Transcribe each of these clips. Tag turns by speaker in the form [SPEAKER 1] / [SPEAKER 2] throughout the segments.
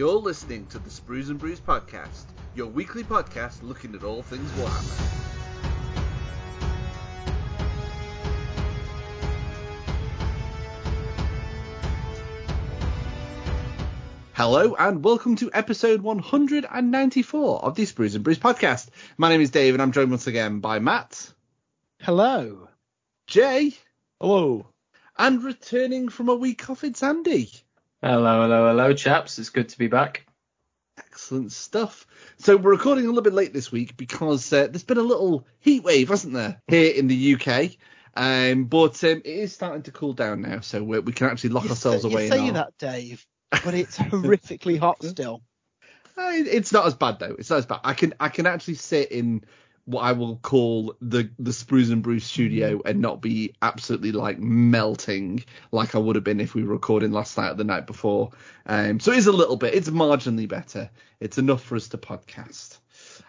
[SPEAKER 1] You're listening to the Sprues and Brews podcast, your weekly podcast looking at all things Warhammer. Hello and welcome to episode 194 of the Sprues and Brews podcast. My name is Dave and I'm joined once again by Matt,
[SPEAKER 2] Hello.
[SPEAKER 1] Jay,
[SPEAKER 3] Hello.
[SPEAKER 1] and returning from a week off, it's Andy.
[SPEAKER 3] Hello, hello, hello, chaps. It's good to be back.
[SPEAKER 1] Excellent stuff. So we're recording a little bit late this week because uh, there's been a little heat wave, hasn't there, here in the UK? Um, but um, it is starting to cool down now, so we we can actually lock
[SPEAKER 2] You
[SPEAKER 1] ourselves
[SPEAKER 2] say,
[SPEAKER 1] away.
[SPEAKER 2] You say
[SPEAKER 1] our-
[SPEAKER 2] that, Dave, but it's horrifically hot still.
[SPEAKER 1] Uh, It's not as bad though. It's not as bad. I can I can actually sit in what I will call the the Sprues and Brews studio and not be absolutely like melting like I would have been if we were recording last night or the night before. Um, so it is a little bit. It's marginally better. It's enough for us to podcast.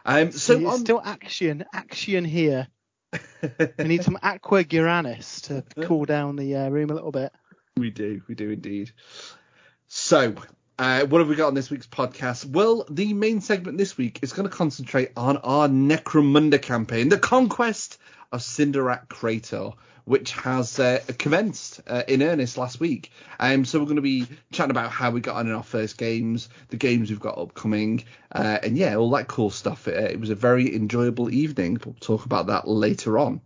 [SPEAKER 1] Um, so
[SPEAKER 2] it's
[SPEAKER 1] on,
[SPEAKER 2] still action, action here. We need some aqua Guaranis to cool down the uh, room a little bit.
[SPEAKER 1] We do, we do indeed. So, uh, what have we got on this week's podcast? Well, the main segment this week is going to concentrate on our Necromunda campaign, the conquest of Cinderak Crater, which has uh, commenced uh, in earnest last week. Um, so we're going to be chatting about how we got on in our first games, the games we've got upcoming, uh, and yeah, all that cool stuff. Uh, it was a very enjoyable evening. We'll talk about that later on.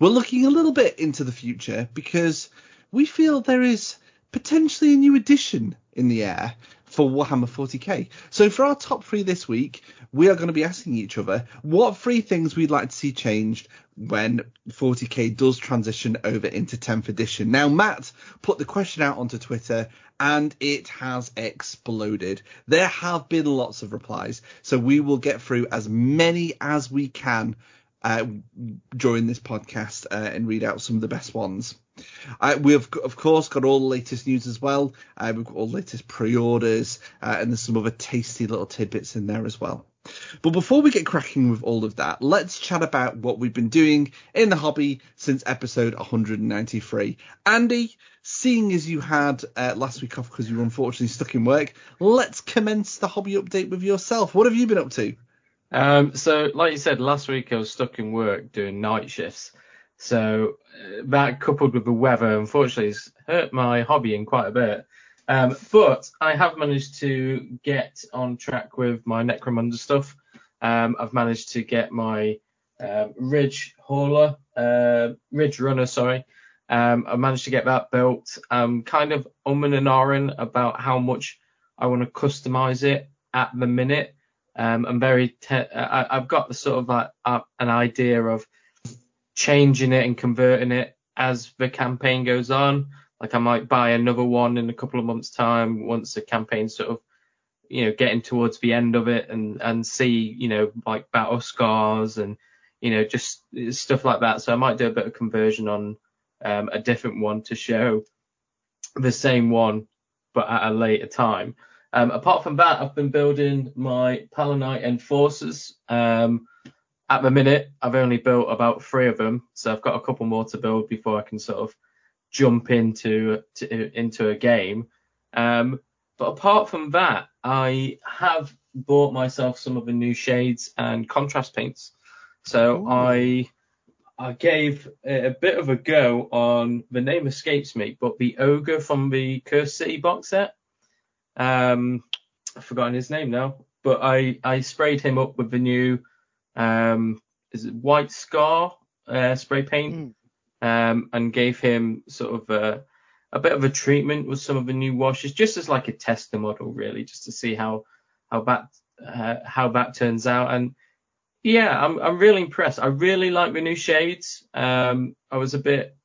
[SPEAKER 1] We're looking a little bit into the future because we feel there is potentially a new addition in the air for Warhammer 40k. So for our top three this week, we are going to be asking each other what three things we'd like to see changed when 40k does transition over into 10th edition. Now, Matt put the question out onto Twitter and it has exploded. There have been lots of replies, so we will get through as many as we can uh, during this podcast uh, and read out some of the best ones. Uh, we have, of course, got all the latest news as well. Uh, we've got all the latest pre-orders, uh, and there's some other tasty little tidbits in there as well. But before we get cracking with all of that, let's chat about what we've been doing in the hobby since episode 193. Andy, seeing as you had uh, last week off because you were unfortunately stuck in work, let's commence the hobby update with yourself. What have you been up to?
[SPEAKER 3] Um, so, like you said, last week I was stuck in work doing night shifts. So uh, that coupled with the weather, unfortunately, has hurt my hobby in quite a bit. Um, but I have managed to get on track with my Necromunda stuff. Um, I've managed to get my um, Ridge Hauler, uh, Ridge Runner, sorry. Um, I managed to get that built. I'm kind of umming and ahhing about how much I want to customize it at the minute. Um, I'm very, te- I, I've got the sort of like uh, an idea of changing it and converting it as the campaign goes on. Like I might buy another one in a couple of months' time once the campaign's sort of, you know, getting towards the end of it and and see, you know, like battle scars and you know just stuff like that. So I might do a bit of conversion on um, a different one to show the same one but at a later time. Um, apart from that, I've been building my Palanite Enforcers. Um, at the minute, I've only built about three of them, so I've got a couple more to build before I can sort of jump into to, into a game. Um, but apart from that, I have bought myself some of the new shades and contrast paints. So
[SPEAKER 2] Ooh.
[SPEAKER 3] I I gave it a bit of a go on the name escapes me, but the ogre from the Cursed City box set. Um, I've forgotten his name now, but I I sprayed him up with the new um is it white scar uh, spray paint? Um and gave him sort of a a bit of a treatment with some of the new washes just as like a tester model really just to see how how that uh, how that turns out. And yeah I'm I'm really impressed. I really like the new shades. Um I was a bit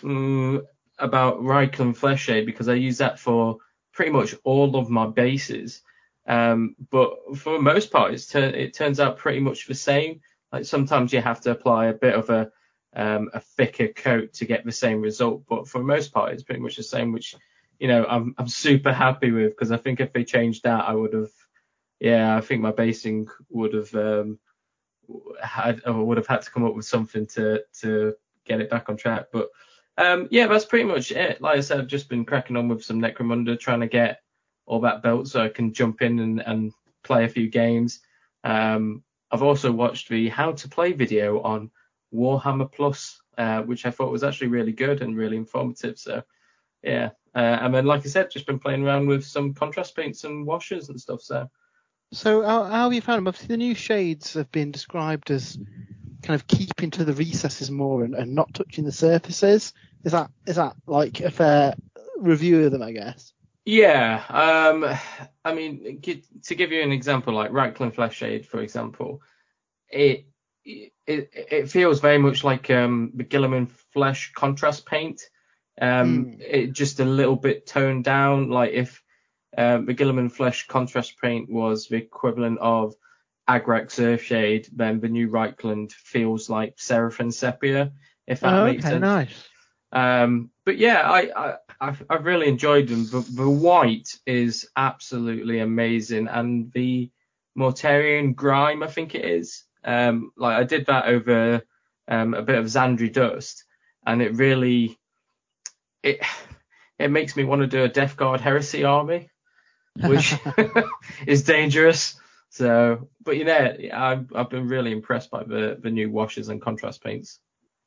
[SPEAKER 3] mm, about Reikland Flesh Shade because I use that for pretty much all of my bases um, but for the most part, tur- it turns out pretty much the same. Like sometimes you have to apply a bit of a um, a thicker coat to get the same result, but for the most part, it's pretty much the same. Which you know I'm I'm super happy with because I think if they changed that, I would have yeah I think my basing would have um, had I would have had to come up with something to to get it back on track. But um, yeah, that's pretty much it. Like I said, I've just been cracking on with some Necromunda, trying to get all that built so I can jump in and, and play a few games. Um, I've also watched the how to play video on Warhammer Plus, uh, which I thought was actually really good and really informative. So yeah, uh, and then like I said, just been playing around with some contrast paints and washes and stuff. So
[SPEAKER 2] So how, how have you found them? Obviously, the new shades have been described as kind of keeping to the recesses more and, and not touching the surfaces. Is that is that like a fair review of them? I guess.
[SPEAKER 3] Yeah, um, I mean, to give you an example, like Reikland Flesh Shade, for example, it it it feels very much like um, the Guilliman Flesh contrast paint. Um,
[SPEAKER 2] Hmm.
[SPEAKER 3] It just a little bit toned down. Like if um, the Guilliman Flesh contrast paint was the equivalent of Agrax Earthshade, then the new Reikland feels like Seraphim Sepia, if that
[SPEAKER 2] Oh,
[SPEAKER 3] makes
[SPEAKER 2] okay,
[SPEAKER 3] sense.
[SPEAKER 2] nice.
[SPEAKER 3] Um, but yeah, I, I I've, I've really enjoyed them. The, the white is absolutely amazing, and the Mortarion grime, I think it is. Um, like I did that over um, a bit of Zandri dust, and it really it it makes me want to do a Death Guard Heresy army, which is dangerous. So, but you know, I've I've been really impressed by the the new washes and contrast paints.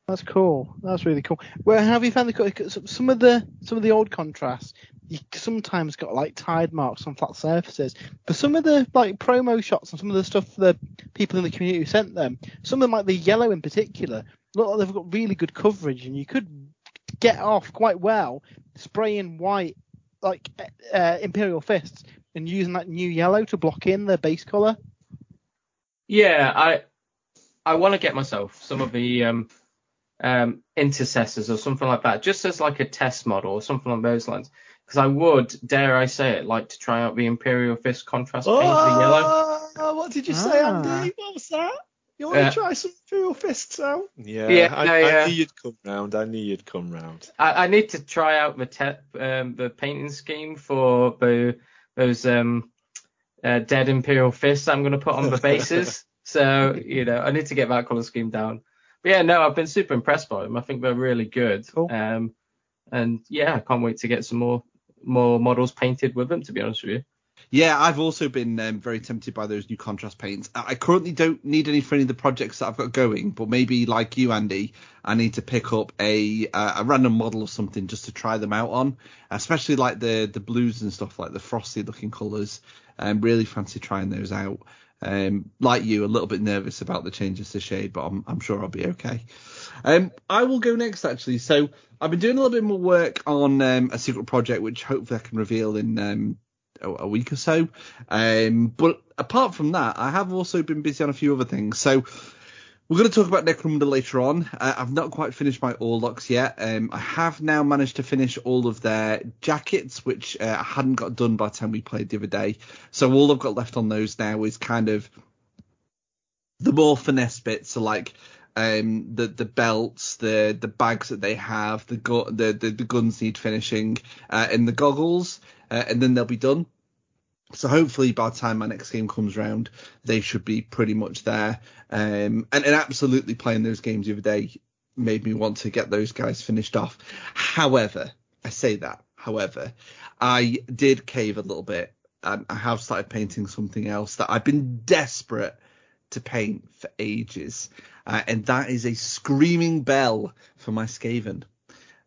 [SPEAKER 2] That's cool. That's really cool. Where have you found the some of the some of the old contrasts? You sometimes got like tide marks on flat surfaces, but some of the like promo shots and some of the stuff the people in the community sent them, some of them like the yellow in particular, look like they've got really good coverage, and you could get off quite well spraying white like uh, imperial fists and using that new yellow to block in the base color.
[SPEAKER 3] Yeah, I I want to get myself some of the um, um, intercessors or something like that, just as like a test model or something along those lines. Because I would, dare I say it, like to try out the Imperial Fist contrast paint, the yellow.
[SPEAKER 1] Oh, what did you say,
[SPEAKER 2] Ah.
[SPEAKER 1] Andy? What was that? You want
[SPEAKER 3] Uh,
[SPEAKER 1] to try some Imperial Fists out?
[SPEAKER 4] Yeah,
[SPEAKER 3] Yeah,
[SPEAKER 4] I,
[SPEAKER 3] yeah,
[SPEAKER 4] I
[SPEAKER 3] yeah.
[SPEAKER 4] knew you'd come round. I knew you'd come round.
[SPEAKER 3] I, I need to try out the te- um, the painting scheme for the those um, uh, dead Imperial Fists I'm going to put on the bases. so you know, I need to get that color scheme down. Yeah, no, I've been super impressed by them. I think they're really good.
[SPEAKER 2] Cool.
[SPEAKER 3] Um, and yeah, I can't wait to get some more more models painted with them. To be honest with you.
[SPEAKER 1] Yeah, I've also been um, very tempted by those new contrast paints. I currently don't need any for any of the projects that I've got going, but maybe like you, Andy, I need to pick up a uh, a random model of something just to try them out on, especially like the the blues and stuff like the frosty looking colours. I um, really fancy trying those out. Um, like you, a little bit nervous about the changes to shade, but I'm, I'm sure I'll be okay. Um, I will go next actually. So I've been doing a little bit more work on um, a secret project, which hopefully I can reveal in um, a, a week or so. Um, but apart from that, I have also been busy on a few other things. So we're going to talk about Necromunda later on. Uh, I've not quite finished my Orlocks yet. Um, I have now managed to finish all of their jackets, which uh, I hadn't got done by the time we played the other day. So all I've got left on those now is kind of the more finesse bits, so like um, the the belts, the the bags that they have, the gu- the, the the guns need finishing, uh, and the goggles, uh, and then they'll be done. So hopefully by the time my next game comes round, they should be pretty much there. Um, and, and absolutely playing those games the other day made me want to get those guys finished off. However, I say that. However, I did cave a little bit. I have started painting something else that I've been desperate to paint for ages, uh, and that is a screaming bell for my Skaven.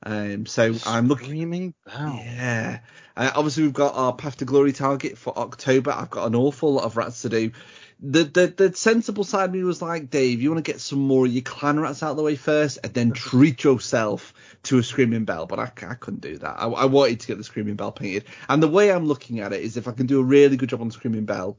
[SPEAKER 1] Um, so I'm looking.
[SPEAKER 2] Screaming bell.
[SPEAKER 1] Yeah. Uh, obviously, we've got our Path to Glory target for October. I've got an awful lot of rats to do. The, the the sensible side of me was like, Dave, you want to get some more of your clan rats out of the way first, and then treat yourself to a screaming bell. But I, I couldn't do that. I, I wanted to get the screaming bell painted, and the way I'm looking at it is, if I can do a really good job on the screaming bell,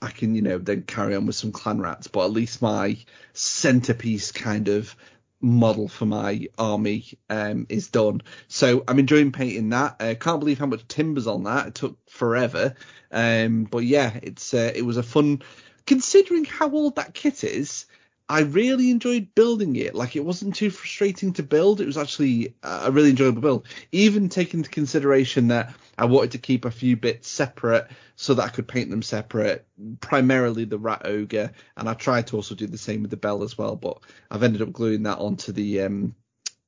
[SPEAKER 1] I can, you know, then carry on with some clan rats. But at least my centerpiece kind of model for my army um, is done. So I'm enjoying painting that. I uh, can't believe how much timber's on that. It took forever. Um, but yeah, it's uh, it was a fun. Considering how old that kit is, I really enjoyed building it. Like it wasn't too frustrating to build. It was actually a really enjoyable build. Even taking into consideration that I wanted to keep a few bits separate so that I could paint them separate. Primarily the rat ogre, and I tried to also do the same with the bell as well. But I've ended up gluing that onto the um,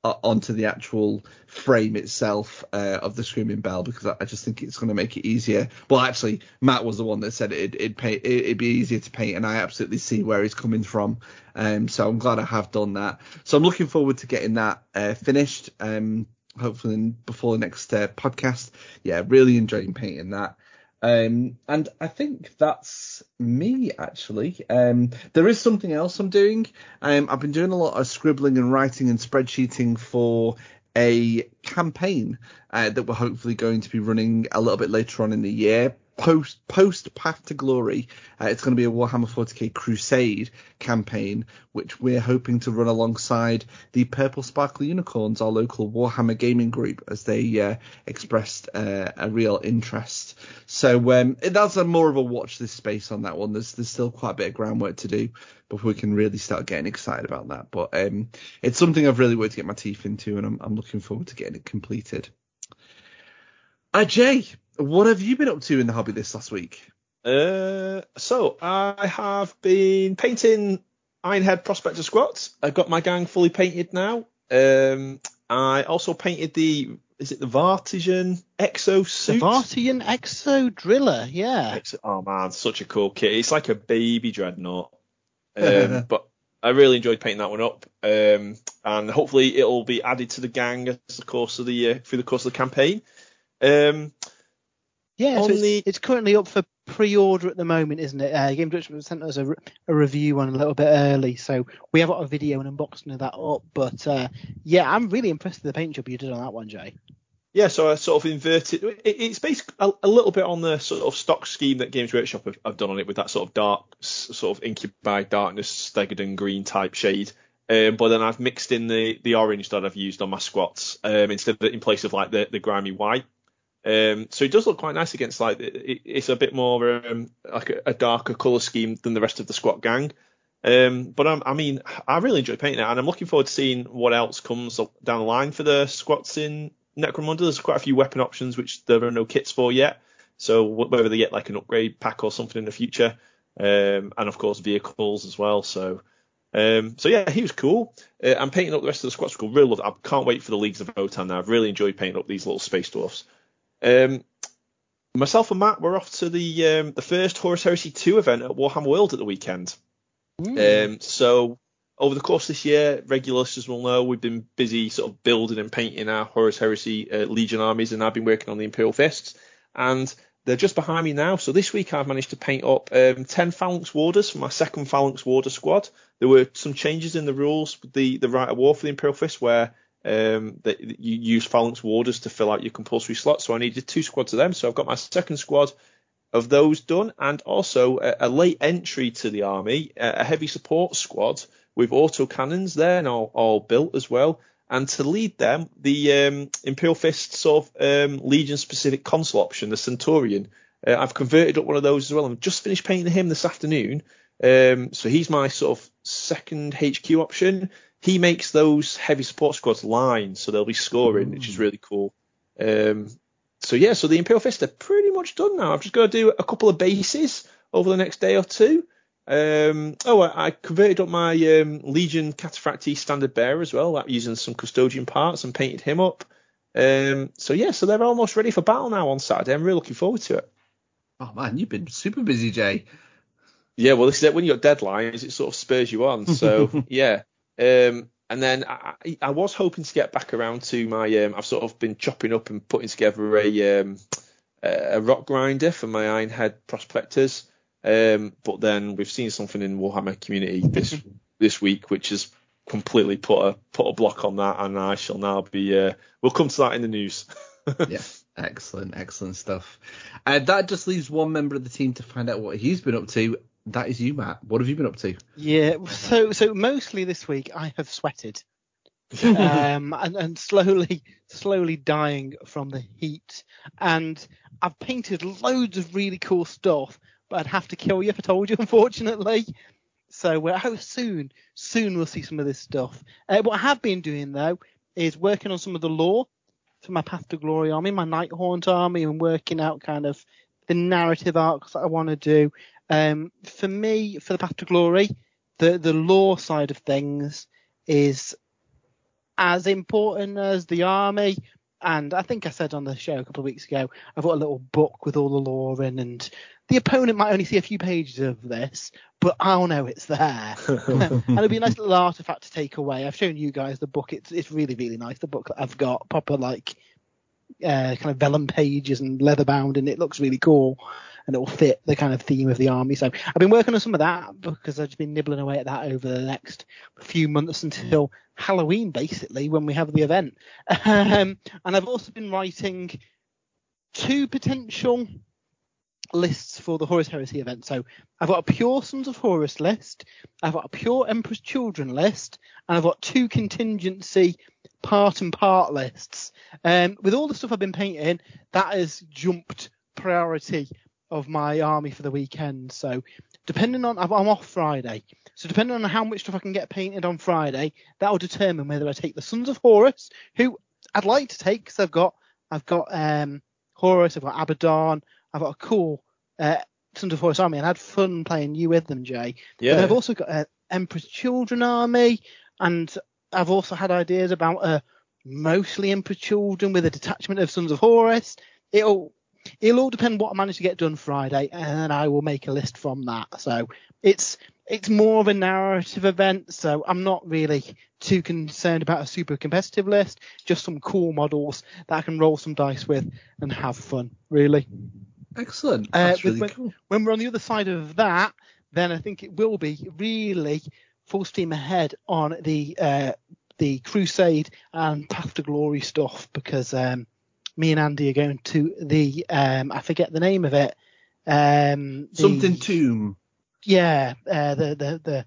[SPEAKER 1] onto the actual frame itself uh, of the screaming bell because I, just think it's going to make it easier. Well, actually, Matt was the one that said it, it'd paint, it, would be easier to paint, and I absolutely see where he's coming from. Um, so I'm glad I have done that. So I'm looking forward to getting that uh, finished. Um, hopefully before the next uh, podcast. Yeah, really enjoying painting that. Um, and I think that's me actually. Um, there is something else I'm doing. Um, I've been doing a lot of scribbling and writing and spreadsheeting for a campaign uh, that we're hopefully going to be running a little bit later on in the year post post Path to Glory, uh, it's going to be a Warhammer 40k Crusade campaign, which we're hoping to run alongside the Purple Sparkle Unicorns, our local Warhammer gaming group, as they uh, expressed uh, a real interest. So um, that's a more of a watch this space on that one. There's there's still quite a bit of groundwork to do before we can really start getting excited about that. But um, it's something I've really worked to get my teeth into, and I'm, I'm looking forward to getting it completed. Uh, Jay, what have you been up to in the hobby this last week?
[SPEAKER 4] Uh, so I have been painting Ironhead Prospector squats. I've got my gang fully painted now. Um, I also painted the is it the Vartigan Exo suit?
[SPEAKER 2] The Vartigan Exo Driller, yeah.
[SPEAKER 4] Exo, oh man, such a cool kit. It's like a baby dreadnought. Um, but I really enjoyed painting that one up. Um, and hopefully it'll be added to the gang as the course of the uh, through the course of the campaign. Um,
[SPEAKER 2] yeah, so it's, it's, currently up for pre-order at the moment, isn't it? Uh, Game sent us a, a, review one a little bit early, so we have got a video and unboxing of that up. But uh, yeah, I'm really impressed with the paint job you did on that one, Jay.
[SPEAKER 4] Yeah, so I sort of inverted. It, it's basically a, a, little bit on the sort of stock scheme that Games Workshop have, have, done on it with that sort of dark, sort of incubi darkness, Stegadon green type shade. Um, but then I've mixed in the, the orange that I've used on my squats um, instead of in place of like the, the grimy white. Um, so it does look quite nice against like it, it's a bit more um, like a, a, darker color scheme than the rest of the squat gang. Um, but I'm, i mean, I really enjoy painting it, and I'm looking forward to seeing what else comes down the line for the squats in Necromunda. There's quite a few weapon options which there are no kits for yet. So whether they get like an upgrade pack or something in the future, um, and of course vehicles as well. So um, so yeah, he was cool. Uh, I'm painting up the rest of the squad school. Really love. I can't wait for the leagues of Votann now. I've really enjoyed painting up these little space dwarfs. Um, myself and Matt were off to the um, the first Horus Heresy 2 event at Warhammer World at the weekend. Mm. Um, so over the course of this year, regular listeners will know we've been busy sort of building and painting our Horus Heresy uh, Legion armies, and I've been working on the Imperial Fists, and they're just behind me now. So this week I've managed to paint up um, 10 Phalanx Warders for my second Phalanx Warder squad. There were some changes in the rules with the, the Rite of War for the Imperial Fist where um, that you use phalanx warders to fill out your compulsory slots. So I needed two squads of them. So I've got my second squad of those done, and also a, a late entry to the army, a, a heavy support squad with auto cannons there and all, all built as well. And to lead them, the um, Imperial Fist sort of um, Legion specific consul option, the Centurion. Uh, I've converted up one of those as well. I've just finished painting him this afternoon. Um, so he's my sort of second HQ option he makes those heavy support squads line, so they'll be scoring, mm. which is really cool. Um, so yeah, so the Imperial Fist are pretty much done now. I've just got to do a couple of bases over the next day or two. Um, oh, I, I, converted up my um, Legion Cataphractii standard bearer as well, using some custodian parts and painted him up. Um, so yeah, so they're almost ready for battle now on Saturday. I'm really looking forward to it.
[SPEAKER 1] Oh man, you've been super busy, Jay.
[SPEAKER 4] Yeah, well, this is it. When you've got deadlines, it sort of spurs you on. So yeah, um, and then I, I, was hoping to get back around to my. Um, I've sort of been chopping up and putting together a um, a rock grinder for my Ironhead prospectors. Um, but then we've seen something in Warhammer community this this week, which has completely put a put a block on that, and I shall now be. Uh, we'll come to that in the news.
[SPEAKER 1] yeah, excellent, excellent stuff. Uh, that just leaves one member of the team to find out what he's been up to, that is you, Matt. What have you been up to?
[SPEAKER 2] Yeah, so so mostly this week I have sweated, um, and, and slowly slowly dying from the heat. And I've painted loads of really cool stuff, but I'd have to kill you if I told you, unfortunately. So uh, how soon soon we'll see some of this stuff. Uh, what I have been doing though is working on some of the lore for my Path to Glory army, my Nighthaunt army, and working out kind of the narrative arcs that I want to do. Um, for me, for the Path to Glory, the the lore side of things is as important as the army. And I think I said on the show a couple of weeks ago, I've got a little book with all the lore in, and the opponent might only see a few pages of this, but I'll know it's there. and it'll be a nice little artifact to take away. I've shown you guys the book. It's it's really really nice. The book that I've got proper like uh, kind of vellum pages and leather bound, and it looks really cool. And it will fit the kind of theme of the army. So I've been working on some of that because I've just been nibbling away at that over the next few months until Halloween, basically, when we have the event. Um, and I've also been writing two potential lists for the Horus Heresy event. So I've got a pure Sons of Horus list, I've got a pure Emperor's Children list, and I've got two contingency part and part lists. Um, with all the stuff I've been painting, that has jumped priority of my army for the weekend. So depending on I'm off Friday, so depending on how much stuff I can get painted on Friday, that will determine whether I take the Sons of Horus, who I'd like to take because I've got I've got um, Horus, I've got Abaddon, I've got a cool uh, Sons of Horus army, and I had fun playing you with them, Jay.
[SPEAKER 4] Yeah.
[SPEAKER 2] But I've also got an Emperor's Children army, and I've also had ideas about a mostly Emperor's Children with a detachment of Sons of Horus. It'll it'll all depend what I manage to get done Friday, and then I will make a list from that. So it's it's more of a narrative event, so I'm not really too concerned about a super competitive list. Just some cool models that I can roll some dice with and have fun. Really.
[SPEAKER 1] Excellent.
[SPEAKER 2] Uh,
[SPEAKER 1] That's
[SPEAKER 2] with-
[SPEAKER 1] really
[SPEAKER 2] when,
[SPEAKER 1] cool.
[SPEAKER 2] when we're on the other side of that, then I think it will be really full steam ahead on the uh, the Crusade and Path to Glory stuff because um, me and Andy are going to the um, I forget the name of it. Um, the-
[SPEAKER 1] Something tomb.
[SPEAKER 2] yeah, uh, the the the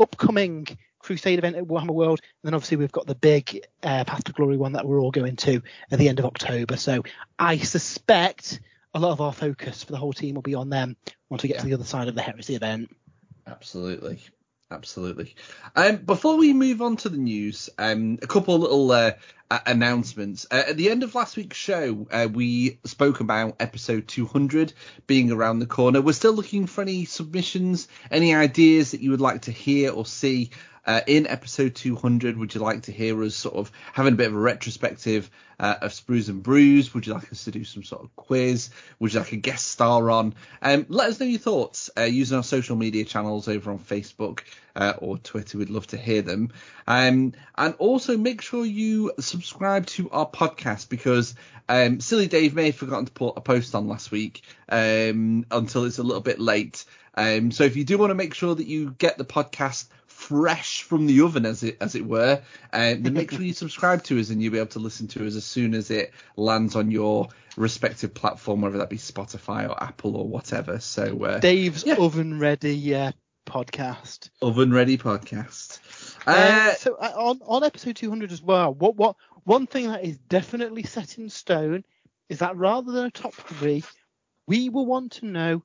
[SPEAKER 2] upcoming Crusade event at Warhammer World, and then obviously we've got the big uh, Path to Glory one that we're all going to at the end of October. So I suspect a lot of our focus for the whole team will be on them once we get to the other side of the Heresy event.
[SPEAKER 1] Absolutely. Absolutely. Um, before we move on to the news, um, a couple of little uh, uh, announcements. Uh, at the end of last week's show, uh, we spoke about episode 200 being around the corner. We're still looking for any submissions, any ideas that you would like to hear or see uh, in episode 200. Would you like to hear us sort of having a bit of a retrospective uh, of Sprues and Brews? Would you like us to do some sort of quiz? Would you like a guest star on? Um, let us know your thoughts uh, using our social media channels over on Facebook uh, or Twitter. We'd love to hear them. Um, and also make sure you subscribe to our podcast because um, Silly Dave may have forgotten to put a post on last week um, until it's a little bit late. Um, so if you do want to make sure that you get the podcast fresh from the oven, as it as it were, uh, then make sure you subscribe to us and you'll be able to listen to us as soon as it lands on your respective platform, whether that be Spotify or Apple or whatever. So uh,
[SPEAKER 2] Dave's
[SPEAKER 1] Yeah.
[SPEAKER 2] oven ready uh, podcast.
[SPEAKER 1] oven ready podcast.
[SPEAKER 2] Uh,
[SPEAKER 1] Uh,
[SPEAKER 2] so uh, on on episode 200 as well, what what one thing that is definitely set in stone is that rather than a top three, we will want to know,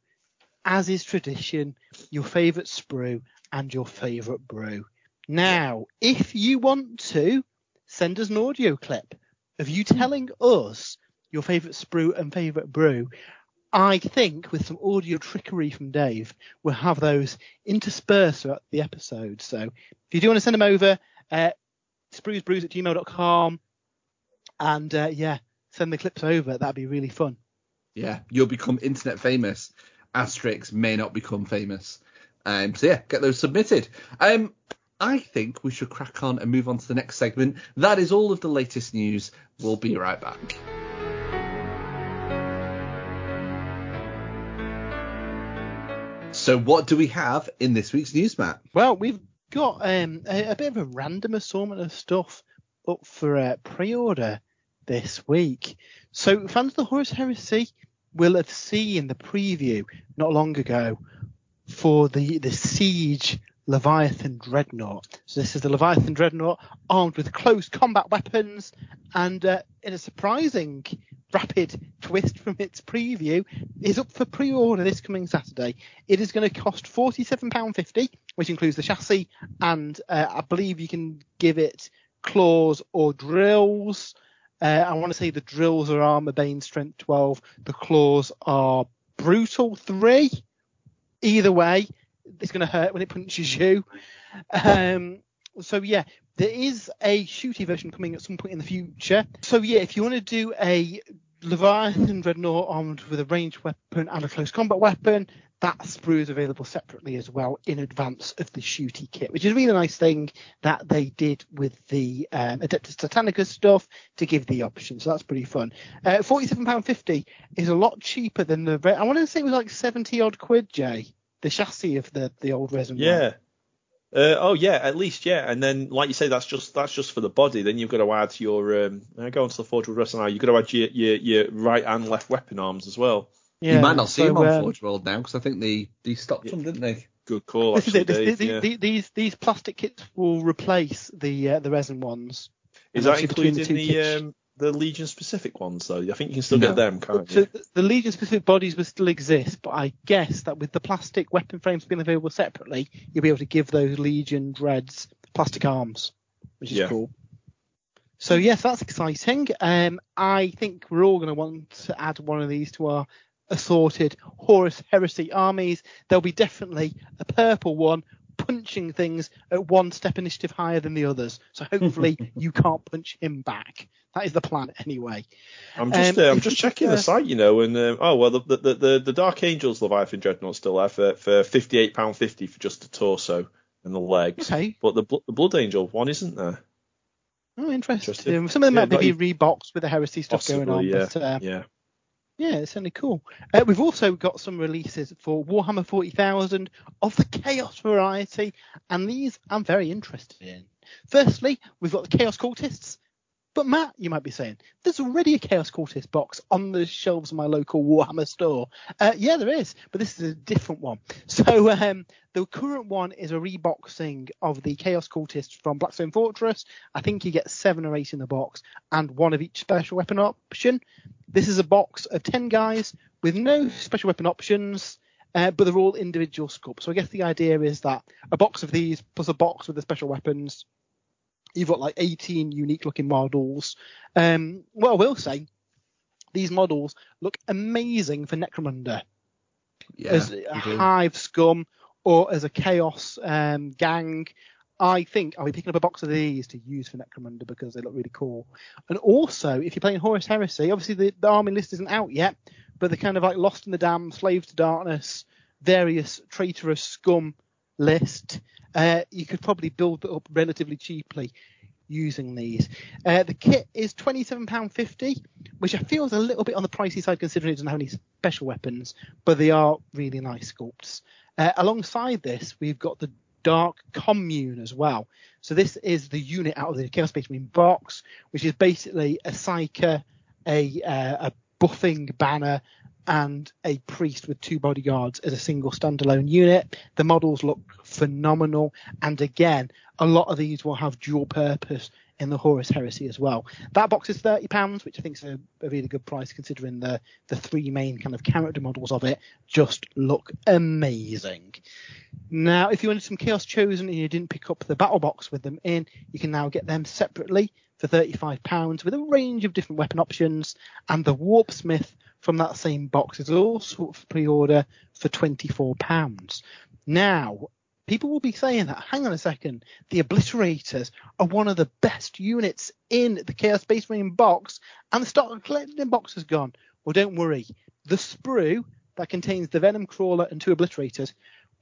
[SPEAKER 2] as is tradition, your favourite sprue and your favourite brew. Now, if you want to, send us an audio clip of you telling us your favourite sprue and favourite brew. I think with some audio trickery from Dave, we'll have those interspersed throughout the episode. So if you do want to send them over, uh, spruesbrews at gmail.com and uh, yeah, send the clips over. That'd be really fun.
[SPEAKER 1] yeah, you'll become internet famous. Asterix may not become famous. Um, so yeah, get those submitted. Um, I think we should crack on and move on to the next segment. That is all of the latest news. We'll be right back. So what do we have in this week's news, Matt?
[SPEAKER 2] Well, we've got um, a, a bit of a random assortment of stuff up for uh, pre-order this week. So fans of the Horus Heresy will have seen the preview not long ago for the the Siege Leviathan Dreadnought. So this is the Leviathan Dreadnought armed with close combat weapons and uh, in a surprising rapid twist from its preview is up for pre-order this coming Saturday. It is going to cost £47.50, which includes the chassis and uh, I believe you can give it claws or drills. Uh, I want to say the drills are armor bane strength 12, the claws are brutal 3. Either way, it's going to hurt when it punches you. Um, so yeah, there is a shooty version coming at some point in the future. So yeah, if you want to do a Leviathan Dreadnought armed with a ranged weapon and a close combat weapon, that sprue is available separately as well in advance of the shooty kit, which is a really nice thing that they did with the um, Adeptus Titanicus stuff to give the option. So that's pretty fun. Uh, £47.50 is a lot cheaper than the. I want to say it was like 70 odd quid, Jay. The chassis of the, the old resin.
[SPEAKER 4] Yeah. Uh, oh yeah, at least yeah, and then like you say, that's just that's just for the body. Then you've got to add your um, go onto the Forge World Wrestling now. You've got to add your, your your right and left weapon arms as well.
[SPEAKER 2] Yeah,
[SPEAKER 1] you might not see
[SPEAKER 2] so,
[SPEAKER 1] them on
[SPEAKER 2] um,
[SPEAKER 1] Forge World now because I think they they stopped them, didn't they?
[SPEAKER 4] Good call,
[SPEAKER 2] This is
[SPEAKER 4] actually,
[SPEAKER 2] it. This-
[SPEAKER 4] Dave.
[SPEAKER 2] the-
[SPEAKER 4] yeah.
[SPEAKER 2] the- these these plastic kits will replace the uh, the resin ones.
[SPEAKER 4] Is that
[SPEAKER 2] obviously between the
[SPEAKER 4] included in the
[SPEAKER 2] kits-
[SPEAKER 4] um, the Legion specific ones though? I think you can still
[SPEAKER 1] No.
[SPEAKER 4] get them, can't
[SPEAKER 2] So
[SPEAKER 4] you?
[SPEAKER 2] th- the Legion specific bodies will still exist, but I guess that with the plastic weapon frames being available separately, you'll be able to give those Legion dreads plastic arms, which is
[SPEAKER 4] Yeah.
[SPEAKER 2] cool. So yes, that's exciting. Um, I think we're all going to want to add one of these to our assorted Horus Heresy armies. There'll be definitely a purple one punching things at one step initiative higher than the others. So hopefully you can't punch him back. That is the plan anyway.
[SPEAKER 4] I'm just
[SPEAKER 2] Um,
[SPEAKER 4] uh, I'm just checking
[SPEAKER 2] could,
[SPEAKER 4] the
[SPEAKER 2] uh,
[SPEAKER 4] site, you know, and um, oh well, the, the the the Dark Angels Leviathan Dreadnought still there for for fifty eight pound fifty for just the torso and the legs,
[SPEAKER 2] Okay.
[SPEAKER 4] but the the Blood Angel one isn't there.
[SPEAKER 2] Oh, interesting.
[SPEAKER 4] Interesting.
[SPEAKER 2] Some of them
[SPEAKER 4] Yeah,
[SPEAKER 2] might be
[SPEAKER 4] even-
[SPEAKER 2] reboxed with the heresy stuff going on,
[SPEAKER 4] yeah,
[SPEAKER 2] but uh,
[SPEAKER 4] yeah.
[SPEAKER 2] Yeah, it's certainly cool. Uh, we've also got some releases for Warhammer 40,000 of the Chaos variety, and these I'm very interested in. Firstly, we've got the Chaos Cultists. But Matt, you might be saying, there's already a Chaos Cultist box on the shelves of my local Warhammer store. Uh, yeah, there is, but this is a different one. So um, the current one is a reboxing of the Chaos Cultists from Blackstone Fortress. I think you get seven or eight in the box, and one of each special weapon option. This is a box of ten guys with no special weapon options. Uh, but they're all individual sculpts. So I guess the idea is that a box of these plus a box with the special weapons you've got like 18 unique looking models. Um, what I will say, these models look amazing for Necromunda
[SPEAKER 1] Yeah,
[SPEAKER 2] as a hive scum or as a chaos um, gang. I think I'll be picking up a box of these to use for Necromunda because they look really cool. And also, if you're playing Horus Heresy, obviously the, the army list isn't out yet, but they're kind of like Lost and the Damned, Slaves to Darkness, various traitorous scum list. Uh, you could probably build it up relatively cheaply using these. Uh, the kit is £27.50, which I feel is a little bit on the pricey side considering it doesn't have any special weapons, but they are really nice sculpts. Uh, alongside this, we've got the Dark Commune as well. So this is the unit out of the Chaos Space Marine box, which is basically a Psyker, a, uh, a buffing banner, and a priest with two bodyguards as a single standalone unit. The models look phenomenal, and again, a lot of these will have dual purpose in the Horus Heresy as well. That box is thirty pounds, which I think is a, a really good price considering the the three main kind of character models of it just look amazing. Now, if you wanted some Chaos Chosen and you didn't pick up the battle box with them in, you can now get them separately for £35 with a range of different weapon options. And the Warp Smith from that same box is also for pre-order for £24. Now, people will be saying that, hang on a second, the Obliterators are one of the best units in the Chaos Space Marine box and the Start Collecting box has gone. Well, don't worry. The sprue that contains the Venom Crawler and two Obliterators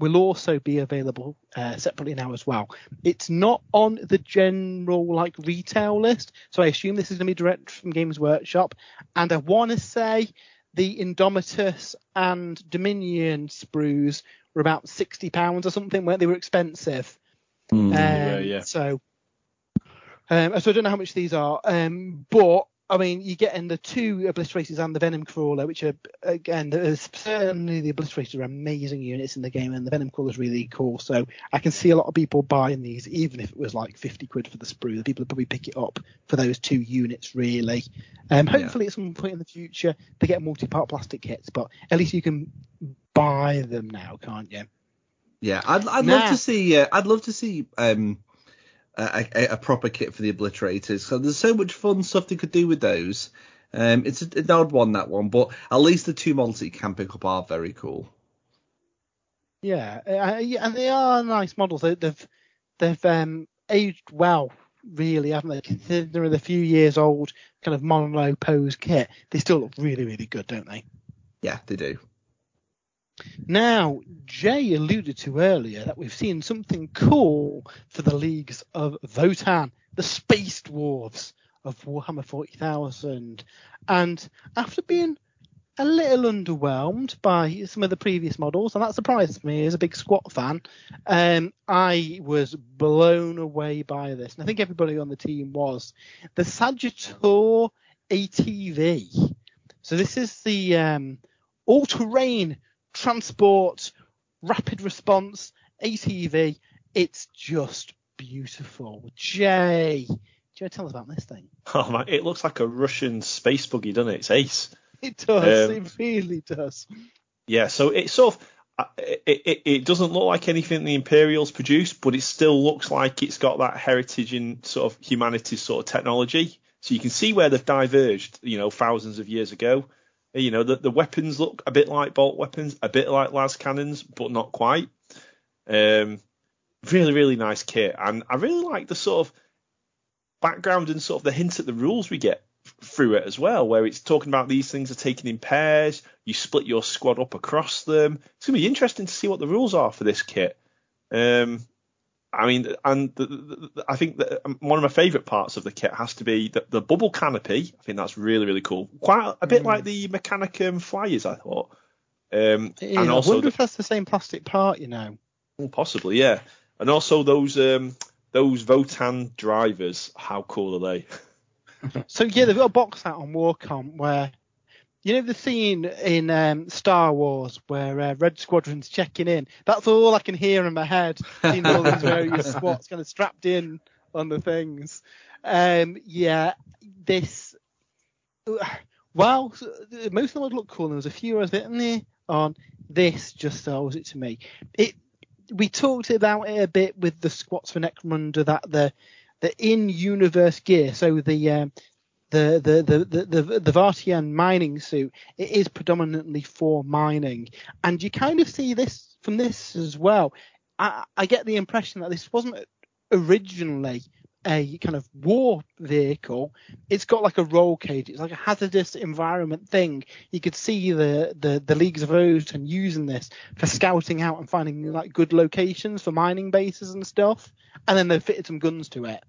[SPEAKER 2] will also be available uh, separately now as well. It's not on the general like retail list, so I assume this is going to be direct from Games Workshop. And I want to say the Indomitus and Dominion sprues were about sixty pounds or something, where they were expensive.
[SPEAKER 1] Mm.
[SPEAKER 2] Um,
[SPEAKER 4] Yeah, yeah.
[SPEAKER 2] So, um, so I don't know how much these are, um, but I mean, you get in the two obliterators and the venom crawler, which are again, certainly the obliterators are amazing units in the game, and the venom crawler is really cool. So I can see a lot of people buying these, even if it was like 50 quid for the sprue. The people would probably pick it up for those two units, really. Um,
[SPEAKER 1] Yeah.
[SPEAKER 2] hopefully, at some point in the future, they get multi-part plastic kits, but at least you can buy them now, can't you?
[SPEAKER 1] Yeah, I'd I'd
[SPEAKER 2] Nah.
[SPEAKER 1] love to see uh, I'd love to see um a, a, a proper kit for the obliterators. So there's so much fun stuff they could do with those. Um, it's an odd one that one, but at least the two models that you can pick up are very cool.
[SPEAKER 2] Yeah, uh, and they are nice models. They, they've they've um, aged well really, haven't they? Considering the few years old kind of mono pose kit, they still look really, really good, don't they?
[SPEAKER 1] Yeah, they do.
[SPEAKER 2] Now, Jay alluded to earlier that we've seen something cool for the leagues of Votann, the Space Dwarves of Warhammer 40,000. And after being a little underwhelmed by some of the previous models, and that surprised me as a big squat fan. Um, I was blown away by this, and I think everybody on the team was. The Sagitaur ATV. So this is the um, all-terrain transport, rapid response ATV. It's just beautiful. Jay, do you want to tell us about this thing?
[SPEAKER 4] Oh man, it looks like a Russian space buggy, doesn't it? It's ace.
[SPEAKER 2] It does.
[SPEAKER 4] Um,
[SPEAKER 2] it really does.
[SPEAKER 4] Yeah, so it sort of uh, it, it, it doesn't look like anything the Imperials produced, but it still looks like it's got that heritage in sort of humanity's sort of technology. So you can see where they've diverged, you know, thousands of years ago. You know, the, the weapons look a bit like bolt weapons, a bit like las cannons, but not quite. Um, really, really nice kit, and I really like the sort of background and sort of the hint at the rules we get through it as well, where it's talking about these things are taken in pairs. You split your squad up across them. It's gonna be interesting to see what the rules are for this kit. Um, I mean, and the, the, I think that um, one of my favourite parts of the kit has to be the, the bubble canopy. I think that's really, really cool. Quite a bit
[SPEAKER 2] Mm.
[SPEAKER 4] like the Mechanicum flyers, I thought. Um, and
[SPEAKER 2] I wonder
[SPEAKER 4] the,
[SPEAKER 2] if that's the same plastic part, you know.
[SPEAKER 4] possibly, yeah. And also those um, those Votann drivers. How cool are they?
[SPEAKER 2] So yeah, they've got a box out on Warcom where you know the scene in um, Star Wars where uh, Red Squadron's checking in. That's all I can hear in my head. Seeing all these various squats kind of strapped in on the things. Um, yeah, this. While most of them would look cool, there was a few I was a bit meh on. This just sells it to me. It. We talked about it a bit with the squats for Necromunda that the the in-universe gear, so the um, the the the the the, Vartian mining suit, it is predominantly for mining, and you kind of see this from this as well. I, I get the impression that this wasn't originally a kind of war vehicle. It's got like a roll cage. It's like a hazardous environment thing. You could see the the, the leagues of Votann using this for scouting out and finding like good locations for mining bases and stuff. And then they fitted some guns to it.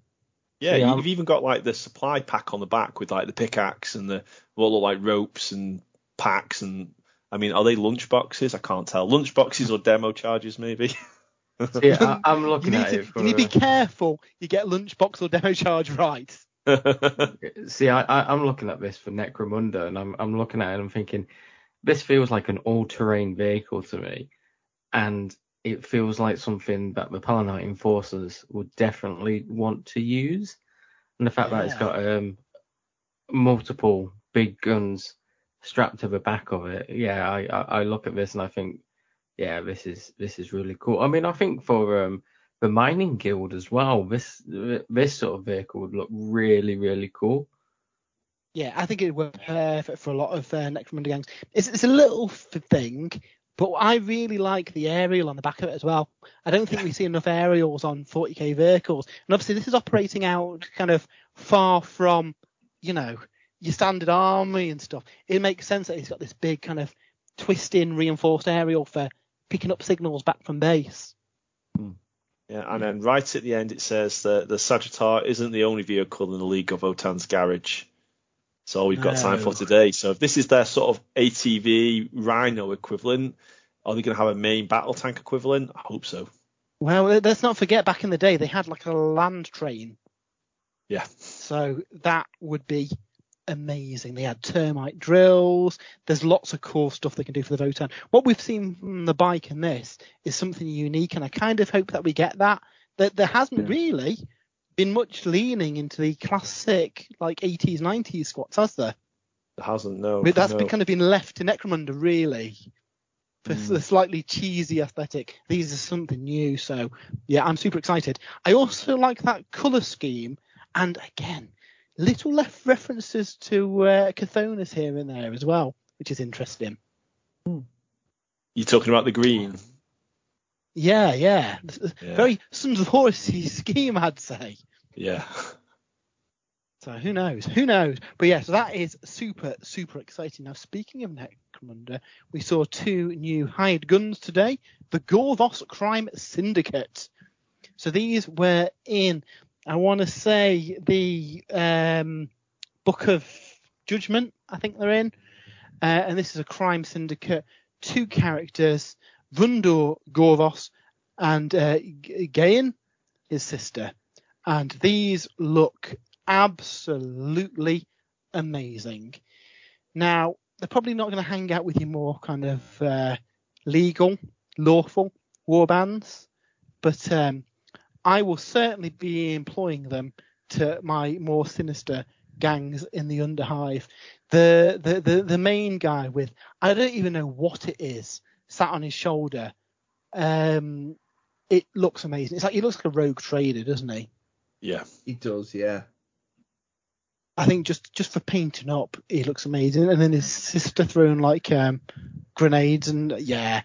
[SPEAKER 4] Yeah,
[SPEAKER 3] Yeah,
[SPEAKER 4] you've even got like the supply pack on the back with like the pickaxe and the what look like ropes and packs and I mean, are they lunch boxes? I can't tell. Lunch boxes or demo charges maybe.
[SPEAKER 3] See, I, I'm
[SPEAKER 2] You
[SPEAKER 3] looking
[SPEAKER 2] need,
[SPEAKER 3] at
[SPEAKER 2] to,
[SPEAKER 3] it
[SPEAKER 2] you need to be careful. You get lunchbox or demo charge right.
[SPEAKER 3] See, I, I'm looking at this for Necromunda, and I'm I'm looking at it and I'm thinking, this feels like an all-terrain vehicle to me, and it feels like something that the Palanite enforcers would definitely want to use, and the fact that it's got um multiple big guns strapped to the back of it, yeah, I, I, I look at this and I think, yeah, this is this is really cool. I mean, I think for um the mining guild as well, this this sort of vehicle would look really really cool.
[SPEAKER 2] Yeah, I think it would work perfect for a lot of uh, Necromunda gangs. It's, it's a little thing, but I really like the aerial on the back of it as well. I don't think we see enough aerials on 40k vehicles, and obviously this is operating out kind of far from, you know, your standard army and stuff. It makes sense that he's got this big kind of twist-in reinforced aerial for picking up signals back from base. Hmm.
[SPEAKER 4] Yeah, and then right at the end it says that the Sagitaur isn't the only vehicle in the League of Votann's garage. So all we've got time for
[SPEAKER 2] uh,
[SPEAKER 4] today. So if this is their sort of ATV Rhino equivalent, are they going to have a main battle tank equivalent? I hope so.
[SPEAKER 2] Well, let's not forget back in the day they had like a land train
[SPEAKER 4] Yeah.
[SPEAKER 2] So that would be amazing. They had termite drills. There's lots of cool stuff they can do for the Votann. What we've seen from the bike in this is something unique, and I kind of hope that we get that. That there hasn't
[SPEAKER 1] Yeah.
[SPEAKER 2] really been much leaning into the classic like 80s, 90s squats, has there?
[SPEAKER 4] It hasn't, no.
[SPEAKER 2] But that's
[SPEAKER 4] no.
[SPEAKER 2] been kind of been left to Necromunda really. For
[SPEAKER 1] Mm.
[SPEAKER 2] the slightly cheesy aesthetic. These are something new, so yeah, I'm super excited. I also like that colour scheme, and again, little left references to uh, Cathonis here and there as well, which is interesting.
[SPEAKER 4] You're talking about the green.
[SPEAKER 2] Yeah, yeah.
[SPEAKER 4] Yeah.
[SPEAKER 2] Very Sons of Horus scheme, I'd say.
[SPEAKER 4] Yeah.
[SPEAKER 2] So who knows? Who knows? But yes, that is super, super exciting. Now, speaking of Necromunda, we saw two new hired guns today. The Gorvos Crime Syndicate. So these were in, I want to say, the um, Book of Judgment, I think they're in. Uh, and this is a crime syndicate. Two characters, Vundor Gorvos and uh, his sister. And these look absolutely amazing. Now, they're probably not going to hang out with your more kind of uh, legal, lawful war bands, but um, I will certainly be employing them to my more sinister gangs in the Underhive. The, the the the main guy with I don't even know what it is sat on his shoulder. Um, it looks amazing. It's like he looks like a rogue trader, doesn't he?
[SPEAKER 4] Yeah.
[SPEAKER 1] He does, yeah.
[SPEAKER 2] I think just just for painting up, he looks amazing. And then his sister throwing like um, grenades and yeah.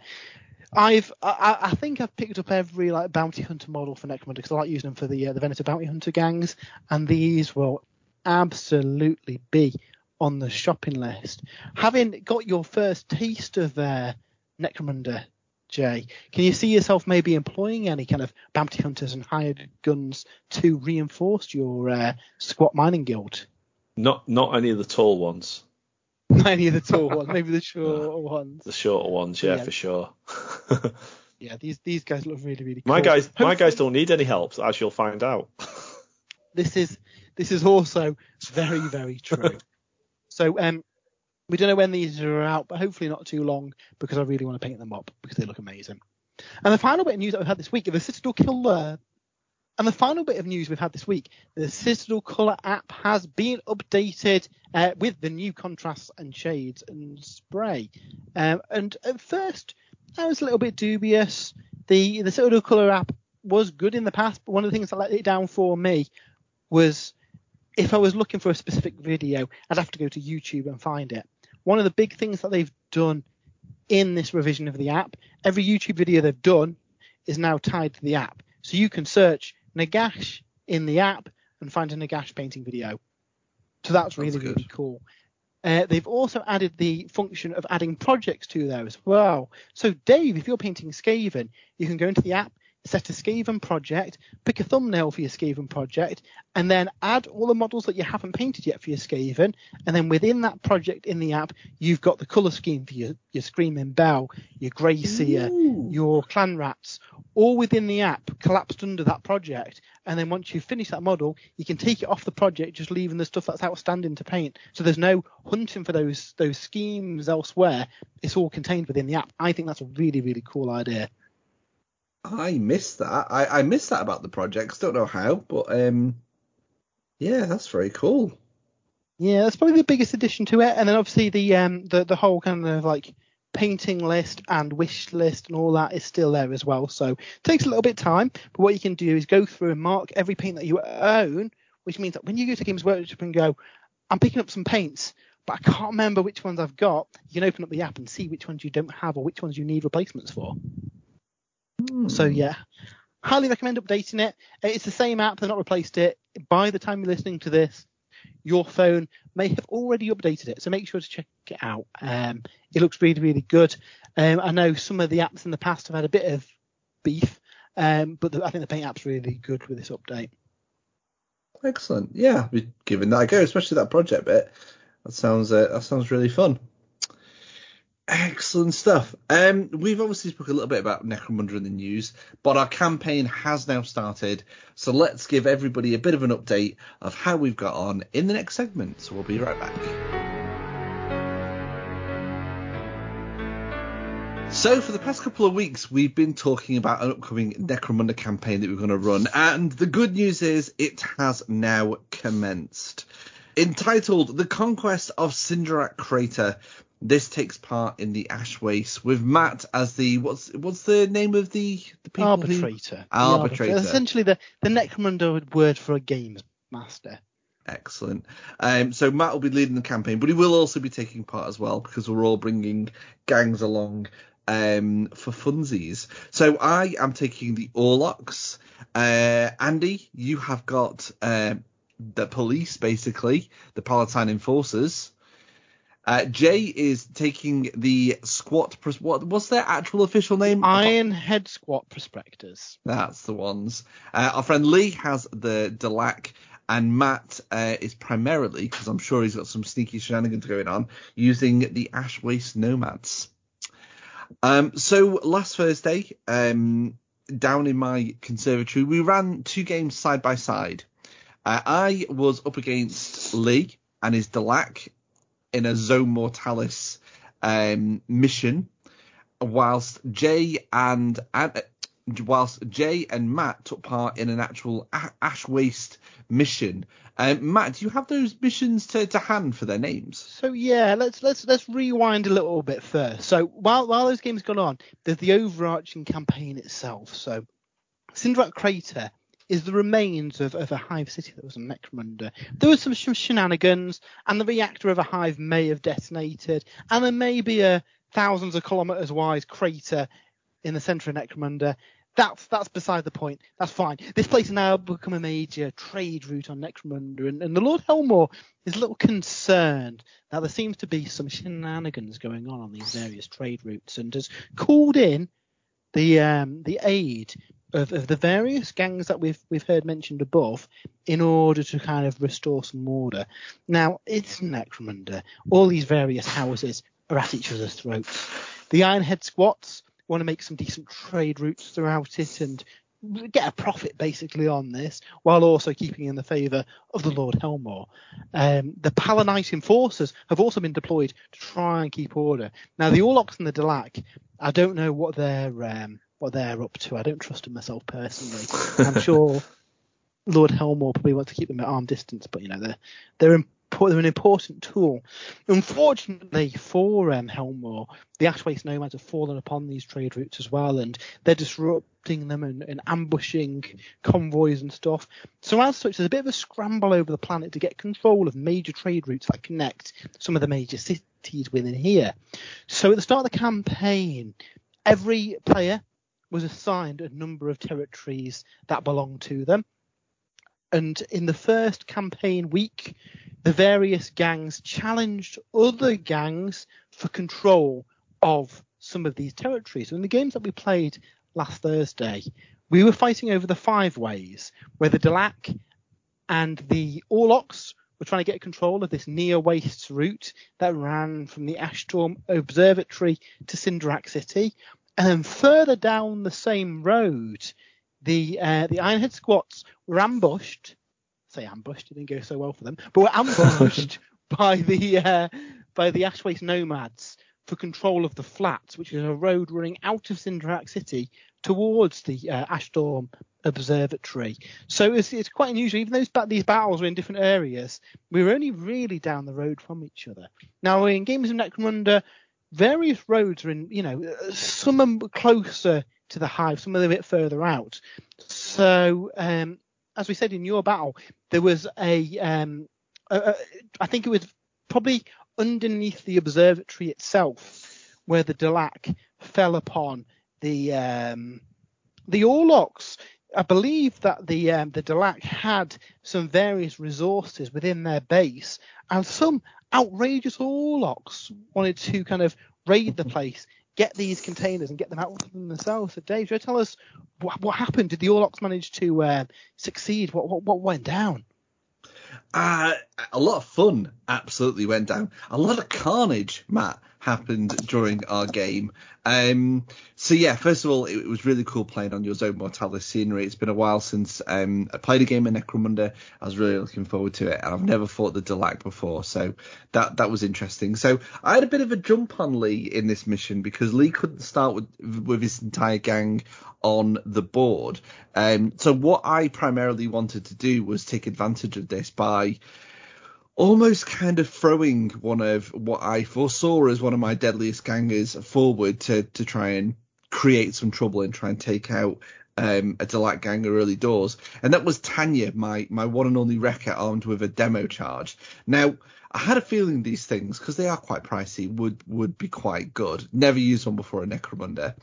[SPEAKER 2] I've I, I think I've picked up every like bounty hunter model for Necromunda because I like using them for the uh, the Venator bounty hunter gangs, and these will absolutely be on the shopping list. Having got your first taste of uh, Necromunda, Jay, can you see yourself maybe employing any kind of bounty hunters and hired guns to reinforce your uh, squat mining guild?
[SPEAKER 4] Not not any of the tall ones.
[SPEAKER 2] Not any of the tall ones, maybe the shorter ones.
[SPEAKER 4] The shorter ones, yeah,
[SPEAKER 2] Yeah.
[SPEAKER 4] for sure.
[SPEAKER 2] Yeah, these these guys look really really cool.
[SPEAKER 4] my guys, my guys don't need any help, as you'll find out.
[SPEAKER 2] this is this is also very very true. so um, we don't know when these are out, but hopefully not too long because I really want to paint them up because they look amazing. And the final bit of news that we've had this week, the Citadel Color. And the final bit of news we've had this week, the Citadel Color app has been updated uh, with the new contrasts and shades and spray. Um, and at first, I was a little bit dubious. The the Citadel Color app was good in the past, but one of the things that let it down for me was if I was looking for a specific video, I'd have to go to YouTube and find it. One of the big things that they've done in this revision of the app, every YouTube video they've done is now tied to the app. So you can search Nagash in the app and find a Nagash painting video. So that's really,
[SPEAKER 1] That's
[SPEAKER 2] really cool. Uh, they've also added the function of adding projects to there as well. So Dave, if you're painting Skaven, you can go into the app, set a Skaven project, pick a thumbnail for your Skaven project, and then add all the models that you haven't painted yet for your Skaven. And then within that project in the app, you've got the color scheme for your, your Screaming Bell, your Grey Seer, your Clan Rats, all within the app collapsed under that project. And then once you finish that model, you can take it off the project, just leaving the stuff that's outstanding to paint. So there's no hunting for those those schemes elsewhere. It's all contained within the app. I think that's a really really cool idea.
[SPEAKER 1] I missed that. I, I missed that about the projects. Don't know how, but um, yeah, that's very cool.
[SPEAKER 2] Yeah, that's probably the biggest addition to it. And then obviously the um the the whole kind of like painting list and wish list and all that is still there as well. So it takes a little bit of time, but what you can do is go through and mark every paint that you own, which means that when you go to Games Workshop and go, I'm picking up some paints, but I can't remember which ones I've got, you can open up the app and see which ones you don't have or which ones you need replacements for. So yeah, highly recommend updating it. Uh, It's the same app; they've not replaced it. By the time you're listening to this, your phone may have already updated it, so make sure to check it out. Um, it looks really, really good. Um, I know some of the apps in the past have had a bit of beef, um, but the, I think the Paint app's really good with this update.
[SPEAKER 1] Excellent. Yeah, I'll be giving that a go, especially that project bit. That sounds uh, that sounds really fun. Excellent stuff. Um, we've obviously spoken a little bit about Necromunda in the news, but our campaign has now started. So let's give everybody a bit of an update of how we've got on in the next segment. So we'll be right back. So for the past couple of weeks, we've been talking about an upcoming Necromunda campaign that we're going to run, and the good news is it has now commenced. Entitled "The Conquest of Cinderak Crater," this takes part in the Ash Waste with Matt as the what's what's the name of the the people who-
[SPEAKER 2] Arbitrator. The
[SPEAKER 1] Arbitrator.
[SPEAKER 2] Essentially, the the Necromunda word for a games master.
[SPEAKER 1] Excellent. Um, so Matt will be leading the campaign, but he will also be taking part as well because we're all bringing gangs along um, for funsies. So I am taking the Orlocks. Uh, Andy, you have got uh, the police, basically, the Palanite Enforcers. Uh, Jay is taking the squat. Pros- what what's their actual official name?
[SPEAKER 2] Iron Head Squat Prospectors.
[SPEAKER 1] That's the ones. Uh, our friend Lee has the Delaque, and Matt uh, is primarily, because I'm sure he's got some sneaky shenanigans going on, using the Ash Waste Nomads. Um, so last Thursday, um, down in my conservatory, we ran two games side by side. Uh, I was up against Lee and his Delaque in a Zone Mortalis um, mission, whilst Jay and, and whilst Jay and Matt took part in an actual Ash Waste mission. Um, Matt, do you have those missions to, to hand for their names?
[SPEAKER 2] So yeah, let's let's let's rewind a little bit first. So while while those games gone on, there's the overarching campaign itself. So Cinderak Crater is the remains of, of a hive city that was a Necromunda. There was some sh- shenanigans, and the reactor of a hive may have detonated, and there may be a thousands of kilometers wide crater in the center of Necromunda. That's that's beside the point. That's fine. This place has now become a major trade route on Necromunda, and, and the Lord Helmawr is a little concerned that there seems to be some shenanigans going on on these various trade routes, and has called in the um, the aid of, of the various gangs that we've we've heard mentioned above in order to kind of restore some order. Now it's Necromunda. All these various houses are at each other's throats. The Ironhead squats want to make some decent trade routes throughout it and get a profit basically on this, while also keeping in the favour of the Lord Helmawr. Um, the Palanite enforcers have also been deployed to try and keep order. Now the Orlocks and the Delaque, I don't know what they're um, what they're up to. I don't trust them myself personally. I'm sure Lord Helmawr probably wants to keep them at arm distance, but you know they're they're they're an important tool. Unfortunately for um, Helmawr, the Ashwaste nomads have fallen upon these trade routes as well, and they're disrupting them and, and ambushing convoys and stuff. So as such, there's a bit of a scramble over the planet to get control of major trade routes that connect some of the major cities within here. So at the start of the campaign, every player was assigned a number of territories that belonged to them. And in the first campaign week, the various gangs challenged other gangs for control of some of these territories. So in the games that we played last Thursday, we were fighting over the five ways, where the Delaque and the Orlocks were trying to get control of this near wastes route that ran from the Ashtorm Observatory to Cinderak City. And then further down the same road, the uh, the Ironhead squats were ambushed. I say ambushed, it didn't go so well for them, but were ambushed by the uh, by the Ashwaste nomads for control of the flats, which is a road running out of Cinderak City towards the uh, Ashtorm Observatory. So it's, it's quite unusual. Even though these battles were in different areas, we were only really down the road from each other. Now in games of Necromunda, various roads are in, you know, some are closer to the hive, some are a bit further out. So, um, as we said in your battle, there was a, um, a, a, I think it was probably underneath the observatory itself where the Delaque fell upon the um, the Orlocks. I believe that the um, the Delaque had some various resources within their base, and some outrageous Orlocks wanted to kind of raid the place, get these containers, and get them out themselves. So, Dave, you tell us what, what, happened? Did the Orlocks manage to uh, succeed? What, what what went down?
[SPEAKER 1] Uh, a lot of fun absolutely went down. A lot of carnage, Matt, happened during our game. Um, so yeah, first of all, it, it, was really cool playing on your Zone Mortalis scenery. It's been a while since um, I played a game in Necromunda. I was really looking forward to it, and I've never fought the Delaque before, so that that was interesting. So I had a bit of a jump on Lee in this mission because Lee couldn't start with with his entire gang on the board. Um, so what I primarily wanted to do was take advantage of this by almost kind of throwing one of what I foresaw as one of my deadliest gangers forward to to try and create some trouble and try and take out um, a Delaque Ganger early doors, and that was Tanya, my my one and only wrecker armed with a demo charge. Now, I had a feeling these things, because they are quite pricey, would would be quite good. Never used one before a Necromunda,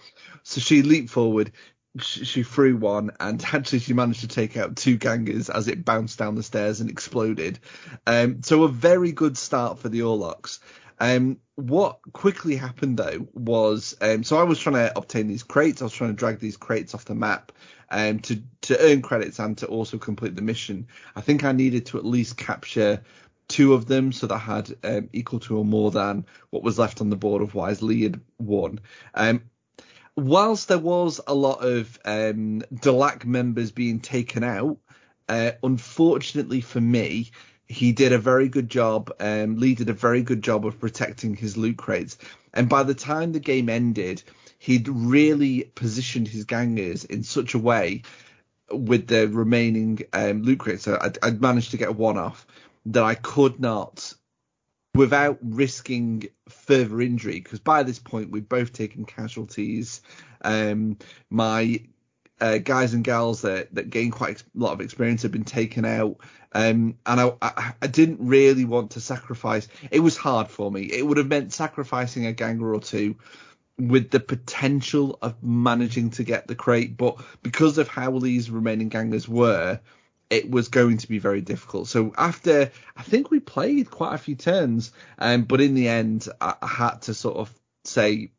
[SPEAKER 1] so she leaped forward. She, threw one, and actually she managed to take out two gangers as it bounced down the stairs and exploded. Um, so a very good start for the Orlocks. Um, what quickly happened though was, um, so I was trying to obtain these crates. I was trying to drag these crates off the map, um, to to earn credits and to also complete the mission. I think I needed to at least capture two of them, so that I had um, equal to or more than what was left on the board. Otherwise, Lee had won. Whilst there was a lot of um, members being taken out, uh, unfortunately for me, he did a very good job. Um, Lee did a very good job of protecting his loot crates, and by the time the game ended, he'd really positioned his gangers in such a way with the remaining um, loot crates. So I'd, I'd managed to get one off that I could not, without risking further injury, because by this point we've both taken casualties. Um, my uh, guys and gals that that gained quite a lot of experience have been taken out. Um, and I, I, I didn't really want to sacrifice. It was hard for me. It would have meant sacrificing a ganger or two with the potential of managing to get the crate, but because of how these remaining gangers were, it was going to be very difficult. So after I think we played quite a few turns, um, but in the end I, I had to sort of say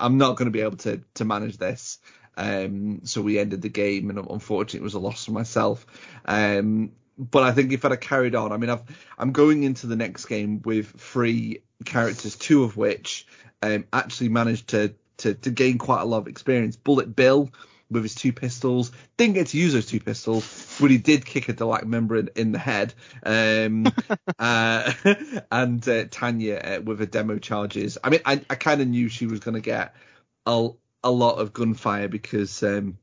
[SPEAKER 1] I'm not going to be able to to manage this. Um, so we ended the game, and unfortunately, it was a loss for myself. Um, but I think if I'd have carried on, I mean, I've, I'm going into the next game with three characters, two of which um, actually managed to, to to gain quite a lot of experience. Bullet Bill with his two pistols didn't get to use those two pistols, but he did kick a Delaque member in, in the head. Um, uh, and uh, Tanya uh, with her demo charges. I mean, I, I kind of knew she was going to get a, a lot of gunfire because um,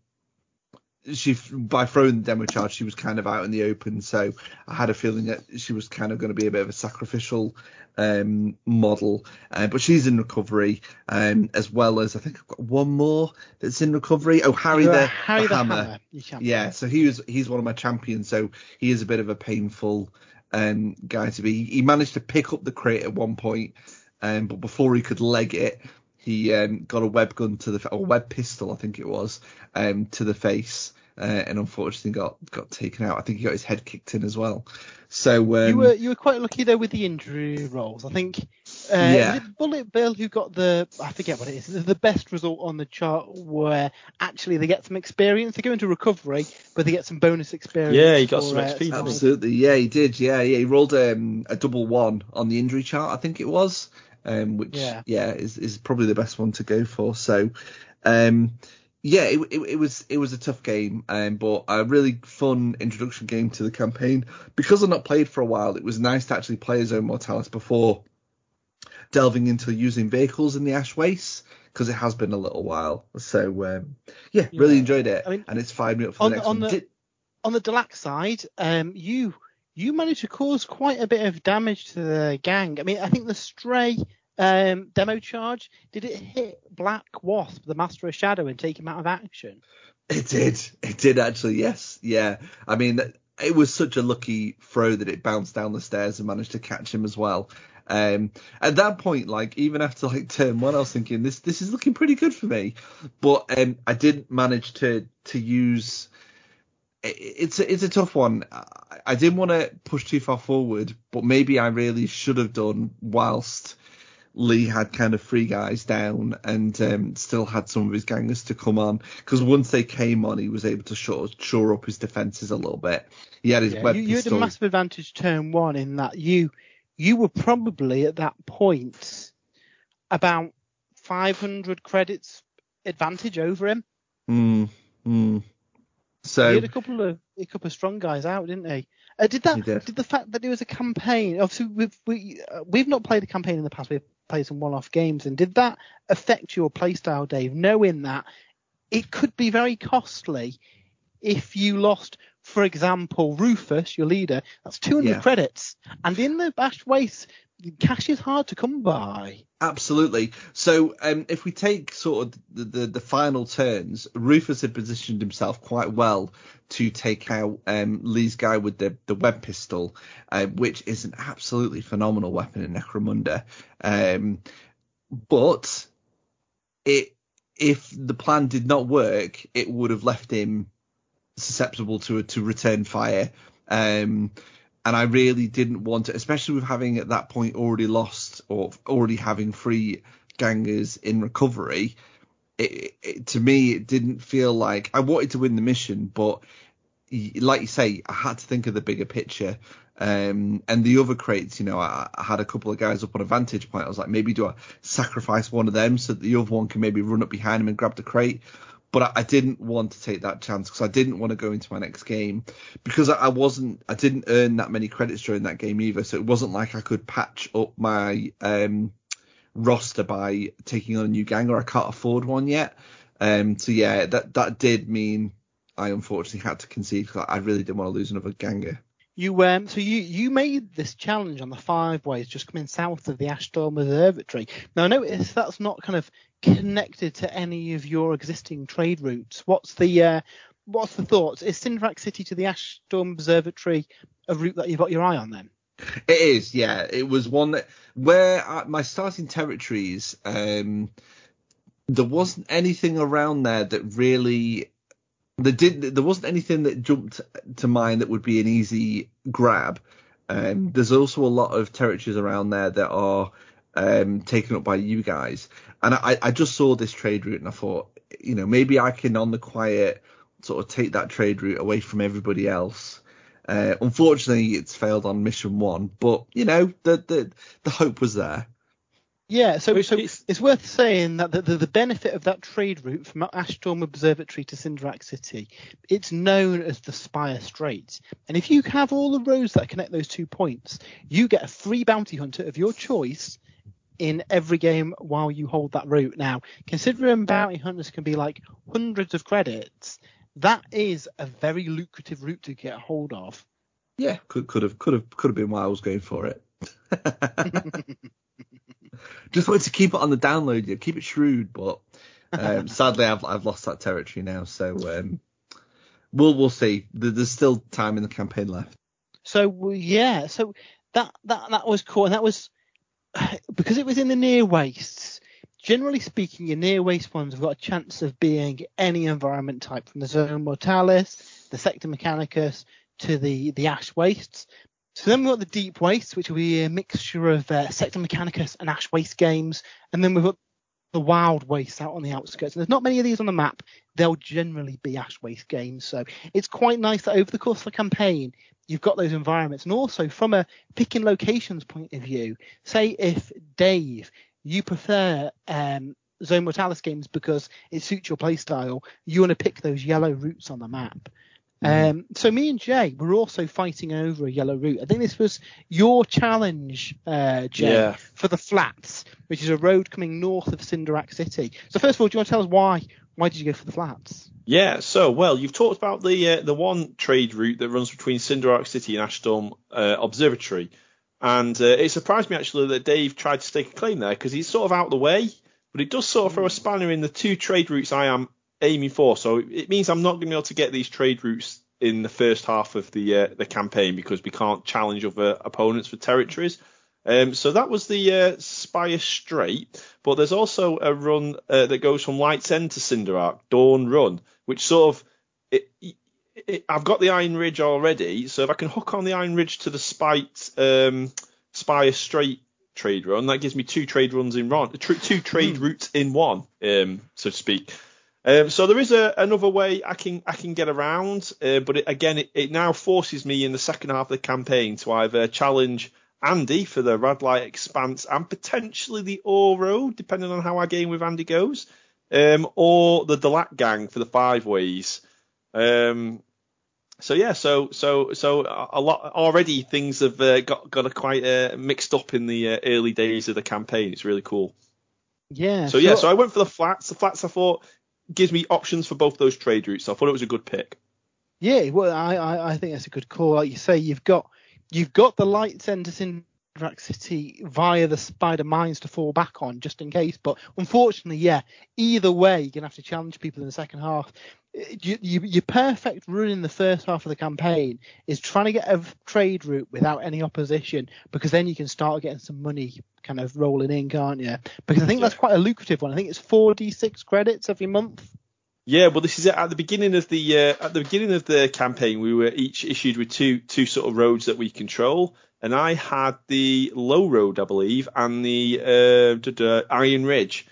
[SPEAKER 1] she by throwing the demo charge she was kind of out in the open. So i had a feeling that she was kind of going to be a bit of a sacrificial um, model. Uh, but she's in recovery um, as well as i think i've got one more that's in recovery. Oh harry the,
[SPEAKER 2] Harry
[SPEAKER 1] the hammer,
[SPEAKER 2] Hammer,
[SPEAKER 1] yeah so he was he's one of my champions. So he is a bit of a painful um, guy to be. He managed to pick up the crate at one point um, but before he could leg it he um, got a web gun to the or web pistol, I think it was, um, to the face, uh, and unfortunately got got taken out. I think he got his head kicked in as well. So um,
[SPEAKER 2] you were you were quite lucky though with the injury rolls. I think uh,
[SPEAKER 1] Yeah.
[SPEAKER 2] was it Bullet Bill who got the I forget what it is the- the best result on the chart where actually they get some experience. They go into recovery, but they get some bonus experience.
[SPEAKER 4] Yeah, he got
[SPEAKER 2] for,
[SPEAKER 4] some
[SPEAKER 2] uh,
[SPEAKER 4] XP, didn't
[SPEAKER 1] absolutely, yeah, he did, yeah, yeah. He rolled um, a double one on the injury chart, I think it was, um, which
[SPEAKER 2] Yeah.
[SPEAKER 1] yeah, is is probably the best one to go for. So, um, yeah, it, it, it was it was a tough game, um, but a really fun introduction game to the campaign. Because I've not played for a while, it was nice to actually play as Zone Mortalis before delving into using vehicles in the Ash Waste because it has been a little while. So um, yeah, really enjoyed it,
[SPEAKER 2] I mean,
[SPEAKER 1] and it's fired me up for
[SPEAKER 2] on
[SPEAKER 1] the
[SPEAKER 2] the-
[SPEAKER 1] next
[SPEAKER 2] on
[SPEAKER 1] one.
[SPEAKER 2] the-
[SPEAKER 1] Did-
[SPEAKER 2] on the Delaque side, um, you you managed to cause quite a bit of damage to the gang. I mean, I think the stray um, demo charge did it hit Black Wasp, the Master of Shadow, and take him out of action?
[SPEAKER 1] It did. It did actually. Yes. Yeah. I mean, it was such a lucky throw that it bounced down the stairs and managed to catch him as well. Um, at that point, like even after like turn one, I was thinking this this is looking pretty good for me, but um, I didn't manage to to use. It- It's a, it's a tough one. I- I didn't want to push too far forward, but maybe I really should have done whilst Lee had kind of three guys down and um, still had some of his gangers to come on because once they came on, he was able to shore, shore up his defenses a little bit. He had his
[SPEAKER 2] Yeah, you, you had a massive advantage turn one in that you you were probably at that point about 500 credits advantage over him.
[SPEAKER 1] Mm, mm. So
[SPEAKER 2] he had a couple of a couple of strong guys out, didn't he? Uh, did that
[SPEAKER 1] He did.
[SPEAKER 2] the fact that it was a campaign? Obviously, we've we, uh, we've not played a campaign in the past. We've played some one-off games, and did that affect your playstyle, Dave? Knowing that it could be very costly if you lost, for example, Rufus, your leader. That's 200
[SPEAKER 1] Yeah.
[SPEAKER 2] credits, and in the Ash Waste cash is hard to come by.
[SPEAKER 1] Absolutely. So um, if we take sort of the, the, the, final turns, Rufus had positioned himself quite well to take out um, Lee's guy with the, the web pistol, uh, which is an absolutely phenomenal weapon in Necromunda. Um, but it if the plan did not work, it would have left him susceptible to to return fire. Um, and I really didn't want it, especially with having at that point already lost or already having three gangers in recovery. It, it, to me, it didn't feel like I wanted to win the mission, but like you say, I had to think of the bigger picture. Um, and the other crates, you know, I, I, had a couple of guys up on a vantage point. I was like, maybe do I sacrifice one of them so that the other one can maybe run up behind him and grab the crate? But I, I didn't want to take that chance because I didn't want to go into my next game because I, I, wasn't I didn't earn that many credits during that game either, so it wasn't like I could patch up my um, roster by taking on a new gang or I can't afford one yet. Um, so yeah, that that did mean I unfortunately had to concede because I really didn't want to lose another ganger.
[SPEAKER 2] You um so you you made this challenge on the five ways just coming south of the Ashstorm Observatory. Now notice that's not kind of connected to any of your existing trade routes. What's the uh, what's the thoughts? Is Cinderak City to the Ashstorm Observatory a route that you've got your eye on then?
[SPEAKER 1] It is, yeah. It was one that where I, my starting territories, um, there wasn't anything around there that really there did there wasn't anything that jumped to mind that would be an easy grab. Um, there's also a lot of territories around there that are um, taken up by you guys, and I, I just saw this trade route and I thought, you know, maybe I can on the quiet sort of take that trade route away from everybody else. Uh, unfortunately, it's failed on mission one, but you know the the the hope was there.
[SPEAKER 2] Yeah, so, so it's worth saying that the, the, the, benefit of that trade route from Ashstorm Observatory to Cinderak City, it's known as the Spire Strait. And if you have all the roads that connect those two points, you get a free bounty hunter of your choice in every game while you hold that route. Now, considering bounty hunters can be like hundreds of credits, that is a very lucrative route to get a hold of.
[SPEAKER 1] Yeah, could could have could have could have been why I was going for it. Just wanted to keep it on the download, yeah, keep it shrewd, but um, sadly I've I've lost that territory now. So um, we'll we'll see. There's still time in the campaign left.
[SPEAKER 2] So yeah, so that that that was cool, and that was because it was in the near wastes. Generally speaking, your near waste ones have got a chance of being any environment type, from the Zone Mortalis, the Sector Mechanicus, to the the ash wastes. So then we've got the deep Wastes, which will be a mixture of uh, Sector Mechanicus and Ash Waste games, and then we've got the wild Wastes out on the outskirts. And there's not many of these on the map. They'll generally be Ash Waste games, so it's quite nice that over the course of the campaign, you've got those environments. And also from a picking locations point of view, say if Dave, you prefer um, Zone Mortalis games because it suits your playstyle, you want to pick those yellow routes on the map. Mm-hmm. Um, so me and Jay were also fighting over a yellow route. I think this was your challenge, uh, Jay, yeah. for the flats, which is a road coming north of Cinderak City. So first of all, do you want to tell us why? Why did you go for the flats?
[SPEAKER 4] Yeah, so well, you've talked about the uh, the one trade route that runs between Cinderak City and Ashstorm uh, Observatory, and uh, it surprised me actually that Dave tried to stake a claim there because he's sort of out of the way, but it does sort of throw a spanner in the two trade routes I am aiming for. So it means I'm not going to be able to get these trade routes in the first half of the uh, the campaign because we can't challenge other opponents for territories. Um, so that was the uh, Spire Strait, but there's also a run uh, that goes from Light's End to Cinderak, Dawn Run, which sort of it, it, I've got the Iron Ridge already, so if I can hook on the Iron Ridge to the Spite um, Spire Strait trade run, that gives me two trade runs in one, two trade hmm. routes in one, um, so to speak. Um, so there is a, another way I can I can get around, uh, but it, again, it, it, now forces me in the second half of the campaign to either challenge Andy for the Radlight Expanse and potentially the Oro, depending on how our game with Andy goes, um, or the Delaque Gang for the Five Ways. Um, so yeah, so so so a lot already things have uh, got got a quite uh, mixed up in the uh, early days of the campaign. It's really cool.
[SPEAKER 2] Yeah.
[SPEAKER 4] So, so yeah, so I went for the flats. The flats I thought gives me options for both those trade routes. So I thought it was a good pick.
[SPEAKER 2] Yeah, well, I, I, I think that's a good call. Like you say, you've got you've got the light End to Cinderak City via the spider mines to fall back on just in case. But unfortunately, yeah, either way, you're gonna have to challenge people in the second half. You, you, your perfect run in the first half of the campaign is trying to get a trade route without any opposition, because then you can start getting some money kind of rolling in, can't you? Because I think that's quite a lucrative one. I think it's 4d6 credits every month.
[SPEAKER 4] Yeah, well, this is. At the beginning of the uh, at the beginning of the campaign, we were each issued with two two sort of roads that we control, and I had the low road, I believe, and the uh, Iron Ridge.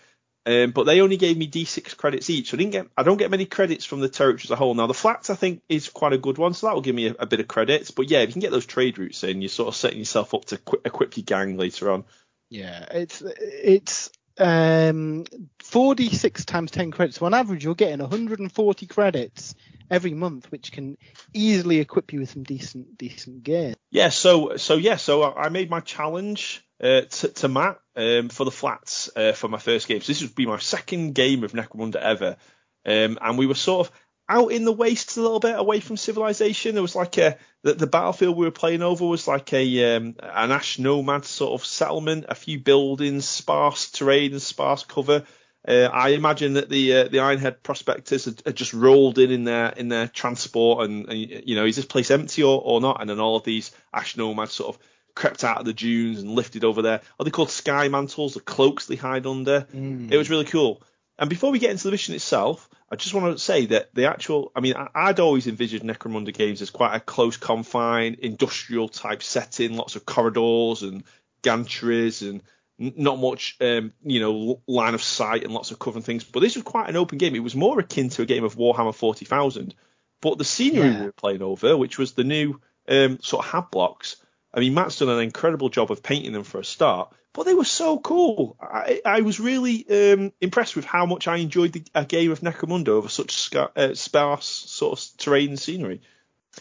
[SPEAKER 4] Um, but they only gave me D6 credits each, so I didn't get I don't get many credits from the territory as a whole. Now the flats I think is quite a good one, so that will give me a, a bit of credits. But yeah, if you can get those trade routes in, you're sort of setting yourself up to qu- equip your gang later on.
[SPEAKER 2] Yeah, it's it's um 46 times 10 credits. So on average, you're getting 140 credits every month, which can easily equip you with some decent decent gear.
[SPEAKER 4] Yeah, so so yeah, so I made my challenge uh, to, to, Matt um, for the flats uh, for my first game. So this would be my second game of Necromunda ever, um, and we were sort of out in the wastes a little bit away from civilization. There was like a the, the battlefield we were playing over was like a um, an ash nomad sort of settlement, a few buildings, sparse terrain and sparse cover. Uh, I imagine that the uh, the Ironhead prospectors had, had, just rolled in in their in their transport, and, and, you know is this place empty or, or not? And then all of these ash nomads sort of crept out of the dunes and lifted over there. Are they called sky mantles? The cloaks they hide under. Mm. It was really cool. And before we get into the mission itself, I just want to say that the actual, I mean, I'd always envisioned Necromunda games as quite a close confined, industrial type setting, lots of corridors and gantries and not much, um, you know, line of sight and lots of cover and things. But this was quite an open game. It was more akin to a game of Warhammer 40,000. But the scenery yeah. we were playing over, which was the new um, sort of hab blocks, I mean, Matt's done an incredible job of painting them for a start, but they were so cool. I, I was really um, impressed with how much I enjoyed the, a game of Necromunda over such scar, uh, sparse sort of terrain and scenery.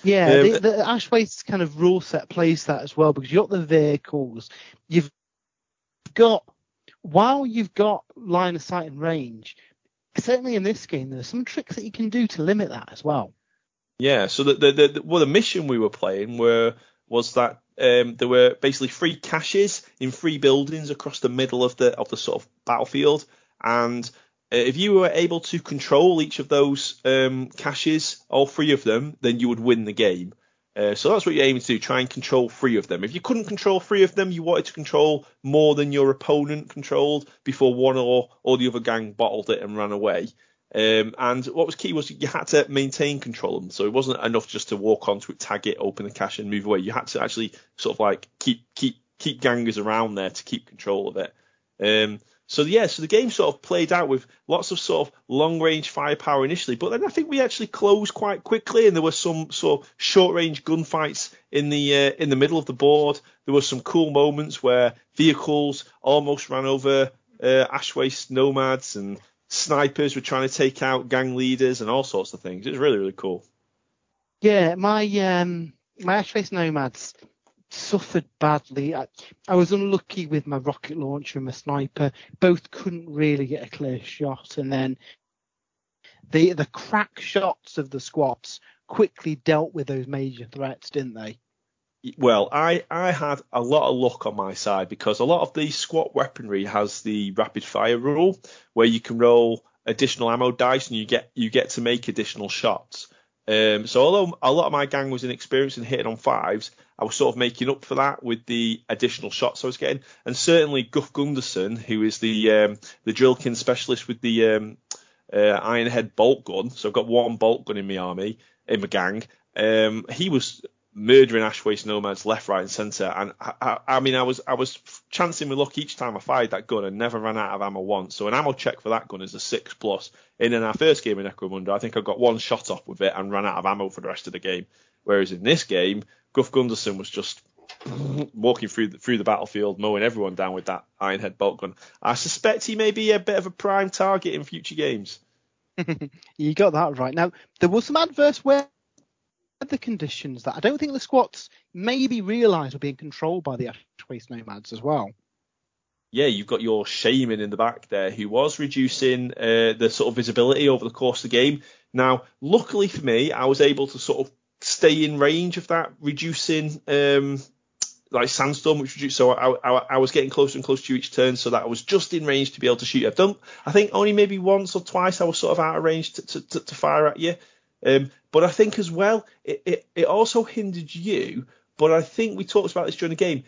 [SPEAKER 2] Yeah, um, the, the Ash Waste kind of rule set plays that as well because you've got the vehicles, you've got while you've got line of sight and range. Certainly in this game, there's some tricks that you can do to limit that as well.
[SPEAKER 4] Yeah, so the the, the well the mission we were playing were was that um, there were basically three caches in three buildings across the middle of the of the sort of battlefield, and uh, if you were able to control each of those um, caches, all three of them, then you would win the game. Uh, so that's what you're aiming to do, try and control three of them. If you couldn't control three of them, you wanted to control more than your opponent controlled before one or, or the other gang bottled it and ran away. Um, and what was key was you had to maintain control of them. So it wasn't enough just to walk onto it, tag it, open the cache, and move away. You had to actually sort of like keep keep keep gangers around there to keep control of it. Um, so yeah, so the game sort of played out with lots of sort of long range firepower initially, but then I think we actually closed quite quickly, and there were some sort of short range gunfights in the uh, in the middle of the board. There were some cool moments where vehicles almost ran over uh, nomads and snipers were trying to take out gang leaders and all sorts of things. It was really really cool.
[SPEAKER 2] Yeah, my um my Ashwaste Nomads suffered badly. I, I, was unlucky with my rocket launcher and my sniper. Both couldn't really get a clear shot, and then the the crack shots of the squads quickly dealt with those major threats, didn't they?
[SPEAKER 4] Well, I, I had a lot of luck on my side because a lot of the squat weaponry has the rapid fire rule where you can roll additional ammo dice and you get you get to make additional shots. Um, so although a lot of my gang was inexperienced in hitting on fives, I was sort of making up for that with the additional shots I was getting. And certainly Guff Gunderson, who is the um, the drillkin specialist with the um, uh, Ironhead bolt gun, so I've got one bolt gun in my army in my gang. Um, he was murdering Ashwaste nomads left, right, and centre. And I, I, I, mean, I was I was chancing my luck each time I fired that gun and never ran out of ammo once. So an ammo check for that gun is a six plus. And in our first game in Necromunda, I think I got one shot off with it and ran out of ammo for the rest of the game. Whereas in this game, Guff Gunderson was just walking through the, through the battlefield, mowing everyone down with that Ironhead bolt gun. I suspect he may be a bit of a prime target in future games.
[SPEAKER 2] you got that right. Now there was some adverse weather the conditions that I don't think the squats maybe realised were being controlled by the Ash Waste Nomads as well.
[SPEAKER 4] Yeah, you've got your Shaman in the back there who was reducing uh, the sort of visibility over the course of the game. Now, luckily for me, I was able to sort of stay in range of that reducing um, like sandstorm, which reduced, so I, I, I, was getting closer and closer to each turn, so that I was just in range to be able to shoot. I've done, I think only maybe once or twice I was sort of out of range to, to, to, to fire at you. Um, but I think as well, it, it, it also hindered you. But I think we talked about this during the game.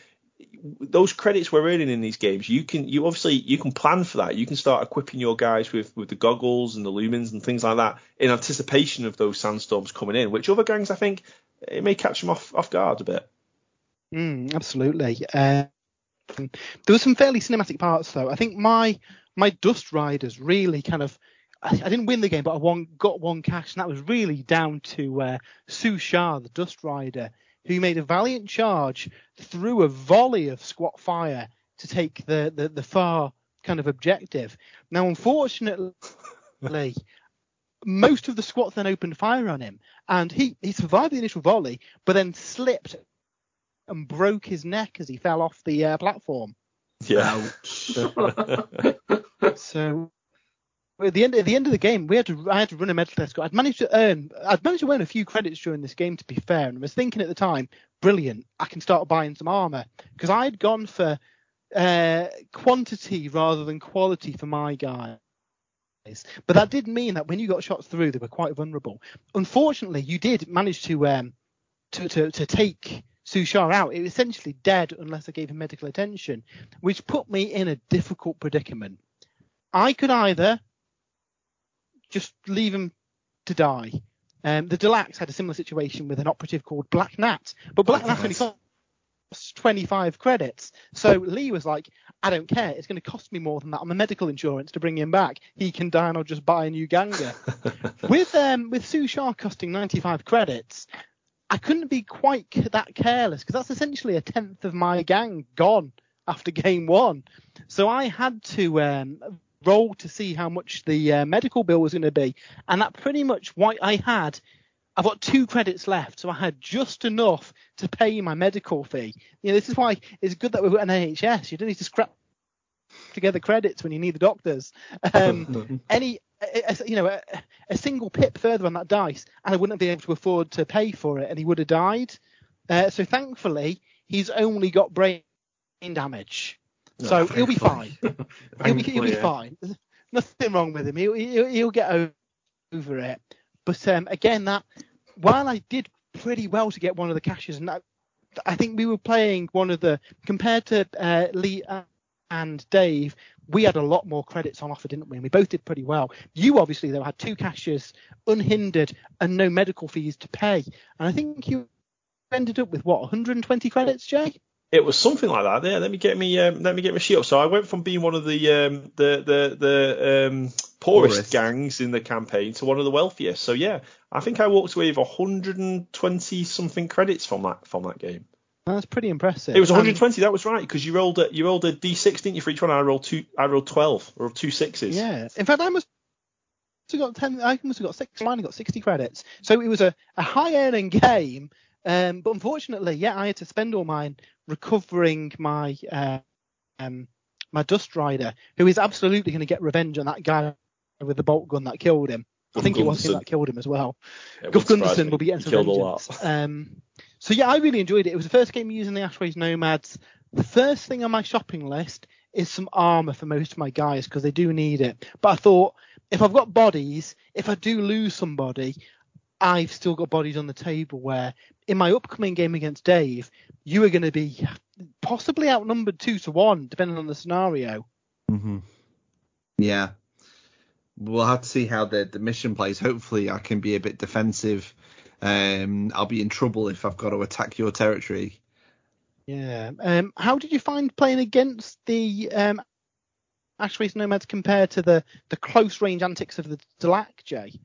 [SPEAKER 4] Those credits we're earning in these games, you can you obviously you can plan for that. You can start equipping your guys with with the goggles and the lumens and things like that in anticipation of those sandstorms coming in. Which other gangs I think it may catch them off off guard a bit.
[SPEAKER 2] Mm, absolutely. Um, there were some fairly cinematic parts though. I think my my Dust Riders really kind of I, I didn't win the game, but I won got one cash, and that was really down to uh, Su Sha, the Dust Rider, who made a valiant charge through a volley of squat fire to take the the, the far kind of objective. Now, unfortunately. most of the squats then opened fire on him, and he, he survived the initial volley, but then slipped and broke his neck as he fell off the uh, platform.
[SPEAKER 4] Yeah.
[SPEAKER 2] so at the end at the end of the game, we had to I had to run a medical test. I'd managed to earn I'd managed to earn a few credits during this game to be fair, and I was thinking at the time, brilliant, I can start buying some armor because I'd gone for uh, quantity rather than quality for my guys. But that did mean that when you got shots through, they were quite vulnerable. Unfortunately, you did manage to um, to, to, to take Su Sha out. It was essentially dead unless I gave him medical attention, which put me in a difficult predicament. I could either just leave him to die. Um, the Delaques had a similar situation with an operative called Black Nat, but Black Nat only cost 25 credits. So Lee was like, I don't care. It's going to cost me more than that on the medical insurance to bring him back. He can die and I'll just buy a new ganger. with um, with Su Sha costing 95 credits, I couldn't be quite that careless because that's essentially a tenth of my gang gone after game one. So I had to um, roll to see how much the uh, medical bill was going to be, and that pretty much what I had. I've got two credits left, so I had just enough to pay my medical fee. You know, this is why it's good that we've got an NHS. You don't need to scrap together credits when you need the doctors. Um, any a, you know, a, a, single pip further on that dice, and I wouldn't be able to afford to pay for it, and he would have died. Uh, so thankfully, he's only got brain damage, no, so he'll be fine. he'll be, he'll be fine. There's nothing wrong with him. He'll, he'll, he'll get over it. But um, again, that while I did pretty well to get one of the caches, and I, I think we were playing one of the compared to uh, Lee and Dave, we had a lot more credits on offer, didn't we? And we both did pretty well. You obviously though had two caches unhindered and no medical fees to pay, and I think you ended up with what 120 credits, Jay?
[SPEAKER 4] It was something like that. Yeah, let me get me um, let me get my sheet up. So I went from being one of the um, the the the um, poorest, poorest gangs in the campaign to one of the wealthiest. So yeah, I think I walked away with 120 something credits from that from that game.
[SPEAKER 2] That's pretty impressive.
[SPEAKER 4] It was 120. that was right because you rolled a you rolled a d6, didn't you, for each one? I rolled two. I rolled 12 or two sixes.
[SPEAKER 2] Yeah. In fact, I must have got 10. I must have got six. Mine got 60 credits. So it was a, a high earning game. Um, but unfortunately, yeah, I had to spend all mine recovering my uh, um, my Dust Rider, who is absolutely going to get revenge on that guy with the bolt gun that killed him. I think it was him that killed him as well. Yeah, Guff Gunderson will be getting some vengeance. Um, so yeah, I really enjoyed it. It was the first game using the Ashwaste Nomads. The first thing on my shopping list is some armor for most of my guys because they do need it. But I thought if I've got bodies, if I do lose somebody, I've still got bodies on the table where in my upcoming game against Dave, you are going to be possibly outnumbered two to one, depending on the scenario.
[SPEAKER 1] Mm-hmm. Yeah. We'll have to see how the, the mission plays. Hopefully, I can be a bit defensive um, I'll be in trouble if I've got to attack your territory.
[SPEAKER 2] Yeah. Um, how did you find playing against the um, Ashwaste Nomads compared to the, the close range antics of the Delaque, Jay?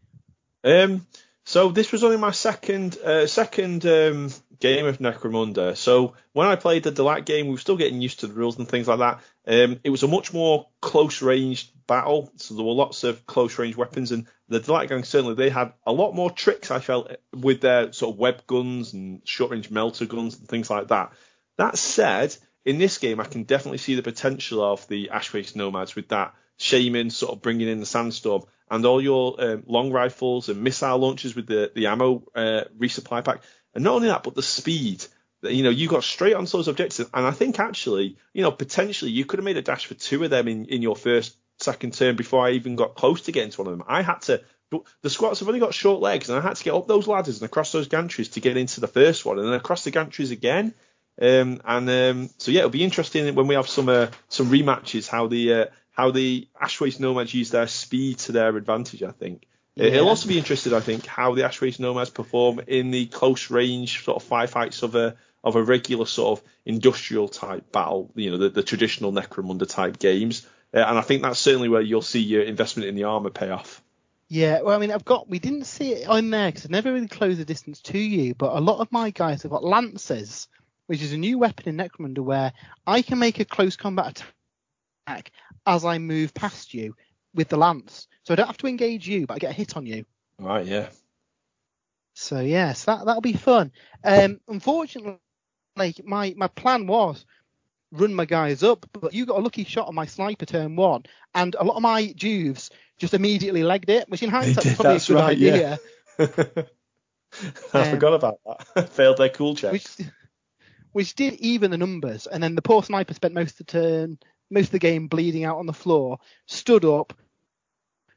[SPEAKER 4] Um, so this was only my second uh, second um, game of Necromunda. So when I played the Delaque game, we were still getting used to the rules and things like that. Um, it was a much more close range battle, so there were lots of close range weapons, and the Delaque gang certainly they had a lot more tricks. I felt with their sort of web guns and short range melter guns and things like that. That said, in this game, I can definitely see the potential of the Ashwaste Nomads with that shaman sort of bringing in the sandstorm and all your um, long rifles and missile launchers with the the ammo uh, resupply pack. And not only that, but the speed. you know, you got straight on those objectives, and I think actually, you know, potentially you could have made a dash for two of them in, in your first, second turn before I even got close to getting to one of them. I had to. The squats have only got short legs, and I had to get up those ladders and across those gantries to get into the first one, and then across the gantries again. Um, and um, so yeah, it'll be interesting when we have some uh, some rematches how the uh, how the Ashwaste Nomads use their speed to their advantage. I think yeah. it'll also be interested, I think how the Ashwaste Nomads perform in the close range sort of firefights of a of a regular sort of industrial type battle. You know, the, the traditional Necromunda type games. Uh, and I think that's certainly where you'll see your investment in the armor pay off.
[SPEAKER 2] Yeah, well, I mean, I've got, we didn't see it on there because I never really closed the distance to you, but a lot of my guys have got lances, which is a new weapon in Necromunda where I can make a close combat attack as I move past you with the lance. So I don't have to engage you, but I get a hit on you.
[SPEAKER 4] Right, yeah.
[SPEAKER 2] So yes, that that'll be fun. Um, unfortunately, my my plan was run my guys up, but you got a lucky shot on my sniper turn one, and a lot of my juves just immediately legged it, which in hindsight is probably a good right, idea.
[SPEAKER 4] Yeah. I um, forgot about that. Failed their cool check.
[SPEAKER 2] Which, which did even the numbers, and then the poor sniper spent most of the turn, most of the game bleeding out on the floor, stood up,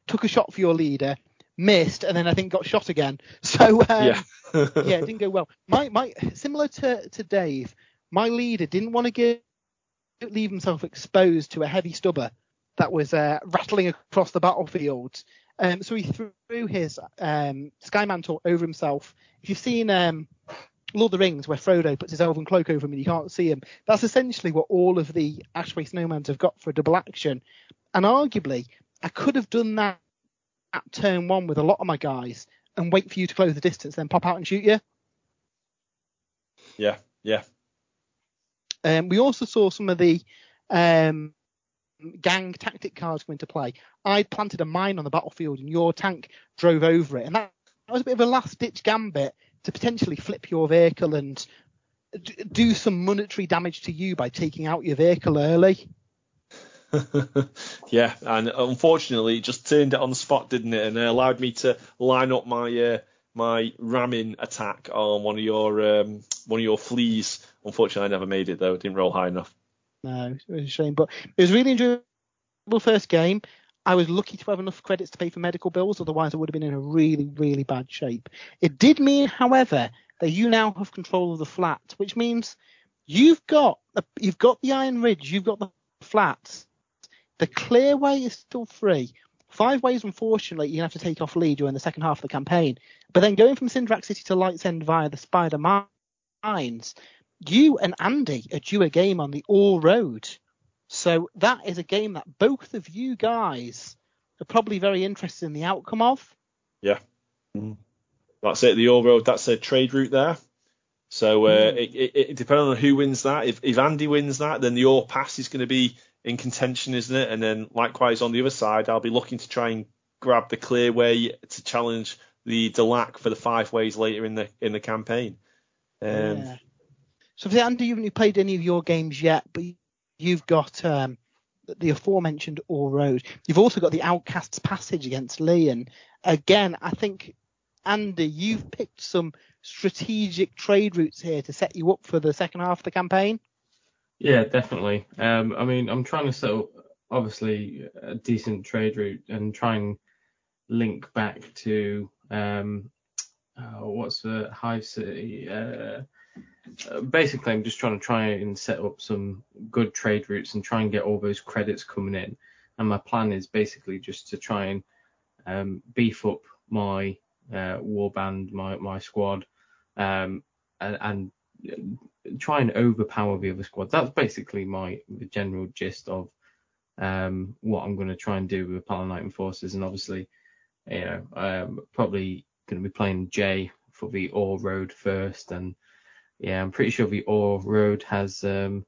[SPEAKER 2] took a shot for your leader, missed, and then I think got shot again. So um, yeah, yeah, it didn't go well. My my similar to to Dave, my leader didn't want to give leave himself exposed to a heavy stubber that was uh, rattling across the battlefield. Um, so he threw his um, sky mantle over himself. If you've seen um, Lord of the Rings, where Frodo puts his elven cloak over him and you can't see him, that's essentially what all of the Ash Waste Nomads have got for a double action. And arguably, I could have done that at turn one with a lot of my guys and wait for you to close the distance, then pop out and shoot you.
[SPEAKER 4] Yeah, yeah.
[SPEAKER 2] Um, we also saw some of the um, gang tactic cards come into play. I planted a mine on the battlefield and your tank drove over it, and that, that was a bit of a last ditch gambit to potentially flip your vehicle and d- do some monetary damage to you by taking out your vehicle early.
[SPEAKER 4] yeah, and unfortunately, it just turned it on the spot, didn't it? And it allowed me to line up my uh, my ramming attack on one of your um, one of your fleas. Unfortunately, I never made it though. It didn't roll high enough.
[SPEAKER 2] No, it was a shame, but it was really enjoyable first game. I was lucky to have enough credits to pay for medical bills, otherwise I would have been in a really, really bad shape. It did mean, however, that you now have control of the flat, which means you've got you've got the Iron Ridge, you've got the flats. The clear way is still free. Five ways, unfortunately, you have to take off Lee during the second half of the campaign. But then going from Cinderak City to Light's End via the Spider Mines, you and Andy are due a game on the All Road. So that is a game that both of you guys are probably very interested in the outcome of.
[SPEAKER 4] Yeah. Mm. That's it. The All Road. That's a trade route there. So uh, mm. it, it, it depends on who wins that. If, if Andy wins that, then the All Pass is going to be in contention, isn't it? And then likewise on the other side, I'll be looking to try and grab the clear way to challenge the Delaque for the five ways later in the in the campaign. Um, yeah.
[SPEAKER 2] So Andy, you haven't played any of your games yet, but You've got um, the aforementioned All Road. You've also got the Outcasts Passage against Lee. And again, I think, Andy, you've picked some strategic trade routes here to set you up for the second half of the campaign.
[SPEAKER 3] Yeah, definitely. Um, I mean, I'm trying to set up, obviously, a decent trade route and try and link back to um, uh, what's the Hive City? Uh, uh, basically, I'm just trying to try and set up some good trade routes and try and get all those credits coming in. And my plan is basically just to try and um, beef up my uh, warband, my my squad, um, and, and, try and overpower the other squad. That's basically my the general gist of um, what I'm going to try and do with Palanite forces. And obviously, you know, um, probably going to be playing Jay for the All Road first and yeah, I'm pretty sure the Ore Road has um,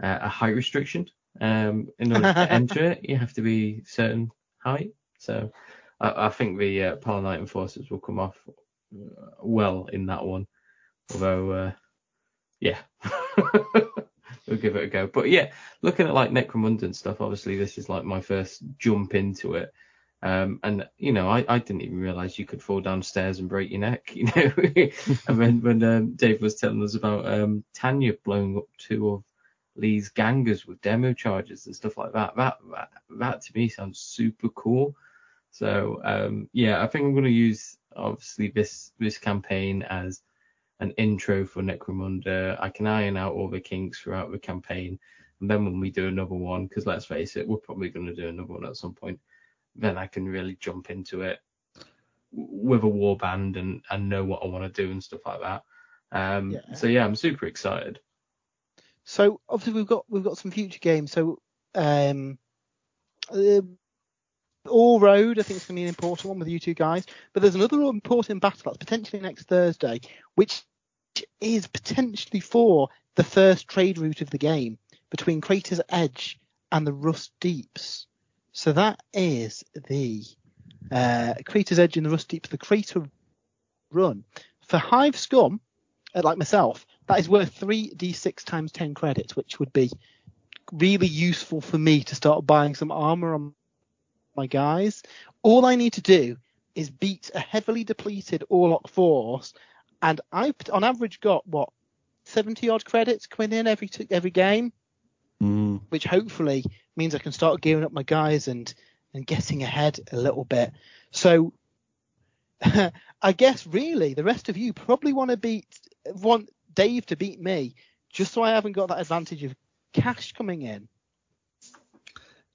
[SPEAKER 3] a height restriction. Um, in order to enter it, you have to be certain height. So I, I think the uh, Palanite Enforcers will come off uh, well in that one. Although, uh, yeah, we'll give it a go. But yeah, looking at like Necromunda and stuff, obviously this is like my first jump into it. Um, and you know, I, I didn't even realize you could fall downstairs and break your neck. You know, and when when um, Dave was telling us about um, Tanya blowing up two of Lee's gangers with demo charges and stuff like that, that that, that to me sounds super cool. So um, yeah, I think I'm going to use obviously this this campaign as an intro for Necromunda. I can iron out all the kinks throughout the campaign, and then when we do another one, because let's face it, we're probably going to do another one at some point then I can really jump into it with a war band and, and know what I want to do and stuff like that. Um, yeah. So yeah, I'm super excited.
[SPEAKER 2] So obviously we've got we've got some future games. So um, uh, All Road, I think it's going to be an important one with you two guys. But there's another important battle that's potentially next Thursday, which is potentially for the first trade route of the game between Crater's Edge and the Rust Deeps. So that is the uh, Crater's Edge in the Rust Deep, the Crater Run. For Hive Scum, uh, like myself, that is worth 3d6 times 10 credits, which would be really useful for me to start buying some armor on my guys. All I need to do is beat a heavily depleted Orlock force, and I've on average got what 70 odd credits coming in every every game,
[SPEAKER 1] mm.
[SPEAKER 2] which hopefully means I can start gearing up my guys and and getting ahead a little bit. So I guess really the rest of you probably want to beat want Dave to beat me just so I haven't got that advantage of cash coming in.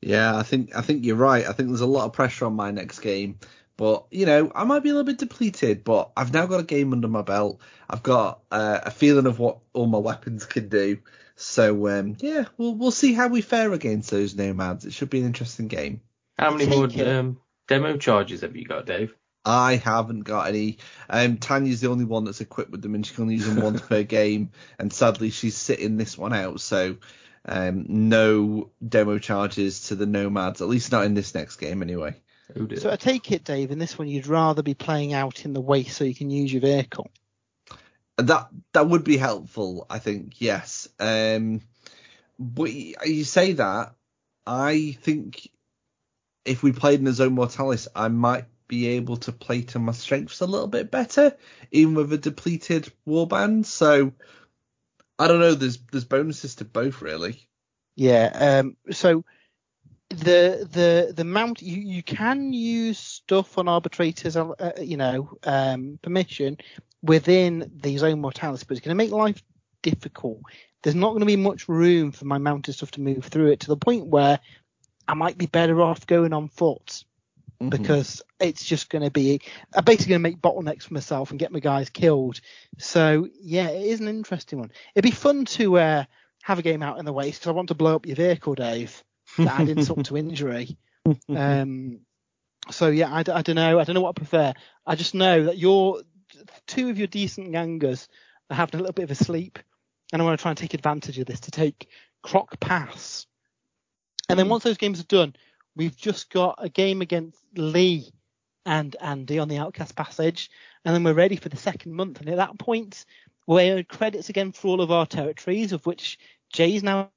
[SPEAKER 1] Yeah, I think I think you're right. I think there's a lot of pressure on my next game. But you know, I might be a little bit depleted, but I've now got a game under my belt. I've got uh, a feeling of what all my weapons can do. So um, yeah, we'll we'll see how we fare against those nomads. It should be an interesting game.
[SPEAKER 3] How many more um, demo charges have you got, Dave?
[SPEAKER 1] I haven't got any. Um, Tanya's the only one that's equipped with them, and she can only use them once per game. And sadly, she's sitting this one out, so um, no demo charges to the nomads, at least not in this next game, anyway.
[SPEAKER 2] So I take it, Dave, in this one you'd rather be playing out in the waste so you can use your vehicle.
[SPEAKER 1] That that would be helpful, I think. Yes. Um, but you say that, I think if we played in a zone mortalis, I might be able to play to my strengths a little bit better, even with a depleted warband. So I don't know. There's there's bonuses to both, really.
[SPEAKER 2] Yeah. Um. So the the the mount you you can use stuff on arbitrators, uh, you know, um, permission within the zone mortalis, but it's going to make life difficult. There's not going to be much room for my mounted stuff to move through it to the point where I might be better off going on foot mm-hmm. because it's just going to be I'm basically going to make bottlenecks for myself and get my guys killed. So yeah, it is an interesting one. It'd be fun to uh, have a game out in the waste because I want to blow up your vehicle, Dave. To add insult to injury. Um, so yeah, I, I don't know. I don't know what I prefer. I just know that you're two of your decent gangers are having a little bit of a sleep, and I want to try and take advantage of this to take Croc Pass. And then hmm. once those games are done, we've just got a game against Lee and Andy on the Outcast Passage, and then we're ready for the second month. And at that point, we earn credits again for all of our territories, of which Jay's now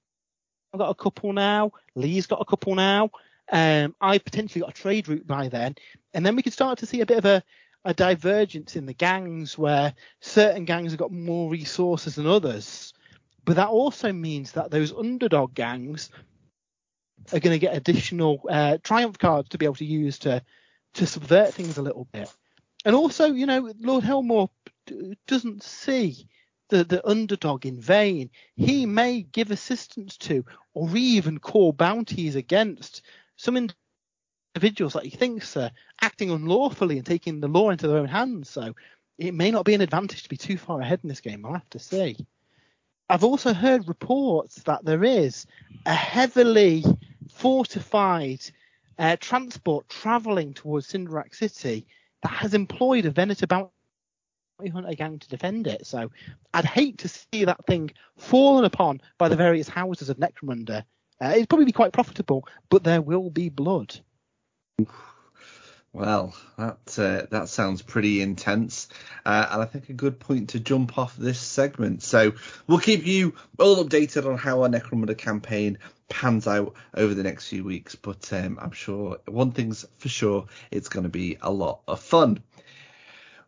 [SPEAKER 2] got a couple now, Lee's got a couple now. Um, I potentially got a trade route by then, and then we could start to see a bit of a a divergence in the gangs where certain gangs have got more resources than others. But that also means that those underdog gangs are going to get additional uh, triumph cards to be able to use to to subvert things a little bit. And also, you know, Lord Helmawr doesn't see the, the underdog in vain. He may give assistance to or even call bounties against some individuals that he thinks are acting unlawfully and taking the law into their own hands. So it may not be an advantage to be too far ahead in this game. I'll have to see. I've also heard reports that there is a heavily fortified uh, transport travelling towards Cinderak City that has employed a Venator bounty hunter gang to defend it. So I'd hate to see that thing fallen upon by the various houses of Necromunda. Uh, it'd probably be quite profitable, but there will be blood.
[SPEAKER 1] Well, that uh, that sounds pretty intense, uh, and I think a good point to jump off this segment. So we'll keep you all updated on how our Necromunda campaign pans out over the next few weeks. But um, I'm sure one thing's for sure, it's going to be a lot of fun.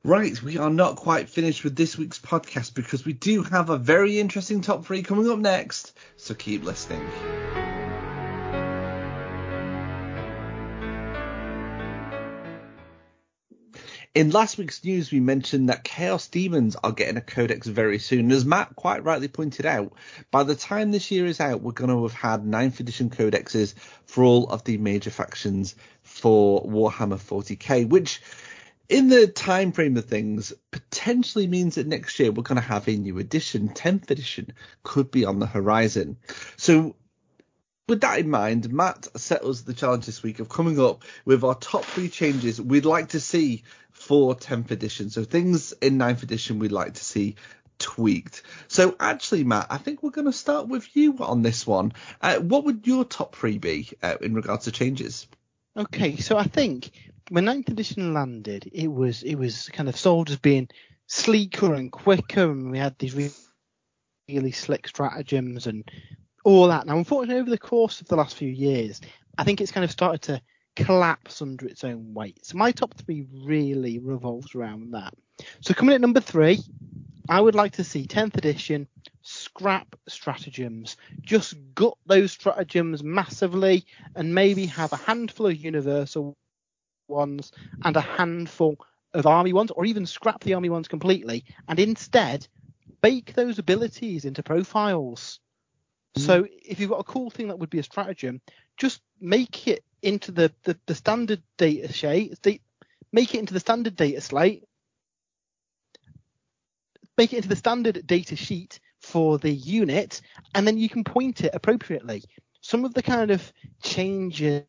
[SPEAKER 1] Right, we are not quite finished with this week's podcast because we do have a very interesting top three coming up next. So keep listening. In last week's news, we mentioned that Chaos Demons are getting a codex very soon. As Matt quite rightly pointed out, by the time this year is out, we're going to have had 9th edition codexes for all of the major factions for Warhammer 40k, which in the time frame of things potentially means that next year we're going to have a new edition 10th edition could be on the horizon so with that in mind matt set us the challenge this week of coming up with our top three changes we'd like to see for 10th edition. So things in 9th edition we'd like to see tweaked. So actually matt i think we're going to start with you on this one. Uh, what would your top three be uh, in regards to changes?
[SPEAKER 2] Okay, so I think when ninth edition landed, it was it was kind of sold as being sleeker and quicker, and we had these really slick stratagems and all that. Now, unfortunately, over the course of the last few years, I think it's kind of started to collapse under its own weight. So my top three really revolves around that. So coming at number three, I would like to see 10th edition scrap stratagems. Just gut those stratagems massively and maybe have a handful of universal ones and a handful of army ones, or even scrap the army ones completely and instead bake those abilities into profiles. Mm. So if you've got a cool thing that would be a stratagem, just make it into the, the, the standard data sheet, make it into the standard data slate, make it into the standard data sheet for the unit, and then you can point it appropriately. Some of the kind of changes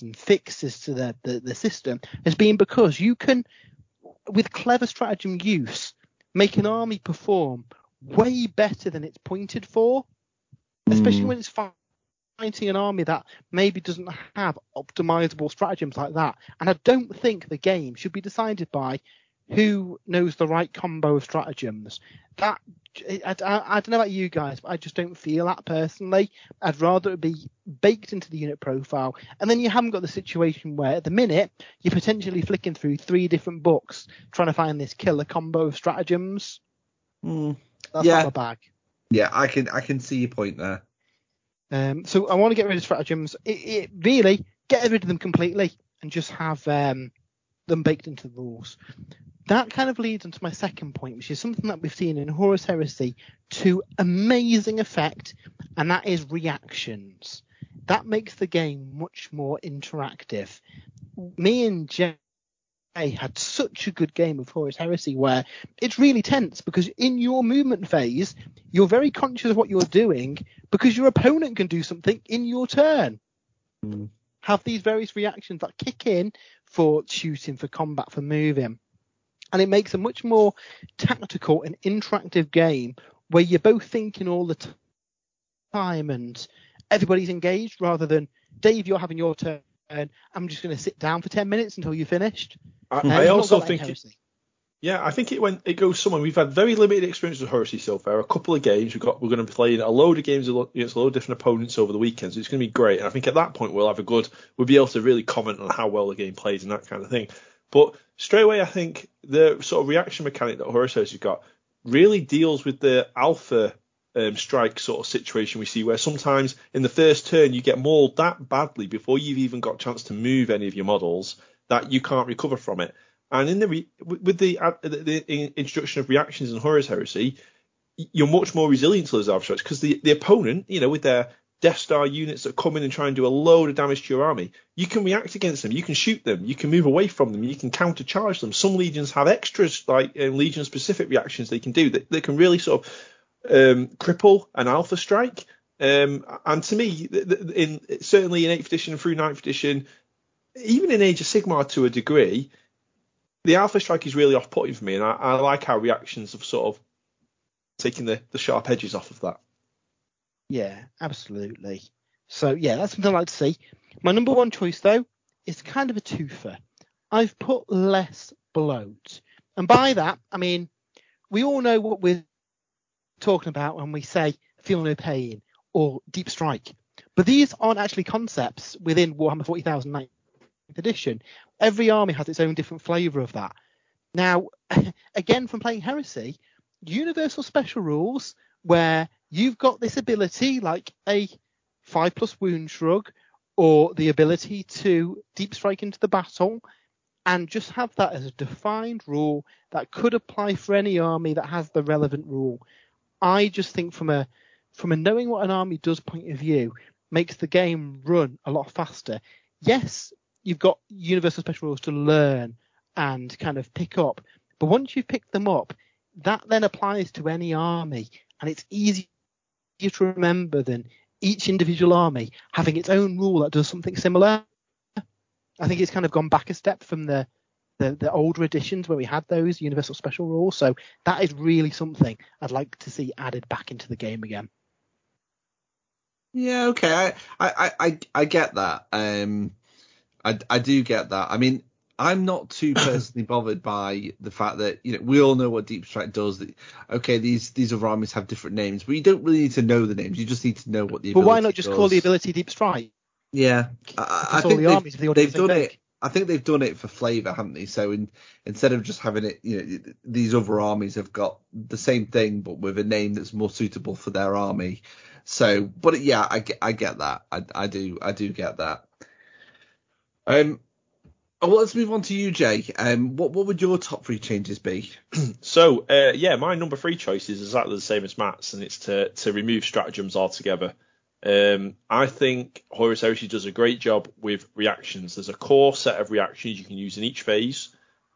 [SPEAKER 2] and fixes to the, the, the system has been because you can, with clever stratagem use, make an army perform way better than it's pointed for, especially mm. when it's fighting an army that maybe doesn't have optimizable stratagems like that. And I don't think the game should be decided by who knows the right combo of stratagems. That I, I, I, don't know about you guys, but I just don't feel that personally. I'd rather it be baked into the unit profile, and then you haven't got the situation where at the minute you're potentially flicking through three different books trying to find this killer combo of stratagems.
[SPEAKER 1] Mm,
[SPEAKER 2] That's
[SPEAKER 1] yeah.
[SPEAKER 2] not my bag.
[SPEAKER 1] Yeah, I can I can see your point there.
[SPEAKER 2] Um, so I want to get rid of stratagems. It, it really get rid of them completely and just have um, them baked into the rules that kind of leads into my second point, which is something that we've seen in Horus Heresy to amazing effect, and that is reactions. That makes the game much more interactive. Me and Jay had such a good game of Horus Heresy where it's really tense because in your movement phase, you're very conscious of what you're doing because your opponent can do something in your turn.
[SPEAKER 1] Mm.
[SPEAKER 2] Have these various reactions that kick in for shooting, for combat, for moving and it makes a much more tactical and interactive game where you're both thinking all the time and everybody's engaged rather than Dave, you're having your turn. I'm just going to sit down for 10 minutes until you're finished.
[SPEAKER 4] I, I also think, it, yeah, I think it went, it goes somewhere. We've had very limited experience with Heresy so far. A couple of games. We've got, we're going to be playing a load of games against a load of different opponents over the weekend. So it's going to be great. And I think at that point we'll have a good, we'll be able to really comment on how well the game plays and that kind of thing. But straight away, I think the sort of reaction mechanic that Horus has got really deals with the alpha um, strike sort of situation we see, where sometimes in the first turn you get mauled that badly before you've even got a chance to move any of your models that you can't recover from it. And in the re- with the, uh, the, the, introduction of reactions and Horus Heresy, you're much more resilient to those alpha strikes because the, the opponent, you know, with their Death Star units that come in and try and do a load of damage to your army, you can react against them. You can shoot them. You can move away from them. You can countercharge them. Some legions have extras, like um, legion specific reactions they can do that, that can really sort of um, cripple an alpha strike. Um, and to me, in certainly in 8th edition through 9th edition, even in Age of Sigmar to a degree, the alpha strike is really off putting for me. And I, I like how reactions have sort of taken the, the sharp edges off of that.
[SPEAKER 2] Yeah, absolutely. So yeah, that's something I'd like to see. My number one choice though is kind of a twofer. I've put less bloat, and by that I mean we all know what we're talking about when we say feel no pain or deep strike. But these aren't actually concepts within Warhammer 40,000 9th edition. Every army has its own different flavour of that. Now, again, from playing Heresy, universal special rules where you've got this ability like a 5 plus wound shrug or the ability to deep strike into the battle and just have that as a defined rule that could apply for any army that has the relevant rule. I just think from a from a knowing what an army does point of view makes the game run a lot faster. Yes, you've got universal special rules to learn and kind of pick up, but once you've picked them up, that then applies to any army, and it's easier to remember than each individual army having its own rule that does something similar. I think it's kind of gone back a step from the the, the older editions where we had those universal special rules. So that is really something I'd like to see added back into the game again.
[SPEAKER 1] Yeah, okay, I I I, I get that. Um, I I do get that. I mean, I'm not too personally bothered by the fact that you know we all know what Deep Strike does. That okay, these these other armies have different names, but you don't really need to know the names. You just need to know what the.
[SPEAKER 2] But why not just does. call the ability Deep Strike?
[SPEAKER 1] Yeah, I, I think the they've, the they've done it. I think they've done it for flavour, haven't they? So in, instead of just having it, you know, these other armies have got the same thing but with a name that's more suitable for their army. So, but yeah, I get, I get that. I, I do, I do get that. Um, oh, well, let's move on to you, Jay. Um, what what would your top three changes be?
[SPEAKER 4] so, uh, yeah, my number three choice is exactly the same as Matt's, and it's to to remove stratagems altogether. Um, I think Horus Heresy does a great job with reactions. There's a core set of reactions you can use in each phase,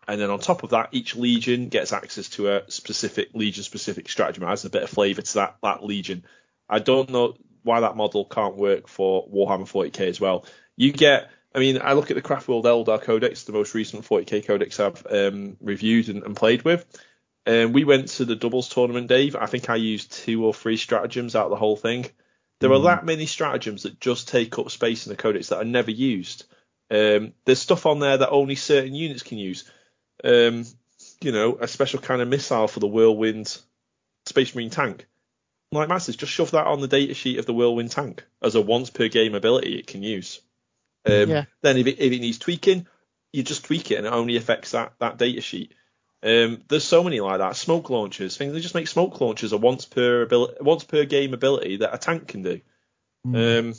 [SPEAKER 4] and then on top of that, each legion gets access to a specific legion specific stratagem. It adds a bit of flavour to that that legion. I don't know why that model can't work for Warhammer 40k as well. You get, I mean, I look at the Craftworld Eldar Codex, the most recent 40k codex I've um, reviewed and, and, played with. And um, we went to the doubles tournament, Dave. I think I used two or three stratagems out of the whole thing. There mm. are that many stratagems that just take up space in the codex that are never used. Um, there's stuff on there that only certain units can use. Um, you know, a special kind of missile for the Whirlwind Space Marine tank like Masters, just shove that on the datasheet of the Whirlwind tank as a once per game ability it can use. Um, yeah. Then if it, if it needs tweaking, you just tweak it and it only affects that that datasheet. Um, there's so many like that. Smoke launchers, things they just make smoke launchers a once per ability, once per game ability that a tank can do. Mm. Um,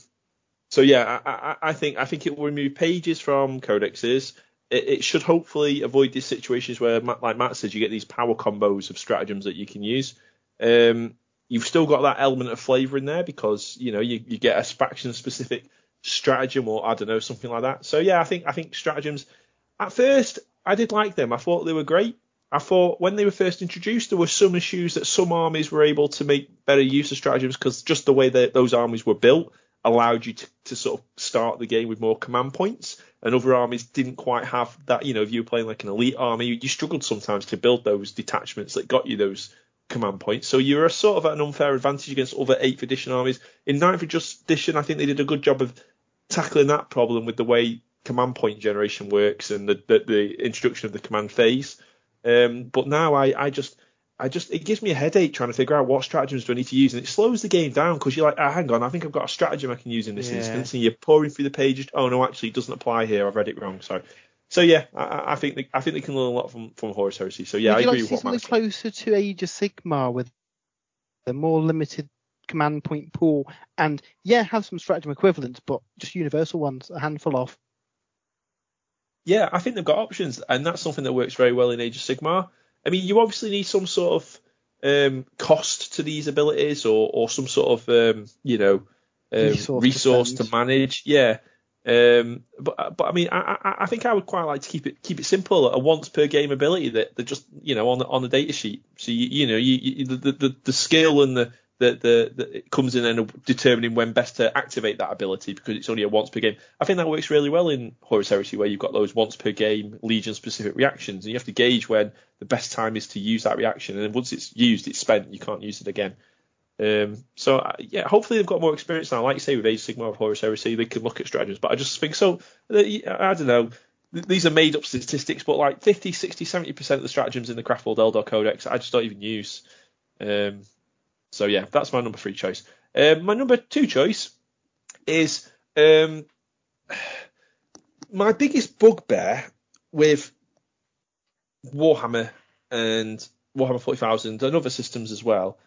[SPEAKER 4] so yeah, I, I, I, think I think it will remove pages from codexes. It, it, should hopefully avoid these situations where, like Matt says, you get these power combos of stratagems that you can use. Um, You've still got that element of flavour in there because you know you, you get a faction specific stratagem or I don't know something like that. So yeah, I think I think stratagems. At first, I did like them. I thought they were great. I thought when they were first introduced, there were some issues that some armies were able to make better use of stratagems because just the way that those armies were built allowed you to, to sort of start the game with more command points, and other armies didn't quite have that. You know, if you were playing like an elite army, you struggled sometimes to build those detachments that got you those command points. So you're sort of at an unfair advantage against other 8th edition armies. In 9th edition, I think they did a good job of tackling that problem with the way command point generation works and the, the, the introduction of the command phase. Um, but now I, I just, I just, it gives me a headache trying to figure out what stratagems do I need to use, and it slows the game down because you're like, oh, hang on, I think I've got a stratagem I can use in this yeah. instance, and you're pouring through the pages. Oh no, actually, it doesn't apply here. I've read it wrong. Sorry. So yeah, I, I, think they, I think they can learn a lot from from Horus Heresy. So yeah,
[SPEAKER 2] Would
[SPEAKER 4] I agree
[SPEAKER 2] like to
[SPEAKER 4] with
[SPEAKER 2] see what something closer to Age of Sigmar with the more limited command point pool, and yeah, have some stratagem equivalents, but just universal ones, a handful of.
[SPEAKER 4] Yeah, I think they've got options, and that's something that works very well in Age of Sigmar. I mean, you obviously need some sort of um, cost to these abilities, or or some sort of um, you know um, resource, resource to manage. Yeah. Um, but but I mean, I, I, think I would quite like to keep it keep it simple, a once per game ability that, that just you know on the on the data sheet. So you, you know you, you the, the the skill and the the, the, the it comes in and determining when best to activate that ability because it's only a once per game. I think that works really well in Horus Heresy where you've got those once per game Legion specific reactions and you have to gauge when the best time is to use that reaction and then once it's used it's spent you can't use it again. Um, so uh, yeah, hopefully they've got more experience now. Like you say with Age Sigmar of Horus Heresy, they can look at stratagems. But I just think so. I don't know. These are made up statistics, but like 50, 60, 70 percent of the stratagems in the Craftworld Eldar Codex, I just don't even use. Um, so yeah, that's my number three choice. Um, my number two choice is um, my biggest bugbear with Warhammer and Warhammer 40,000 and other systems as well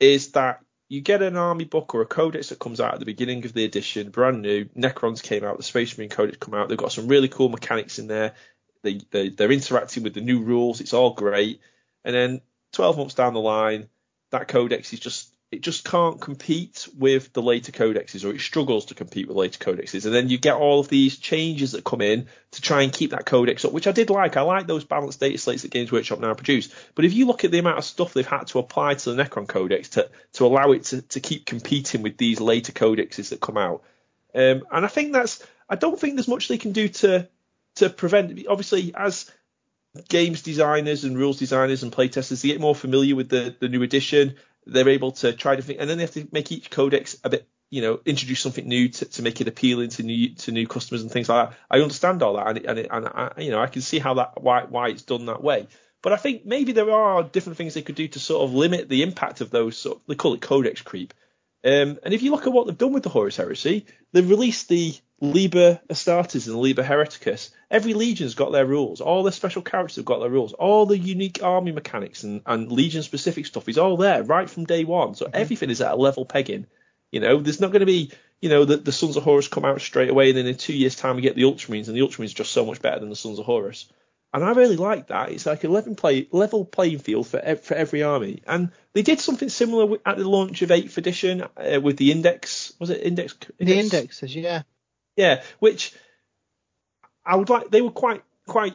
[SPEAKER 4] is that you get an army book or a codex that comes out at the beginning of the edition, brand new. Necrons came out, the Space Marine codex come out. They've got some really cool mechanics in there. They, they they're interacting with the new rules. It's all great. And then 12 months down the line, that codex is just it just can't compete with the later codexes, or it struggles to compete with later codexes. And then you get all of these changes that come in to try and keep that codex up, which I did like. I like those balanced data slates that Games Workshop now produce. But if you look at the amount of stuff they've had to apply to the Necron codex to, to allow it to, to keep competing with these later codexes that come out, um, and I think that's, I don't think there's much they can do to to prevent. Obviously, as games designers and rules designers and playtesters, they get more familiar with the, the new edition they're able to try think, and then they have to make each codex a bit, you know, introduce something new to, to make it appealing to new to new customers and things like that. I understand all that, and and, and I, you know, I can see how that why why it's done that way. But I think maybe there are different things they could do to sort of limit the impact of those. Sort of, they call it codex creep. Um, and if you look at what they've done with the Horus Heresy, they've released the Liber Astartes and the Liber Hereticus. Every legion's got their rules. All the special characters have got their rules. All the unique army mechanics and, and legion specific stuff is all there right from day one. So mm-hmm. everything is at a level pegging. You know, there's not going to be, you know, the, the Sons of Horus come out straight away and then in two years' time we get the Ultramarines and the Ultramarines are just so much better than the Sons of Horus. And I really like that. It's like a level, play, level playing field for for every army. And they did something similar at the launch of 8th edition uh, with the index. Was it index?
[SPEAKER 2] index? The indexes, yeah.
[SPEAKER 4] Yeah, which I would like. They were quite quite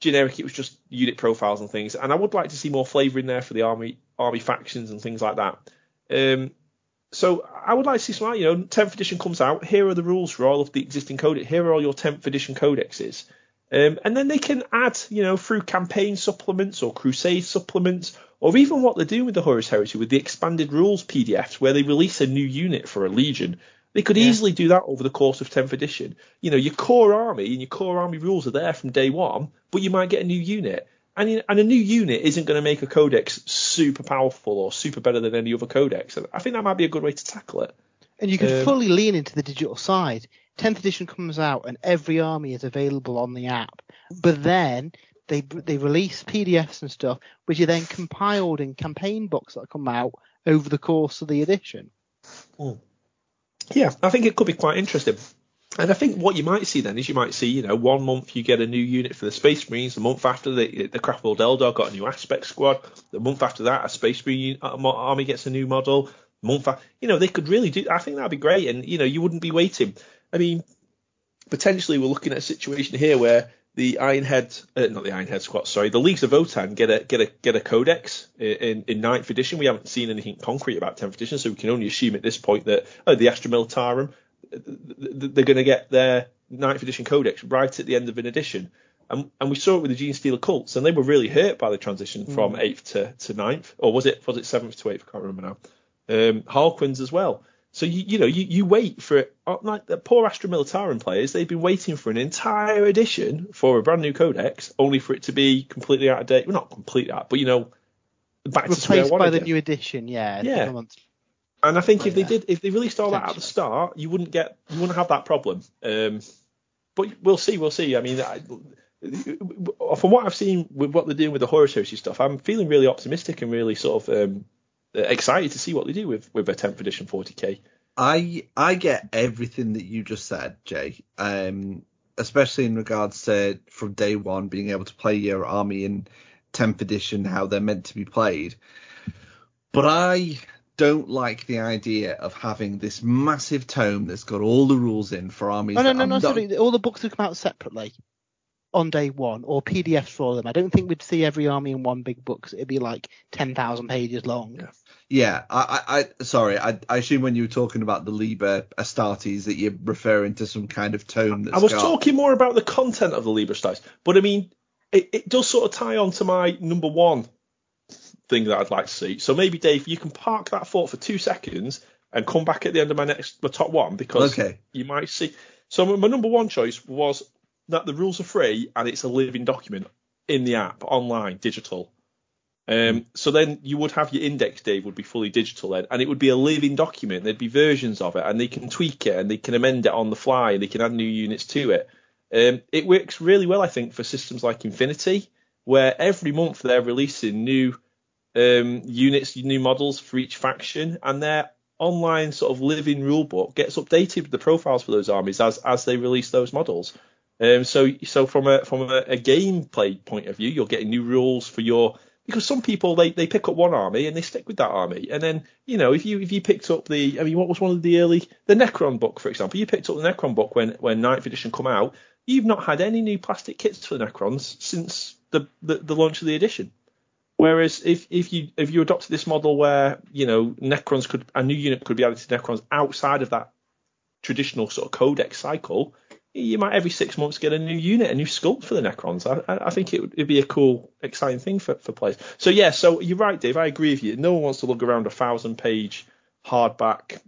[SPEAKER 4] generic. It was just unit profiles and things. And I would like to see more flavour in there for the army army factions and things like that. Um, so I would like to see some, you know, 10th edition comes out. Here are the rules for all of the existing codex. Here are all your 10th edition codexes. Um, and then they can add, you know, through campaign supplements or crusade supplements, or even what they're doing with the Horus Heresy with the expanded rules PDFs, where they release a new unit for a legion. They could yeah. easily do that over the course of 10th edition. You know, your core army and your core army rules are there from day one, but you might get a new unit. And, and a new unit isn't going to make a codex super powerful or super better than any other codex. I think that might be a good way to tackle it.
[SPEAKER 2] And you could um, fully lean into the digital side. 10th edition comes out and every army is available on the app. But then they they release PDFs and stuff, which are then compiled in campaign books that come out over the course of the edition.
[SPEAKER 4] Mm. Yeah, I think it could be quite interesting. And I think what you might see then is you might see, you know, one month you get a new unit for the Space Marines, the month after the the Craft World Eldar got a new aspect squad, the month after that a Space Marine army gets a new model, month after, you know, they could really do. I think that'd be great, and you know, you wouldn't be waiting. I mean, potentially we're looking at a situation here where the Ironhead, uh, not the Ironhead squad, sorry, the Leagues of Votann get a get a get a codex in in ninth edition. We haven't seen anything concrete about tenth edition, so we can only assume at this point that oh, the Astra Militarum, they're going to get their ninth edition codex right at the end of an edition. And, and we saw it with the Genestealer cults, and they were really hurt by the transition mm. from eighth to, to ninth, or was it was it seventh to eighth? I can't remember now. Um, Harlequins as well. So you you know you, you wait for uh, like the poor Astra Militarum players they've been waiting for an entire edition for a brand new codex only for it to be completely out of date. Well not completely out but you know
[SPEAKER 2] back replaced to square one by again. the new edition yeah
[SPEAKER 4] yeah. and I think if they did if they released all that at the start you wouldn't get you wouldn't have that problem. Um, but we'll see we'll see. I mean I, from what I've seen with what they're doing with the Horus Heresy stuff I'm feeling really optimistic and really sort of um, excited to see what they do with with a 10th edition 40k.
[SPEAKER 1] I I get everything that you just said, Jay. Um, especially in regards to from day one being able to play your army in 10th edition how they're meant to be played. But I don't like the idea of having this massive tome that's got all the rules in for armies.
[SPEAKER 2] No, no, no, no, sorry. All the books have come out separately on day one or PDFs for them. I don't think we'd see every army in one big book. it'd be like 10,000 pages long.
[SPEAKER 1] Yeah. Yeah, I, I, sorry, I, I assume when you were talking about the Liber Astartes that you're referring to some kind of tome.
[SPEAKER 4] I was got... talking more about the content of the Liber Astartes, but I mean, it, it does sort of tie on to my number one thing that I'd like to see. So maybe Dave, you can park that thought for two seconds and come back at the end of my next, my top one because okay. you might see. So my number one choice was that the rules are free and it's a living document in the app, online, digital. Um, so then you would have your index, Dave, would be fully digital then, and it would be a living document. There'd be versions of it, and they can tweak it and they can amend it on the fly, and they can add new units to it. Um, it works really well, I think, for systems like Infinity, where every month they're releasing new um, units, new models for each faction, and their online sort of living rulebook gets updated with the profiles for those armies as as they release those models. Um, so so from a from a, a gameplay point of view, you're getting new rules for your because some people they, they pick up one army and they stick with that army, and then you know if you if you picked up the I mean what was one of the early the Necron book for example, you picked up the Necron book when when Ninth Edition come out, you've not had any new plastic kits for the Necrons since the the, the launch of the edition. Whereas if, if you if you adopted this model where you know Necrons could a new unit could be added to Necrons outside of that traditional sort of codex cycle, you might every six months get a new unit, a new sculpt for the Necrons. I, I think it would be a cool, exciting thing for, for players. So yeah, so you're right, Dave. I agree with you. No one wants to look around a thousand page hardback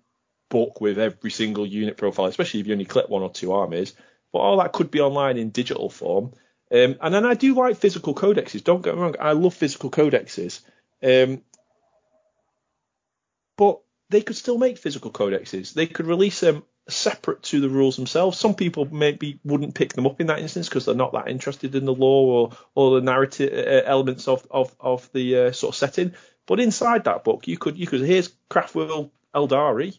[SPEAKER 4] book with every single unit profile, especially if you only clip one or two armies. But all that could be online in digital form. Um, and then I do like physical codexes. Don't get me wrong, I love physical codexes. Um, but they could still make physical codexes. They could release them separate to the rules themselves. Some people maybe wouldn't pick them up in that instance because they're not that interested in the lore or, or the narrative uh, elements of of, of the uh, sort of setting. But inside that book, you could you could here's Craftworld Aeldari,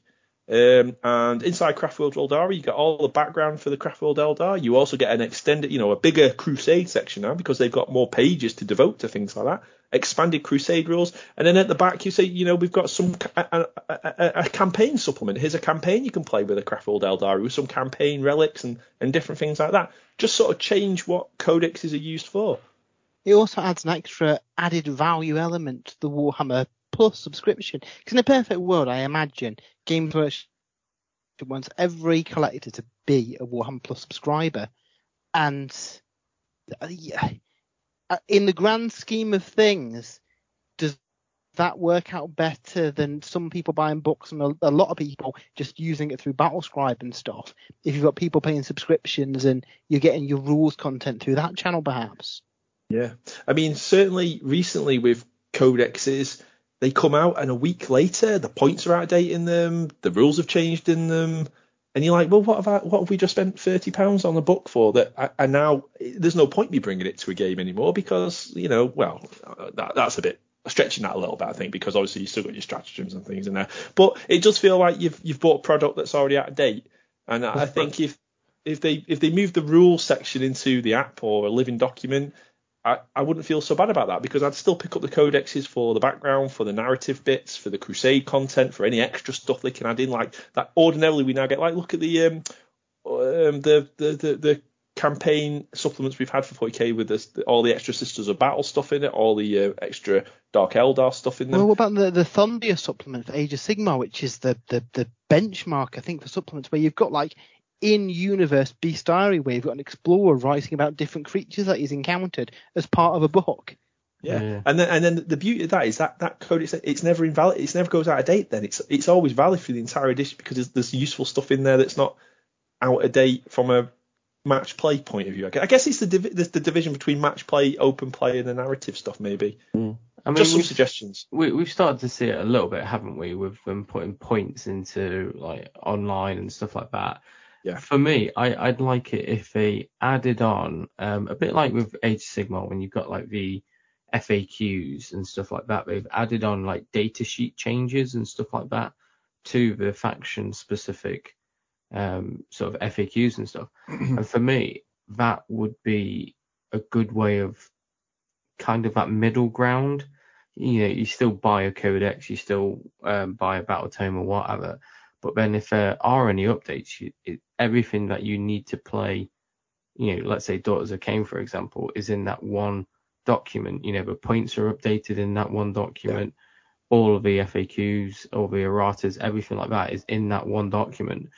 [SPEAKER 4] um, and inside Craftworld Aeldari, you get all the background for the Craftworld Eldar. You also get an extended, you know, a bigger Crusade section now because they've got more pages to devote to things like that. Expanded Crusade rules, and then at the back you say, you know, we've got some a, a, a, campaign supplement. Here's a campaign you can play with a Craftworld Eldari with some campaign relics and and different things like that. Just sort of change what codexes are used for.
[SPEAKER 2] It also adds an extra added value element to the Warhammer Plus subscription. Because in a perfect world, I imagine Games Workshop wants every collector to be a Warhammer Plus subscriber, and uh, yeah, Uh, in the grand scheme of things, does that work out better than some people buying books and a, a lot of people just using it through Battlescribe and stuff? If you've got people paying subscriptions and you're getting your rules content through that channel, perhaps.
[SPEAKER 4] Yeah, I mean, certainly recently with codexes, they come out and a week later the points are out of date in them, the rules have changed in them, and you're like, well, what have I, what have we just spent thirty pounds on a book for that? And now there's no point me bringing it to a game anymore because you know, well, that, that's a bit stretching that a little bit, I think, because obviously you still got your stratagems and things in there, but it does feel like you've you've bought a product that's already out of date, and I think if if they if they move the rules section into the app or a living document, I, I wouldn't feel so bad about that because I'd still pick up the codexes for the background, for the narrative bits, for the crusade content, for any extra stuff they can add in. Like that ordinarily we now get like look at the um, um the, the, the the campaign supplements we've had for 40k with this, all the extra Sisters of Battle stuff in it, all the uh, extra Dark Eldar stuff in them.
[SPEAKER 2] Well, what about the the Thondia supplement for Age of Sigmar, which is the, the the benchmark I think for supplements where you've got like in universe bestiary where you've got an explorer writing about different creatures that he's encountered as part of a book.
[SPEAKER 4] Yeah. yeah. and then and then the beauty of that is that that code it's, it's never invalid. It never goes out of date. Then it's it's always valid for the entire edition because there's, there's useful stuff in there that's not out of date from a match play point of view. I guess it's the div- the, the, division between match play, open play, and the narrative stuff maybe.
[SPEAKER 3] Mm. I mean,
[SPEAKER 4] Just some suggestions.
[SPEAKER 3] We, we've started to see it a little bit, haven't we, with them putting points into like online and stuff like that.
[SPEAKER 4] Yeah.
[SPEAKER 3] For me, I, I'd like it if they added on um, a bit like with Age Sigmar when you've got like the FAQs and stuff like that. They've added on like data sheet changes and stuff like that to the faction specific um, sort of FAQs and stuff. and for me, that would be a good way of kind of that middle ground. You know, you still buy a codex, you still um, buy a battle tome or whatever, but then if there are any updates, you, it, everything that you need to play, you know, let's say Daughters of Khaine, for example, is in that one document. You know, the points are updated in that one document. Yeah. All of the FAQs, all the erratas, everything like that is in that one document.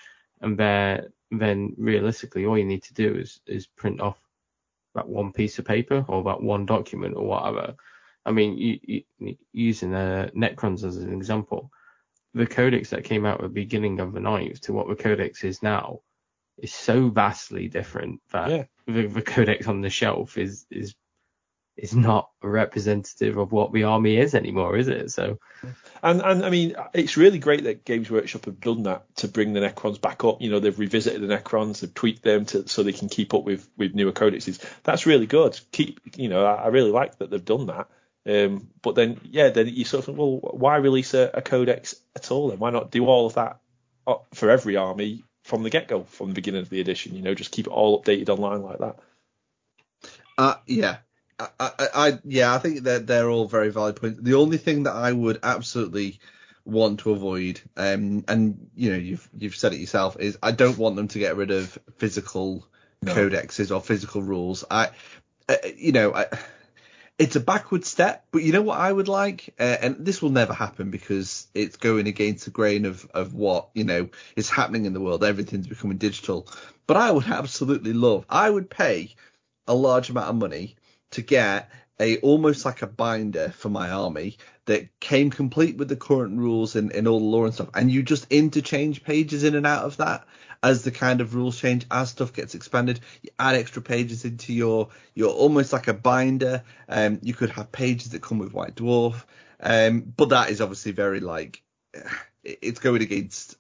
[SPEAKER 3] And there, then realistically, all you need to do is is print off that one piece of paper or that one document or whatever. I mean, you, you, using the Necrons as an example, the codex that came out at the beginning of the ninth to what the codex is now is so vastly different that
[SPEAKER 4] yeah.
[SPEAKER 3] the, the codex on the shelf is is is not representative of what the army is anymore, is it? So.
[SPEAKER 4] And and I mean, it's really great that Games Workshop have done that to bring the Necrons back up. You know, they've revisited the Necrons, they've tweaked them to so they can keep up with with newer codexes. That's really good. Keep, you know, I, I really like that they've done that. Um, but then, yeah, then you sort of think, well, why release a, a codex at all? Then why not do all of that for every army from the get go, from the beginning of the edition? You know, just keep it all updated online like that.
[SPEAKER 1] Uh, yeah, I, I, I, yeah, I think that they're all very valid points. The only thing that I would absolutely want to avoid, um, and you know, you've you've said it yourself, is I don't want them to get rid of physical no. codexes or physical rules. I, uh, you know, I, it's a backward step, but you know what I would like, uh, and this will never happen because it's going against the grain of of what you know is happening in the world. Everything's becoming digital, but I would absolutely love. I would pay a large amount of money to get a almost like a binder for my army that came complete with the current rules and, and all the lore and stuff. And you just interchange pages in and out of that as the kind of rules change, as stuff gets expanded. You add extra pages into your your almost like a binder. Um, you could have pages that come with White Dwarf. Um, but that is obviously very like it's going against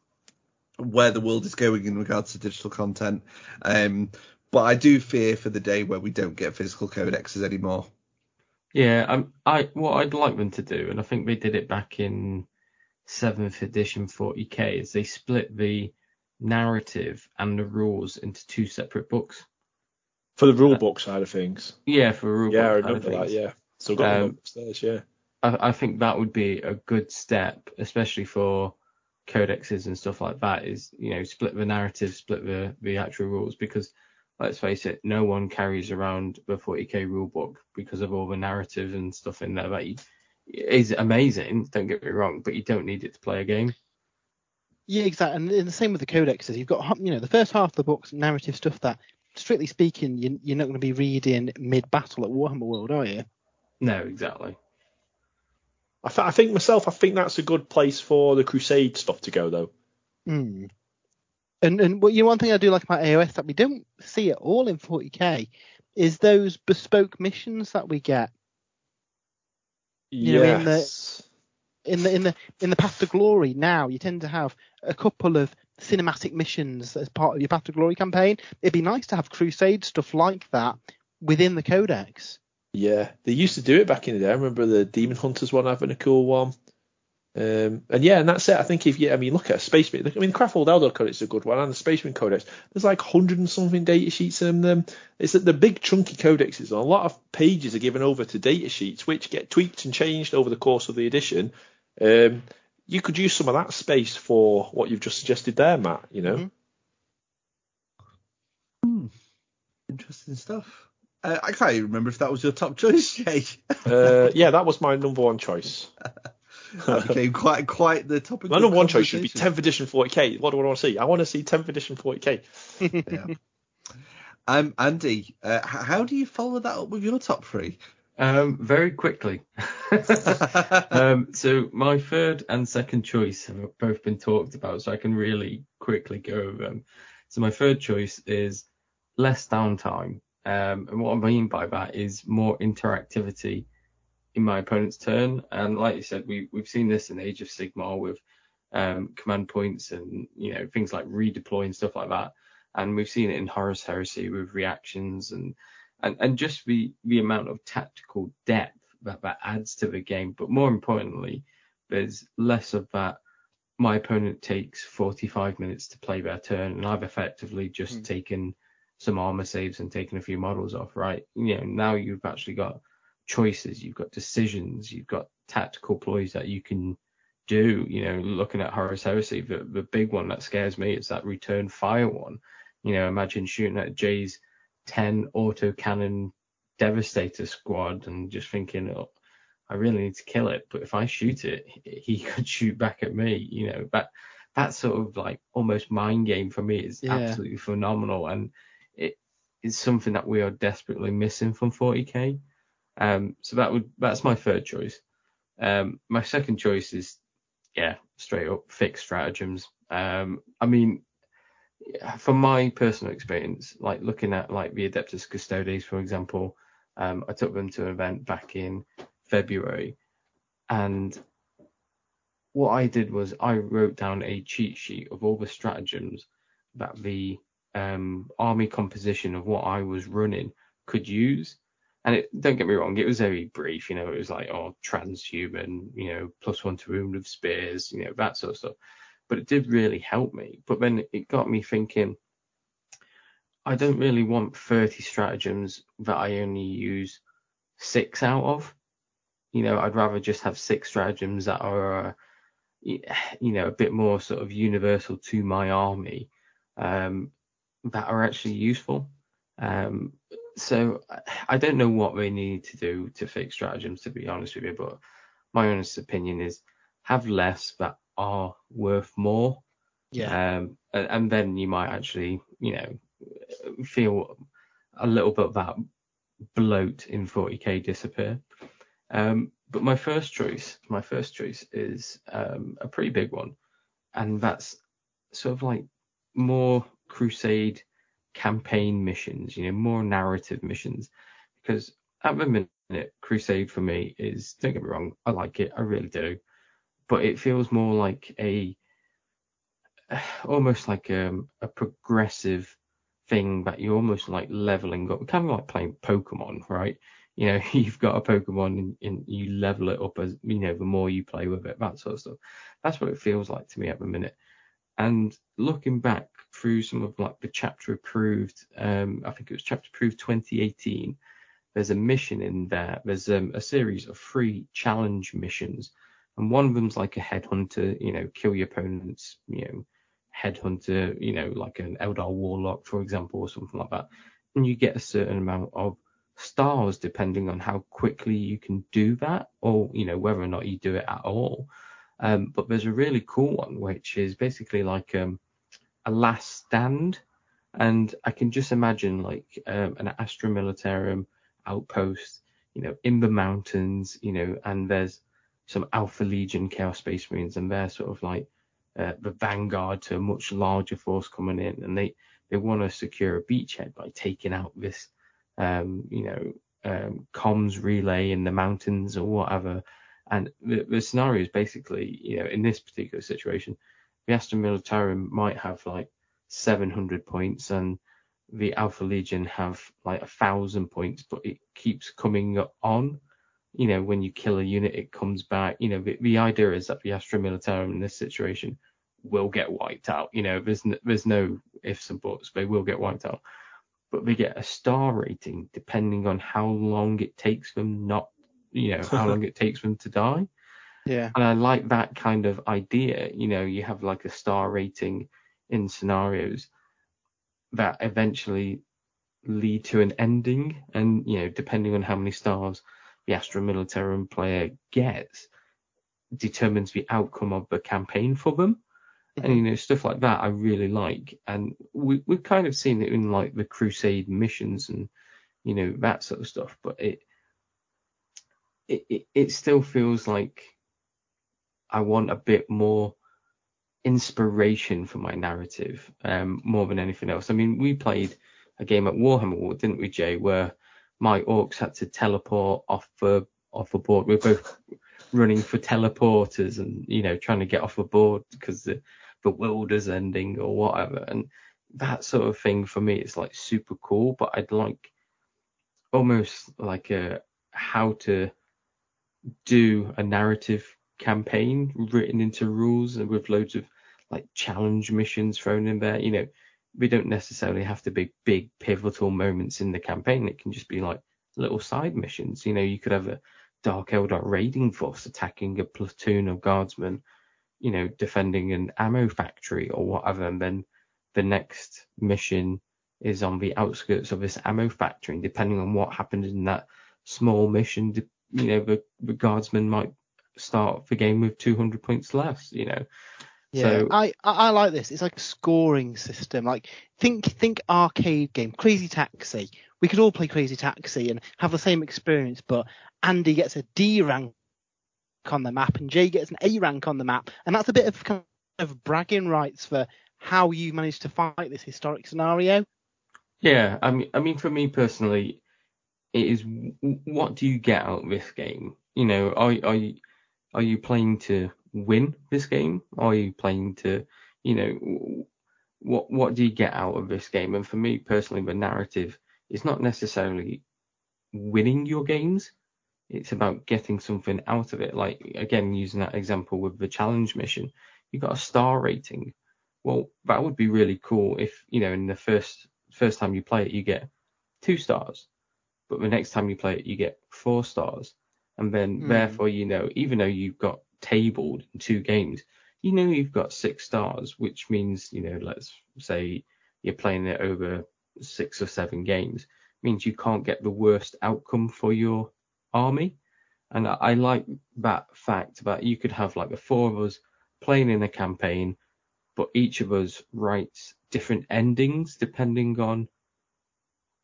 [SPEAKER 1] where the world is going in regards to digital content. Um, but I do fear for the day where we don't get physical codexes anymore.
[SPEAKER 3] Yeah, um, I what I'd like them to do, and I think they did it back in seventh edition 40k, is they split the narrative and the rules into two separate books.
[SPEAKER 4] For the rule uh, book side of things.
[SPEAKER 3] Yeah, for rule
[SPEAKER 4] yeah, book. Yeah, I remember that. Yeah, so got um, upstairs. Yeah.
[SPEAKER 3] I, I think that would be a good step, especially for codexes and stuff like that. Is you know split the narrative, split the the actual rules because let's face it, no one carries around the 40k rulebook because of all the narrative and stuff in there that you, is amazing. Don't get me wrong, but you don't need it to play a game.
[SPEAKER 2] Yeah, exactly. And the same with the codexes. You've got, you know, the first half of the book's narrative stuff that, strictly speaking, you, you're not going to be reading mid-battle at Warhammer World, are you?
[SPEAKER 3] No, exactly.
[SPEAKER 4] I, th- I think myself, I think that's a good place for the Crusade stuff to go, though.
[SPEAKER 2] Hmm. And and you know, one thing I do like about AOS that we don't see at all in 40k is those bespoke missions that we get.
[SPEAKER 4] You yes.
[SPEAKER 2] Know, in the in the in the in the Path to Glory now, you tend to have a couple of cinematic missions as part of your Path to Glory campaign. It'd be nice to have Crusade stuff like that within the Codex.
[SPEAKER 4] Yeah, they used to do it back in the day. I remember the Demon Hunters one having a cool one. Um, and yeah, and that's it. I think if you, I mean, look at a space. I mean, Craftworld Eldar Codex is a good one, and the Spaceman Codex. There's like hundred and something data sheets in them. It's that the big chunky codexes, a lot of pages are given over to data sheets, which get tweaked and changed over the course of the edition. Um, you could use some of that space for what you've just suggested there, Matt. You know.
[SPEAKER 1] Mm-hmm. Hmm. Interesting stuff. Uh, I can't even remember if that was your top choice, Jay.
[SPEAKER 4] uh, yeah, that was my number one choice.
[SPEAKER 1] that became quite quite the topic.
[SPEAKER 4] My number one choice should be 10th edition 40k. What do I want to see? I want to see 10th edition 40k.
[SPEAKER 1] yeah. Um, Andy, uh, how do you follow that up with your top three?
[SPEAKER 3] Um, very quickly. um, so my third and second choice have both been talked about, so I can really quickly go over them. So my third choice is less downtime, um, and what I mean by that is more interactivity in my opponent's turn. And like you said, we we've seen this in Age of Sigmar with um, command points and you know things like redeploy and stuff like that. And we've seen it in Horus Heresy with reactions and and, and just the the amount of tactical depth that that adds to the game. But more importantly, there's less of that. My opponent takes 45 minutes to play their turn, and I've effectively just mm. taken some armor saves and taken a few models off. Right? You know, now you've actually got choices, you've got decisions, you've got tactical ploys that you can do. You know, looking at Horus Heresy, the, the big one that scares me is that return fire one. You know, imagine shooting at Jay's 10 auto cannon devastator squad and just thinking, oh, I really need to kill it. But if I shoot it, he could shoot back at me. You know, that that sort of like almost mind game for me is yeah. absolutely phenomenal. And it is something that we are desperately missing from 40k. Um, so that would that's my third choice. Um, my second choice is yeah, straight up fixed stratagems. Um, I mean, from my personal experience, like looking at like the Adeptus Custodes, for example, Um, I took them to an event back in February, and what I did was I wrote down a cheat sheet of all the stratagems that the um, army composition of what I was running could use. And it, don't get me wrong, it was very brief. You know, it was like, oh, transhuman, you know, plus one to wound of spears, you know, that sort of stuff. But it did really help me. But then it got me thinking, I don't really want 30 stratagems that I only use six out of. You know, I'd rather just have six stratagems that are, uh, you know, a bit more sort of universal to my army um, that are actually useful. Um, so I don't know what they need to do to fix stratagems, to be honest with you, but my honest opinion is have less that are worth more.
[SPEAKER 2] Yeah.
[SPEAKER 3] Um, and, and then you might actually, you know, feel a little bit of that bloat in 40k disappear. Um, but my first choice, my first choice is um, a pretty big one, and that's sort of like more crusade campaign missions, you know, more narrative missions, because at the minute, crusade for me is don't get me wrong, I like it, I really do, but it feels more like a almost like a, um, a progressive thing that you're almost like leveling up, kind of like playing Pokemon, right? You know, you've got a Pokemon and, and, you level it up as you know, the more you play with it, that sort of stuff. That's what it feels like to me at the minute. And looking back through some of like the chapter approved, um, I think it was chapter approved 2018. There's a mission in there. There's um, a series of free challenge missions, and one of them's like a headhunter, you know, kill your opponents, you know, headhunter, you know, like an Eldar Warlock, for example, or something like that. And you get a certain amount of stars depending on how quickly you can do that, or you know, whether or not you do it at all. Um, but there's a really cool one which is basically like um, a last stand, and I can just imagine like um, an Astra Militarum outpost, you know, in the mountains, you know, and there's some Alpha Legion Chaos Space Marines, and they're sort of like uh, the vanguard to a much larger force coming in, and they they want to secure a beachhead by taking out this, um, you know, um, comms relay in the mountains or whatever. And the, the scenario is basically, you know, in this particular situation, the Astra Militarum might have like 700 points and the Alpha Legion have like a thousand points, but it keeps coming on. You know, when you kill a unit, it comes back. You know, the, the idea is that the Astra Militarum in this situation will get wiped out. You know, there's no, there's no ifs and buts. They will get wiped out, but they get a star rating depending on how long it takes them not, you know, how long it takes them to die.
[SPEAKER 2] Yeah.
[SPEAKER 3] And I like that kind of idea. You know, you have like a star rating in scenarios that eventually lead to an ending, and you know, depending on how many stars the Astra Militarum player gets, determines the outcome of the campaign for them and mm-hmm. you know stuff like that I really like, and we we've kind of seen it in like the Crusade missions and you know that sort of stuff, but it it it, still feels like I want a bit more inspiration for my narrative um, more than anything else. I mean, we played a game at Warhammer World, didn't we, Jay, where my orcs had to teleport off the off the board. We we're both running for teleporters and you know trying to get off the board because the the world is ending or whatever. And that sort of thing for me is like super cool, but I'd like almost like a how to do a narrative campaign written into rules and with loads of like challenge missions thrown in there. You know, we don't necessarily have to be big pivotal moments in the campaign. It can just be like little side missions. You know, you could have a Dark Eldar raiding force attacking a platoon of guardsmen you know, defending an ammo factory or whatever, and then the next mission is on the outskirts of this ammo factory, and depending on what happened in that small mission, you know, the, the guardsman might start the game with 200 points less, you know.
[SPEAKER 2] Yeah,
[SPEAKER 3] so,
[SPEAKER 2] I, I like this. It's like a scoring system. Like think think arcade game, Crazy Taxi. We could all play Crazy Taxi and have the same experience, but Andy gets a D rank on the map, and Jay gets an A rank on the map, and that's a bit of kind of bragging rights for how you managed to fight this historic scenario.
[SPEAKER 3] Yeah, I mean, I mean, for me personally, it is what do you get out of this game? You know, are are you are you playing to win this game? Are you playing to, you know, what what do you get out of this game? And for me personally, the narrative is not necessarily winning your games. It's about getting something out of it. Like again, using that example with the challenge mission, you got a star rating. Well, that would be really cool if you know in the first first time you play it, you get two stars, but the next time you play it, you get four stars, and then mm. therefore you know even though you've got tabled in two games, you know you've got six stars, which means you know let's say you're playing it over six or seven games, means you can't get the worst outcome for your army. And I, I like that fact that you could have like the four of us playing in a campaign, but each of us writes different endings depending on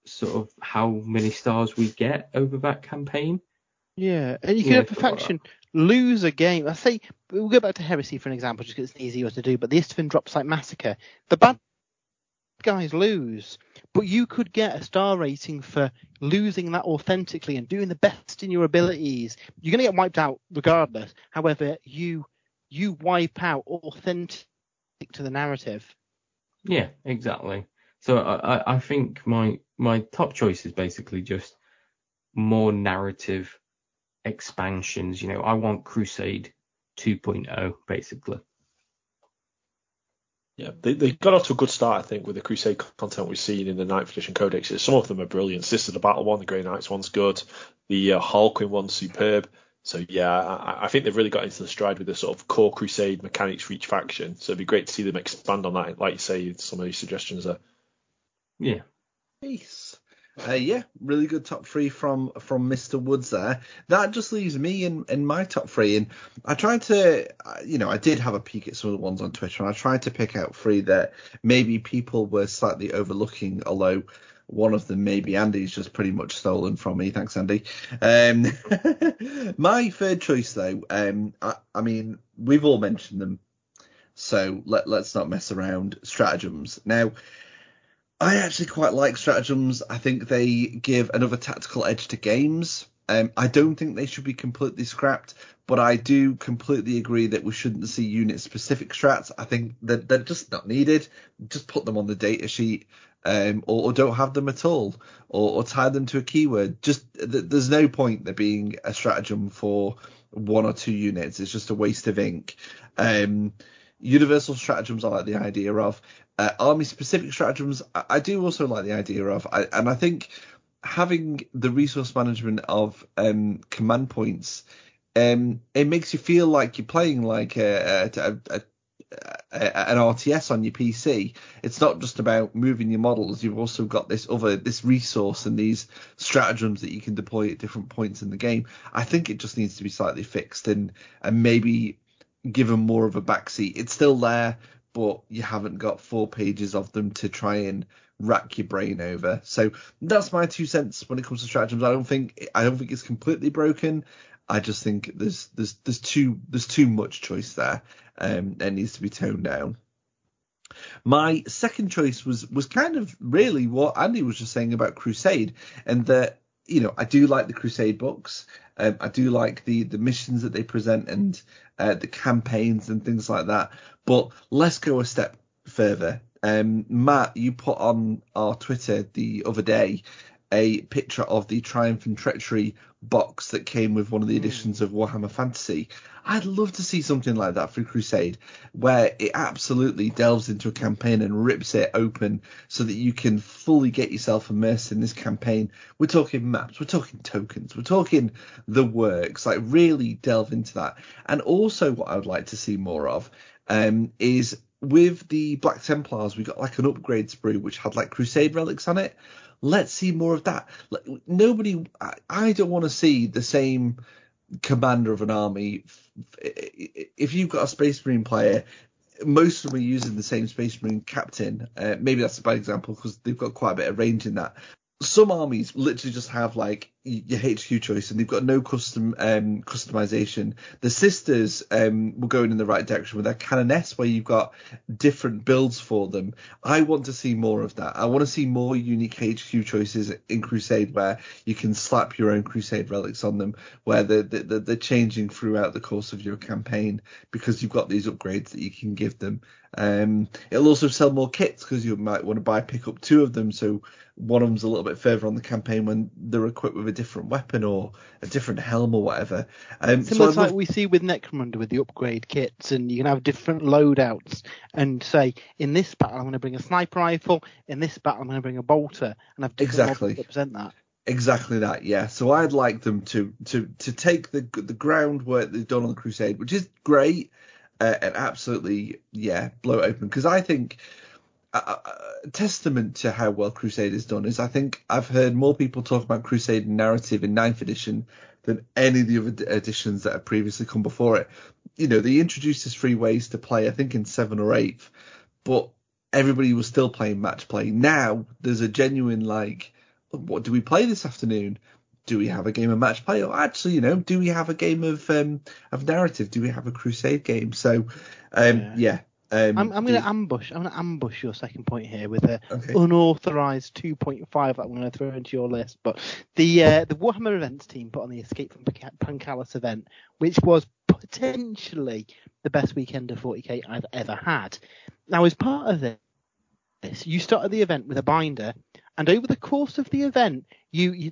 [SPEAKER 3] sort of how many stars we get over that campaign.
[SPEAKER 2] Yeah, and you can yeah, have perfection lose a game. I say we'll go back to Heresy for an example, just because it's easier to do. But the Isstvan Dropsite Massacre, the bad guys lose, but you could get a star rating for losing that authentically and doing the best in your abilities. You're going to get wiped out regardless. However, you you wipe out authentic to the narrative.
[SPEAKER 3] Yeah, exactly. So I, I think my my top choice is basically just more narrative expansions. You know, I want Crusade 2.0 basically.
[SPEAKER 4] Yeah, they, they got off to a good start, I think, with the Crusade content we've seen in the Ninth Edition Codex. Some of them are brilliant. Sister the Battle one, the Grey Knights one's good. The uh, Harlequin one's superb. So yeah, I, I, think they've really got into the stride with the sort of core Crusade mechanics for each faction. So it'd be great to see them expand on that, like you say, some of these suggestions there.
[SPEAKER 3] Yeah.
[SPEAKER 1] Nice. Uh, yeah, really good top three from from Mr. Woods there. That just leaves me in in my top three, and I tried to, you know, I did have a peek at some of the ones on Twitter, and I tried to pick out three that maybe people were slightly overlooking, although one of them maybe Andy's just pretty much stolen from me. Thanks, Andy. Um, my third choice, though, um, I, I mean, we've all mentioned them, so let let's not mess around. Stratagems now I actually quite like stratagems. I think they give another tactical edge to games. Um, I don't think they should be completely scrapped, but I do completely agree that we shouldn't see unit specific strats. I think that they're just not needed. Just put them on the data sheet, um, or, or, don't have them at all, or, or tie them to a keyword. Just th- there's no point there being a stratagem for one or two units. It's just a waste of ink. Um, universal stratagems I like the idea of. Uh, army specific stratagems, I, I, do also like the idea of, I, and I think having the resource management of um, command points, um, it makes you feel like you're playing like a, a, a, an RTS on your PC. It's not just about moving your models. You've also got this other this resource and these stratagems that you can deploy at different points in the game. I think it just needs to be slightly fixed and and maybe given more of a backseat. It's still there, but you haven't got four pages of them to try and rack your brain over. So that's my two cents when it comes to stratagems. I don't think I don't think it's completely broken. I just think there's there's there's too there's too much choice there. Um, it needs to be toned down. My second choice was was kind of really what Andy was just saying about Crusade, and that you know I do like the Crusade books. Um, I do like the the missions that they present and uh, the campaigns and things like that. But let's go a step further. Um, Matt, you put on our Twitter the other day a picture of the Triumph and Treachery box that came with one of the hmm. editions of Warhammer Fantasy. I'd love to see something like that for Crusade, where it absolutely delves into a campaign and rips it open so that you can fully get yourself immersed in this campaign. We're talking maps, we're talking tokens, we're talking the works, like really delve into that. And also, what I would like to see more of um, is with the Black Templars, we got like an upgrade sprue which had like Crusade relics on it. Let's see more of that. Like, nobody, I, I don't want to see the same commander of an army. If you've got a Space Marine player, most of them are using the same Space Marine captain. Uh, maybe that's a bad example because they've got quite a bit of range in that. Some armies literally just have like your HQ choice and they've got no custom um, customization. The sisters um, were going in the right direction with their Canoness, where you've got different builds for them. I want to see more of that. I want to see more unique HQ choices in Crusade, where you can slap your own Crusade relics on them, where they're, they're, they're changing throughout the course of your campaign because you've got these upgrades that you can give them. Um, it'll also sell more kits because you might want to buy pick up two of them, so one of them's a little bit further on the campaign when they're equipped with a different weapon or a different helm or whatever. Um,
[SPEAKER 2] Similar
[SPEAKER 1] so
[SPEAKER 2] to like we see with Necromunda with the upgrade kits, and you can have different loadouts. And say, in this battle, I'm going to bring a sniper rifle. In this battle, I'm going to bring a bolter, and have different
[SPEAKER 1] Exactly.
[SPEAKER 2] that represent that.
[SPEAKER 1] Exactly that, yeah. So I'd like them to to to take the the groundwork they've done on the Crusade, which is great, uh, and absolutely yeah, blow it open. Because I think a, testament to how well Crusade is done is I think I've heard more people talk about Crusade narrative in ninth edition than any of the other editions that have previously come before it. You know, they introduced us three ways to play, I think in seven or eighth, but everybody was still playing match play. Now there's a genuine like what do we play this afternoon? Do we have a game of match play? Or actually, you know, do we have a game of um, of narrative? Do we have a crusade game? So, um, yeah. Um,
[SPEAKER 2] I'm, I'm going to ambush. I'm going to ambush your second point here with an
[SPEAKER 1] Okay.
[SPEAKER 2] unauthorized 2.5 that I'm going to throw into your list. But the uh, the Warhammer events team put on the Escape from Panca- Pancalis event, which was potentially the best weekend of 40k I've ever had. Now, as part of this, you started the event with a binder, and over the course of the event, you, you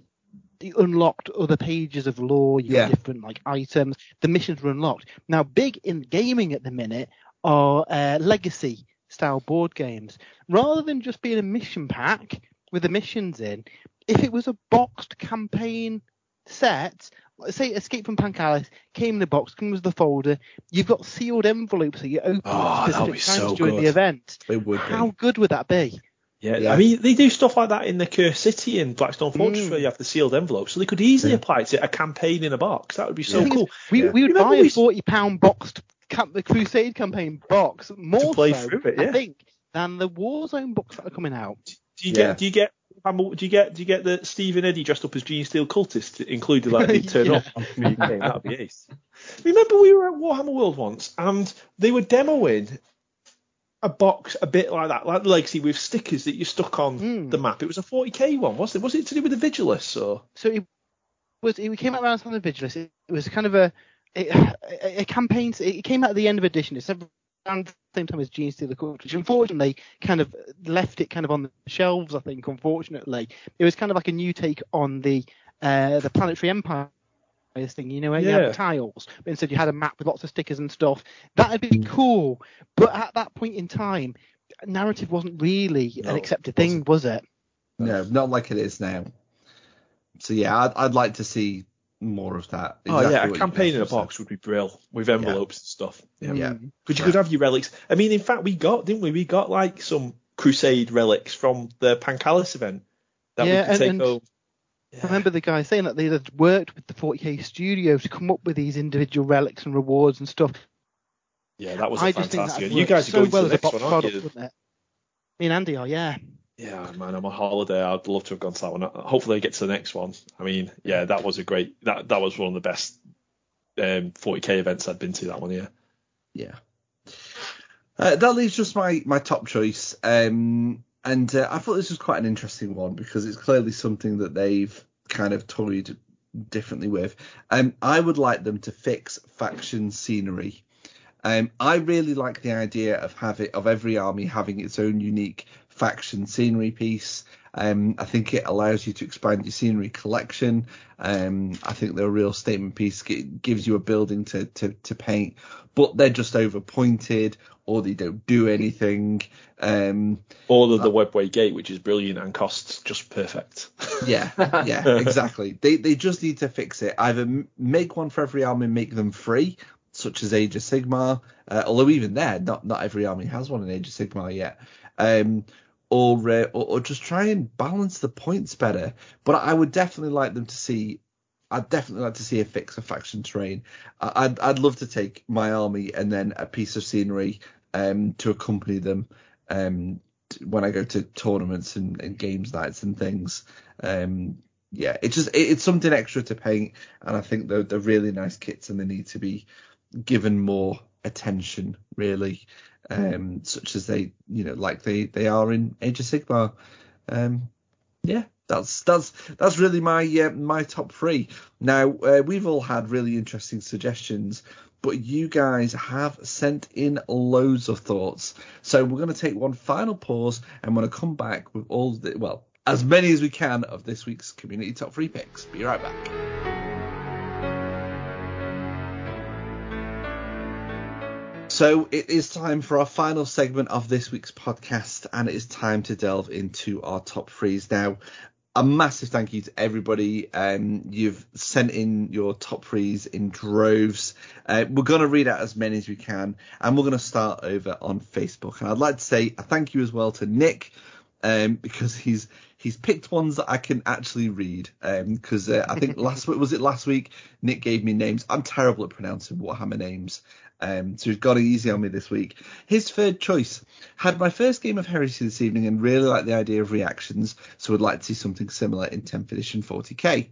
[SPEAKER 2] you unlocked other pages of lore, you
[SPEAKER 1] Yeah.
[SPEAKER 2] got different like items, the missions were unlocked. Now, big in gaming at the minute are uh, legacy style board games. Rather than just being a mission pack with the missions in, if it was a boxed campaign set, let's say Escape from Pancalis came in the box, comes with the folder, you've got sealed envelopes that you open
[SPEAKER 4] Oh,
[SPEAKER 2] at specific times
[SPEAKER 4] so
[SPEAKER 2] during
[SPEAKER 4] good.
[SPEAKER 2] the event.
[SPEAKER 1] It would
[SPEAKER 2] How
[SPEAKER 1] be.
[SPEAKER 2] good would that be?
[SPEAKER 4] Yeah,
[SPEAKER 1] Yeah.
[SPEAKER 4] I mean they do stuff like that in the Curse City and Blackstone Fortress
[SPEAKER 2] Mm.
[SPEAKER 4] where you have the sealed envelope, so they could easily
[SPEAKER 1] Yeah.
[SPEAKER 4] apply it to a campaign in a box. That would be so
[SPEAKER 2] The
[SPEAKER 4] cool.
[SPEAKER 2] We,
[SPEAKER 1] Yeah.
[SPEAKER 2] we would
[SPEAKER 4] Remember
[SPEAKER 2] buy
[SPEAKER 4] we
[SPEAKER 2] a
[SPEAKER 4] s-
[SPEAKER 2] forty pound boxed camp, the Crusade campaign box more
[SPEAKER 4] play
[SPEAKER 2] so,
[SPEAKER 4] through it,
[SPEAKER 2] I think, than the Warzone books that are coming out.
[SPEAKER 4] Do you
[SPEAKER 1] Yeah.
[SPEAKER 4] get do you get do you get do you get the Stephen Eddie dressed up as Genestealer cultist included like they turn
[SPEAKER 2] Yeah.
[SPEAKER 4] up on the game? That'd be ace. Remember we were at Warhammer World once and they were demoing a box a bit like that, like the Legacy with stickers that you stuck on
[SPEAKER 2] Mm.
[SPEAKER 4] the map. It was a 40k one, wasn't it? Was it to do with the Vigilus or?
[SPEAKER 2] So it was it came out around the Vigilus. It, it was kind of a a, a, a campaign. It came out at the end of edition. It's around the same time as Gene Steal the Culture, which unfortunately kind of left it kind of on the shelves. I think unfortunately it was kind of like a new take on the uh, the Planetary Empire thing, you know, where you had the tiles, but instead you had a map with lots of stickers and stuff. That'd be cool, but at that point in time, narrative wasn't really
[SPEAKER 4] No,
[SPEAKER 2] an accepted thing, was it?
[SPEAKER 1] No, not like it is now. So yeah, I'd, I'd like to see more of that.
[SPEAKER 4] oh yeah, a campaign in a
[SPEAKER 1] guys have
[SPEAKER 4] box would be brill with envelopes and stuff. Yeah.
[SPEAKER 1] Yeah.
[SPEAKER 2] Mm.
[SPEAKER 4] Because you could have your relics. I mean, in fact, we got, didn't we? We got like some Crusade relics from the Pancalis event that
[SPEAKER 2] Yeah,
[SPEAKER 4] we could
[SPEAKER 2] and-
[SPEAKER 4] take
[SPEAKER 2] and
[SPEAKER 4] home.
[SPEAKER 2] I remember the guy saying that they had worked with the 40k studio to come up with these individual relics and rewards and stuff.
[SPEAKER 4] Yeah, that was a
[SPEAKER 2] I just think that
[SPEAKER 4] one. You guys are
[SPEAKER 2] so
[SPEAKER 4] going
[SPEAKER 2] well
[SPEAKER 4] to
[SPEAKER 2] as
[SPEAKER 4] the
[SPEAKER 2] a
[SPEAKER 4] next
[SPEAKER 2] box
[SPEAKER 4] one, aren't
[SPEAKER 2] product,
[SPEAKER 4] you?
[SPEAKER 2] wouldn't it? Me and Andy are, yeah.
[SPEAKER 4] Yeah, man, I'm on holiday. I'd love to have gone to that one. Hopefully, I get to the next one. I mean, yeah, that was a great. That that was one of the best um, 40k events I'd been to. That one, yeah.
[SPEAKER 1] Yeah. Uh, that leaves just my my top choice. Um, and uh, I thought this was quite an interesting one because it's clearly something that they've kind of toyed differently with. Um, I would like them to fix faction scenery. Um, I really like the idea of having of every army having its own unique faction scenery piece. Um, I think it allows you to expand your scenery collection. Um, I think they're a real statement piece. It gives you a building to, to, to paint, but they're just overpointed or they don't do anything. Um,
[SPEAKER 4] All of the Webway Gate, which is brilliant and costs just perfect.
[SPEAKER 1] yeah, yeah, exactly. They they just need to fix it. Either make one for every army, make them free, such as Age of Sigmar. Uh, although even there, not not every army has one in Age of Sigmar yet. Um, or, uh, or or just try and balance the points better. But I would definitely like them to see. I'd definitely like to see a fix of faction terrain. I'd I'd love to take my army and then a piece of scenery um, to accompany them um, when I go to tournaments and, and games nights and things. Um, yeah, it's just it, it's something extra to paint, and I think they're they're really nice kits, and they need to be given more attention, really, um, such as they you know like they they are in Age of Sigmar. Um, yeah, that's that's that's really my uh, my top three. Now uh, we've all had really interesting suggestions, but you guys have sent in loads of thoughts. So we're going to take one final pause, and we're going to come back with all the well as many as we can of this week's community top three picks. Be right back. So it is time for our final segment of this week's podcast, and it is time to delve into our top threes. Now, a massive thank you to everybody. Um, you've sent in your top threes in droves. Uh, we're going to read out as many as we can, and we're going to start over on Facebook. And I'd like to say a thank you as well to Nick, um, because he's he's picked ones that I can actually read. Because um, uh, I think last week was it last week Nick gave me names. I'm terrible at pronouncing Warhammer names. Um, so he's got it easy on me this week. His third choice had my first game of Heresy this evening and really liked the idea of reactions, so would like to see something similar in 10th edition 40k.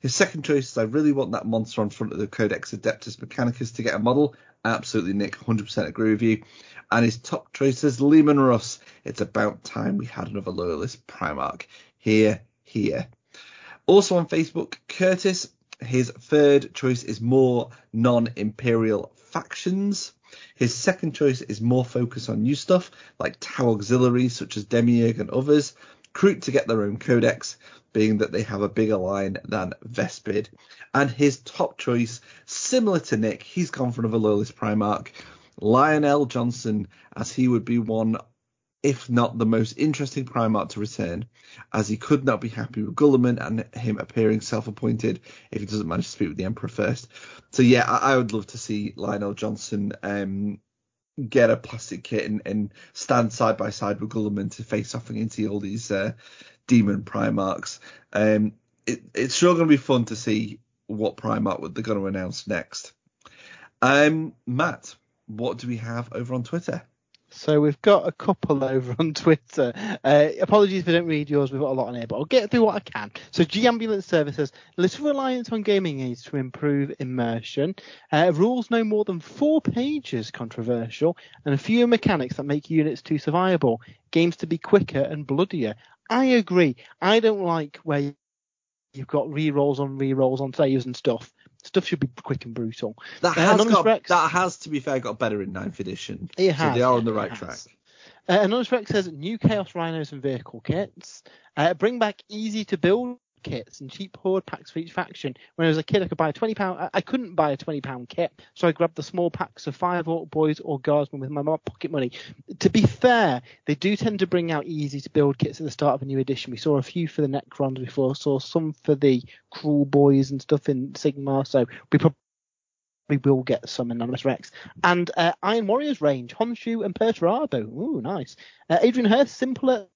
[SPEAKER 1] His second choice is I really want that monster on front of the Codex Adeptus Mechanicus to get a model. Absolutely, Nick, 100% agree with you. And his top choice is Leman Russ. It's about time we had another loyalist Primarch. Hear, hear. Also on Facebook, Curtis, his third choice is more non-imperial factions. His second choice is more focus on new stuff like Tau auxiliaries such as Demiurge and others. Kroot to get their own codex, being that they have a bigger line than Vespid. And his top choice, similar to Nick, he's gone for another loyalist Primarch, Lion El'Jonson, as he would be one if not the most interesting Primarch to return, as he could not be happy with Guilliman and him appearing self-appointed if he doesn't manage to speak with the Emperor first. So yeah, I, I would love to see Lion El'Jonson um, get a plastic kit and, and, stand side by side with Guilliman to face off against all these uh, demon Primarchs. Um, it, it's sure going to be fun to see what Primarch they're going to announce next. Um, Matt, what do we have over on Twitter?
[SPEAKER 2] So we've got a couple over on Twitter. Uh, apologies if I don't read yours. We've got a lot on here, but I'll get through what I can. So G Ambulance Services, little reliance on gaming aids to improve immersion. Uh, rules no more than four pages controversial, and a few mechanics that make units too survivable. Games to be quicker and bloodier. I agree. I don't like where you've got re-rolls on re-rolls on saves and stuff stuff should be quick and brutal.
[SPEAKER 1] That uh, has got, Rex, that has to be fair got better in ninth edition.
[SPEAKER 2] It has.
[SPEAKER 1] So they are on the right track.
[SPEAKER 2] Uh, Anonymous Rex says new Chaos Rhinos and vehicle kits. Uh, bring back easy to build kits and cheap horde packs for each faction. When I was a kid, I could buy a twenty pound. I couldn't buy a twenty pound kit, so I grabbed the small packs of five Orc boys or guardsmen with my pocket money. To be fair, they do tend to bring out easy to build kits at the start of a new edition. We saw a few for the Necrons before, saw some for the Kruleboyz and stuff in Sigmar. So we probably we will get some Anonymous Rex. And uh, Iron Warriors range, Honsou and Perturabo. Ooh, nice. Uh, Adrian Hurst, simpler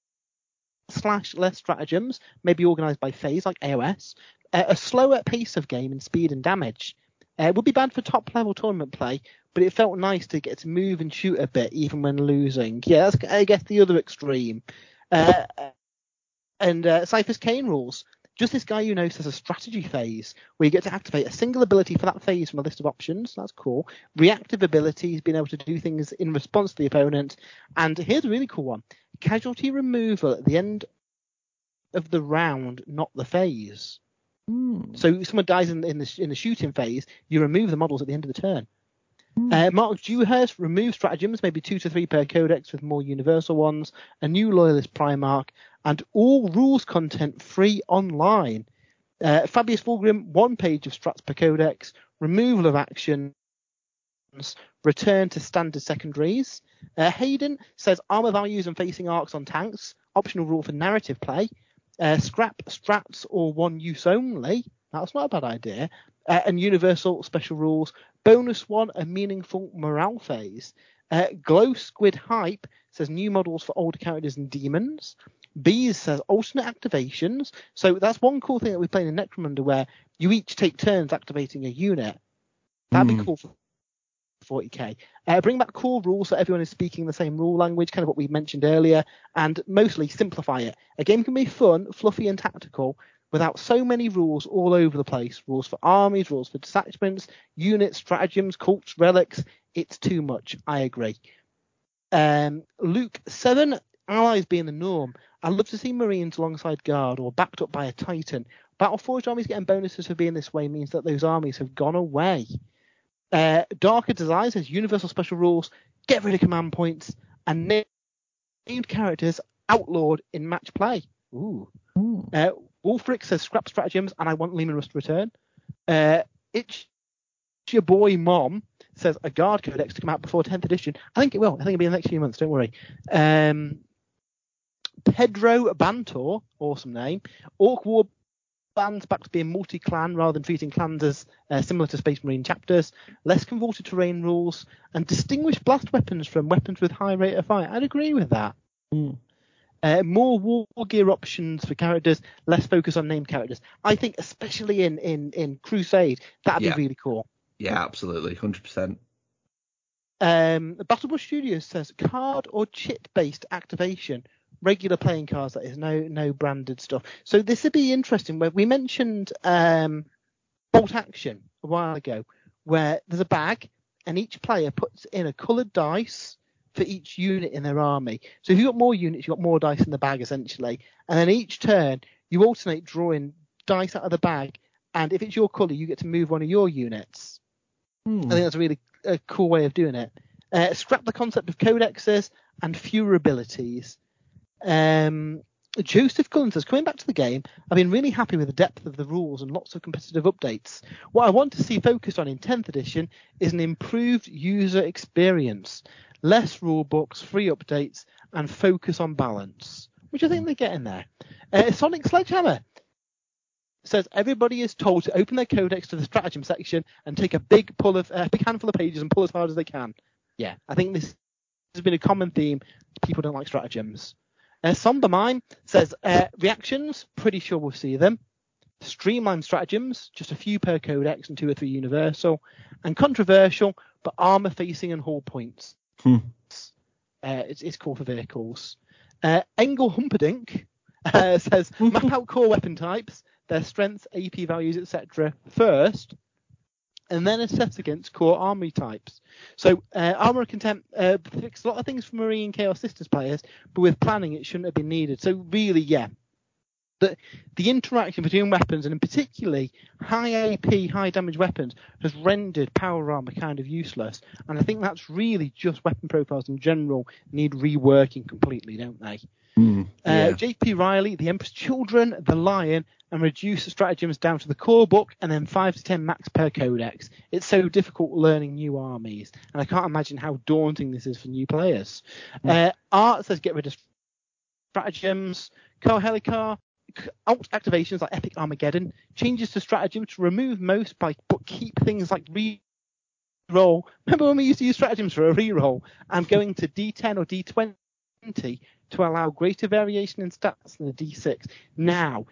[SPEAKER 2] slash less stratagems, maybe organized by phase like AOS, uh, a slower pace of game in speed and damage. Uh, it would be bad for top level tournament play, but it felt nice to get to move and shoot a bit even when losing. Yeah, that's I guess the other extreme. Uh, and uh, Cypher's rules. Just this guy you know says a strategy phase where you get to activate a single ability for that phase from a list of options. That's cool. Reactive abilities, being able to do things in response to the opponent. And here's a really cool one casualty removal at the end of the round, not the phase.
[SPEAKER 1] Mm.
[SPEAKER 2] So if someone dies in, in, the in the shooting phase, you remove the models at the end of the turn. Mm. Uh, Mark Dewhurst removes stratagems, maybe two to three per codex with more universal ones, a new loyalist Primarch, and all rules content free online. Uh, Fabius Fulgrim, one page of strats per codex, removal of actions, return to standard secondaries. Uh, Hayden says armor values and facing arcs on tanks, optional rule for narrative play. Uh, scrap strats or one use only. That's not a bad idea. Uh, and universal special rules. Bonus one, a meaningful morale phase. Uh, Glow Squid Hype says new models for older characters and demons. Bees says alternate activations. So that's one cool thing that we play in Necromunda where you each take turns activating a unit. That'd mm. be hmm. cool for 40k. Uh, bring back core rules so everyone is speaking the same rule language, kind of what we mentioned earlier, and mostly simplify it. A game can be fun, fluffy, and tactical without so many rules all over the place. Rules for armies, rules for detachments, units, stratagems, cults, relics. It's too much. I agree. Um, Luke, seven allies being the norm. I'd love to see Marines alongside Guard or backed up by a Titan. Battleforged armies getting bonuses for being this way means that those armies have gone away. Uh, Darker Design says universal special rules, get rid of command points, and named characters outlawed in match play. Ooh. Uh, Wolfric says scrap stratagems, and I want Leman Russ to return. Uh, it's your boy mom says a guard codex to come out before 10th edition. I think it will. I think it'll be in the next few months. Don't worry. Um, Pedro Bantor, awesome name. Orc War bands back to being multi-clan rather than treating clans as uh, similar to Space Marine chapters. Less convoluted terrain rules and distinguish blast weapons from weapons with high rate of fire. I'd agree with that.
[SPEAKER 1] Mm.
[SPEAKER 2] Uh, more war gear options for characters, less focus on named characters. I think, especially in in in Crusade, that'd
[SPEAKER 1] Yeah.
[SPEAKER 2] be really cool.
[SPEAKER 1] Yeah, absolutely, hundred percent.
[SPEAKER 2] Um, Battlebush Studios says card or chit based activation, regular playing cards. That is no no branded stuff. So this would be interesting. Where we mentioned um, bolt action a while ago, where there's a bag and each player puts in a coloured dice for each unit in their army. So if you've got more units, you've got more dice in the bag essentially, and then each turn you alternate drawing dice out of the bag, and if it's your colour, you get to move one of your units.
[SPEAKER 1] Hmm.
[SPEAKER 2] I think that's a really a cool way of doing it. Uh, scrap the concept of codexes and fewer abilities. Um, Joseph says, coming back to the game, I've been really happy with the depth of the rules and lots of competitive updates. What I want to see focused on in 10th edition is an improved user experience, less rule books, free updates, and focus on balance, which I think they're getting there. Uh, Sonic Sledgehammer says everybody is told to open their codex to the stratagem section and take a big pull of a big handful of pages and pull as hard as they can. Yeah, I think this has been a common theme. People don't like stratagems. Uh, Somber Mime says uh, reactions. Pretty sure we'll see them. Streamlined stratagems, just a few per codex and two or three universal, and controversial, but armor facing and hull points.
[SPEAKER 1] Hmm.
[SPEAKER 2] Uh, it's, it's cool for vehicles. Uh, Engel Humperdinck uh, says map out core weapon types, their strengths, AP values, etc. first, and then assess against core army types. So uh, armor contempt uh, fixed a lot of things for Marine Chaos Sisters players, but with planning it shouldn't have been needed. So really, yeah. The, the interaction between weapons and in particularly high AP, high damage weapons has rendered power armor kind of useless. And I think that's really just weapon profiles in general need reworking completely, don't they?
[SPEAKER 1] Hmm.
[SPEAKER 2] Uh,
[SPEAKER 1] Yeah.
[SPEAKER 2] J.P. Riley, The Emperor's Children, The Lion, and reduce the stratagems down to the core book and then 5 to 10 max per codex. It's so difficult learning new armies, and I can't imagine how daunting this is for new players. Uh, Art says get rid of stratagems, Car Helicar, alt activations like Epic Armageddon, changes to stratagems to remove most by but keep things like re roll. Remember when we used to use stratagems for a reroll? I'm going to D10 or D20 to allow greater variation in stats than a D6. Now,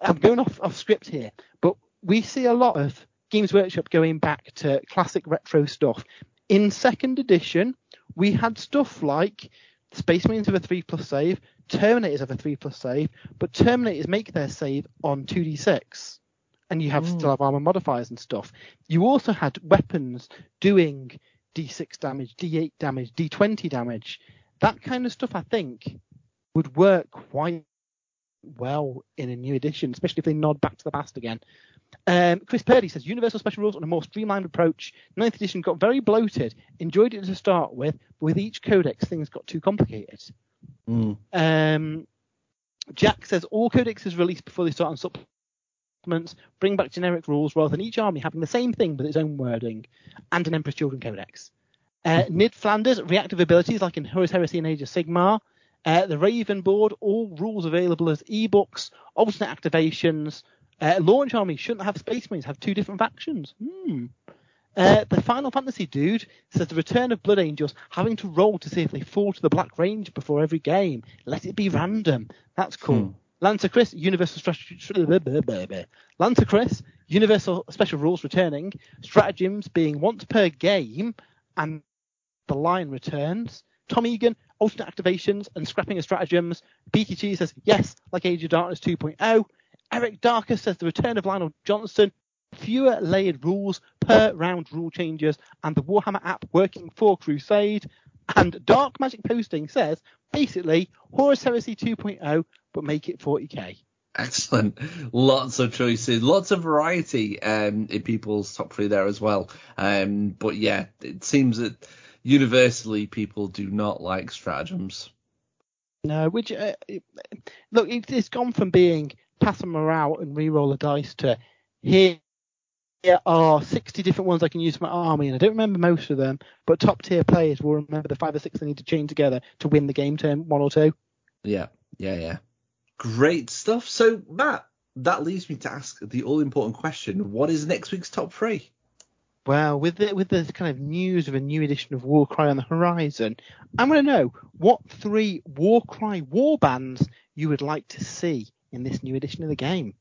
[SPEAKER 2] I'm going off, off script here, but we see a lot of Games Workshop going back to classic retro stuff. In second edition, we had stuff like Space Marines have a 3 plus save, Terminators have a 3 plus save, but Terminators make their save on 2d6. And you have
[SPEAKER 1] Mm.
[SPEAKER 2] still have armor modifiers and stuff. You also had weapons doing d6 damage, d8 damage, d20 damage. That kind of stuff, I think, would work quite well in a new edition, especially if they nod back to the past again. Um, Chris Purdy says Universal Special Rules on a more streamlined approach. Ninth edition got very bloated. Enjoyed it to start with, but with each codex, things got too complicated.
[SPEAKER 1] Hmm.
[SPEAKER 2] Um, Jack says all codexes released before they start on supplements bring back generic rules rather than each army having the same thing but its own wording, and an Emperor's Children codex. Uh, Nid Flanders reactive abilities like in Horus Heresy and Age of Sigmar. Uh, the Raven board, all rules available as ebooks, alternate activations. Uh, launch army shouldn't have Space Marines, have two different factions. Hmm. Uh, the Final Fantasy dude says the return of Blood Angels having to roll to see if they fall to the Black Rage before every game. Let it be random. That's cool.
[SPEAKER 1] Hmm.
[SPEAKER 2] Lancer Chris, Universal Strategy. Lancer Chris, Universal Special Rules returning. Stratagems being once per game, and the line returns. Tom Egan, alternate activations and scrapping of stratagems. BTG says yes, like Age of Darkness 2.0. Eric Darker says the return of Lion El'Jonson, fewer layered rules per round rule changes, and the Warhammer app working for Crusade. And Dark Magic Posting says basically Horus Heresy 2.0, but make it 40k.
[SPEAKER 1] Excellent. Lots of choices, lots of variety um, in people's top three there as well. Um, but yeah, it seems that universally people do not like stratagems.
[SPEAKER 2] No, which uh, look, it, it's gone from being pass them around and re-roll the dice to here are 60 different ones I can use for my army, and I don't remember most of them, but top tier players will remember the five or six they need to chain together to win the game turn one or two.
[SPEAKER 1] Yeah, yeah, yeah. Great stuff. So, Matt, that leaves me to ask the all important question what is next week's top three?
[SPEAKER 2] Well, with the with the kind of news of a new edition of Warcry on the horizon, I'm going to know what three Warcry war bands you would like to see in this new edition of the game.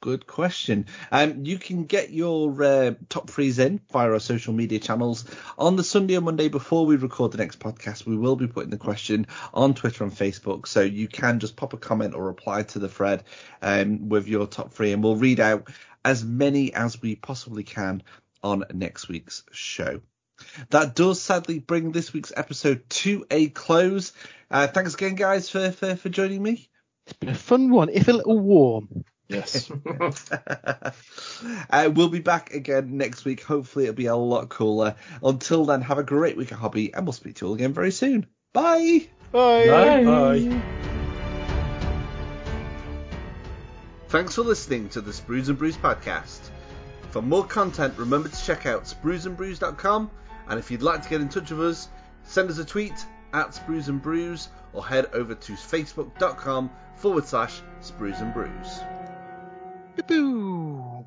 [SPEAKER 1] Good question. Um, you can get your uh, top threes in via our social media channels on the Sunday or Monday before we record the next podcast. We will be putting the question on Twitter and Facebook, so you can just pop a comment or reply to the thread um, with your top three, and we'll read out as many as we possibly can on next week's show. That does sadly bring this week's episode to a close. Uh, thanks again, guys, for, for, for joining me.
[SPEAKER 2] It's been a fun one, if a little warm.
[SPEAKER 4] Yes.
[SPEAKER 1] uh, we'll be back again next week. Hopefully, it'll be a lot cooler. Until then, have a great week of hobby, and we'll speak to you all again very soon. Bye.
[SPEAKER 2] Bye.
[SPEAKER 3] Bye.
[SPEAKER 4] Bye.
[SPEAKER 1] Thanks for listening to the Sprues and Brews podcast. For more content, remember to check out spruesandbrews.com. And if you'd like to get in touch with us, send us a tweet at Sprues and Brews or head over to facebook.com forward slash Sprues and Brews.
[SPEAKER 2] Boo-boo.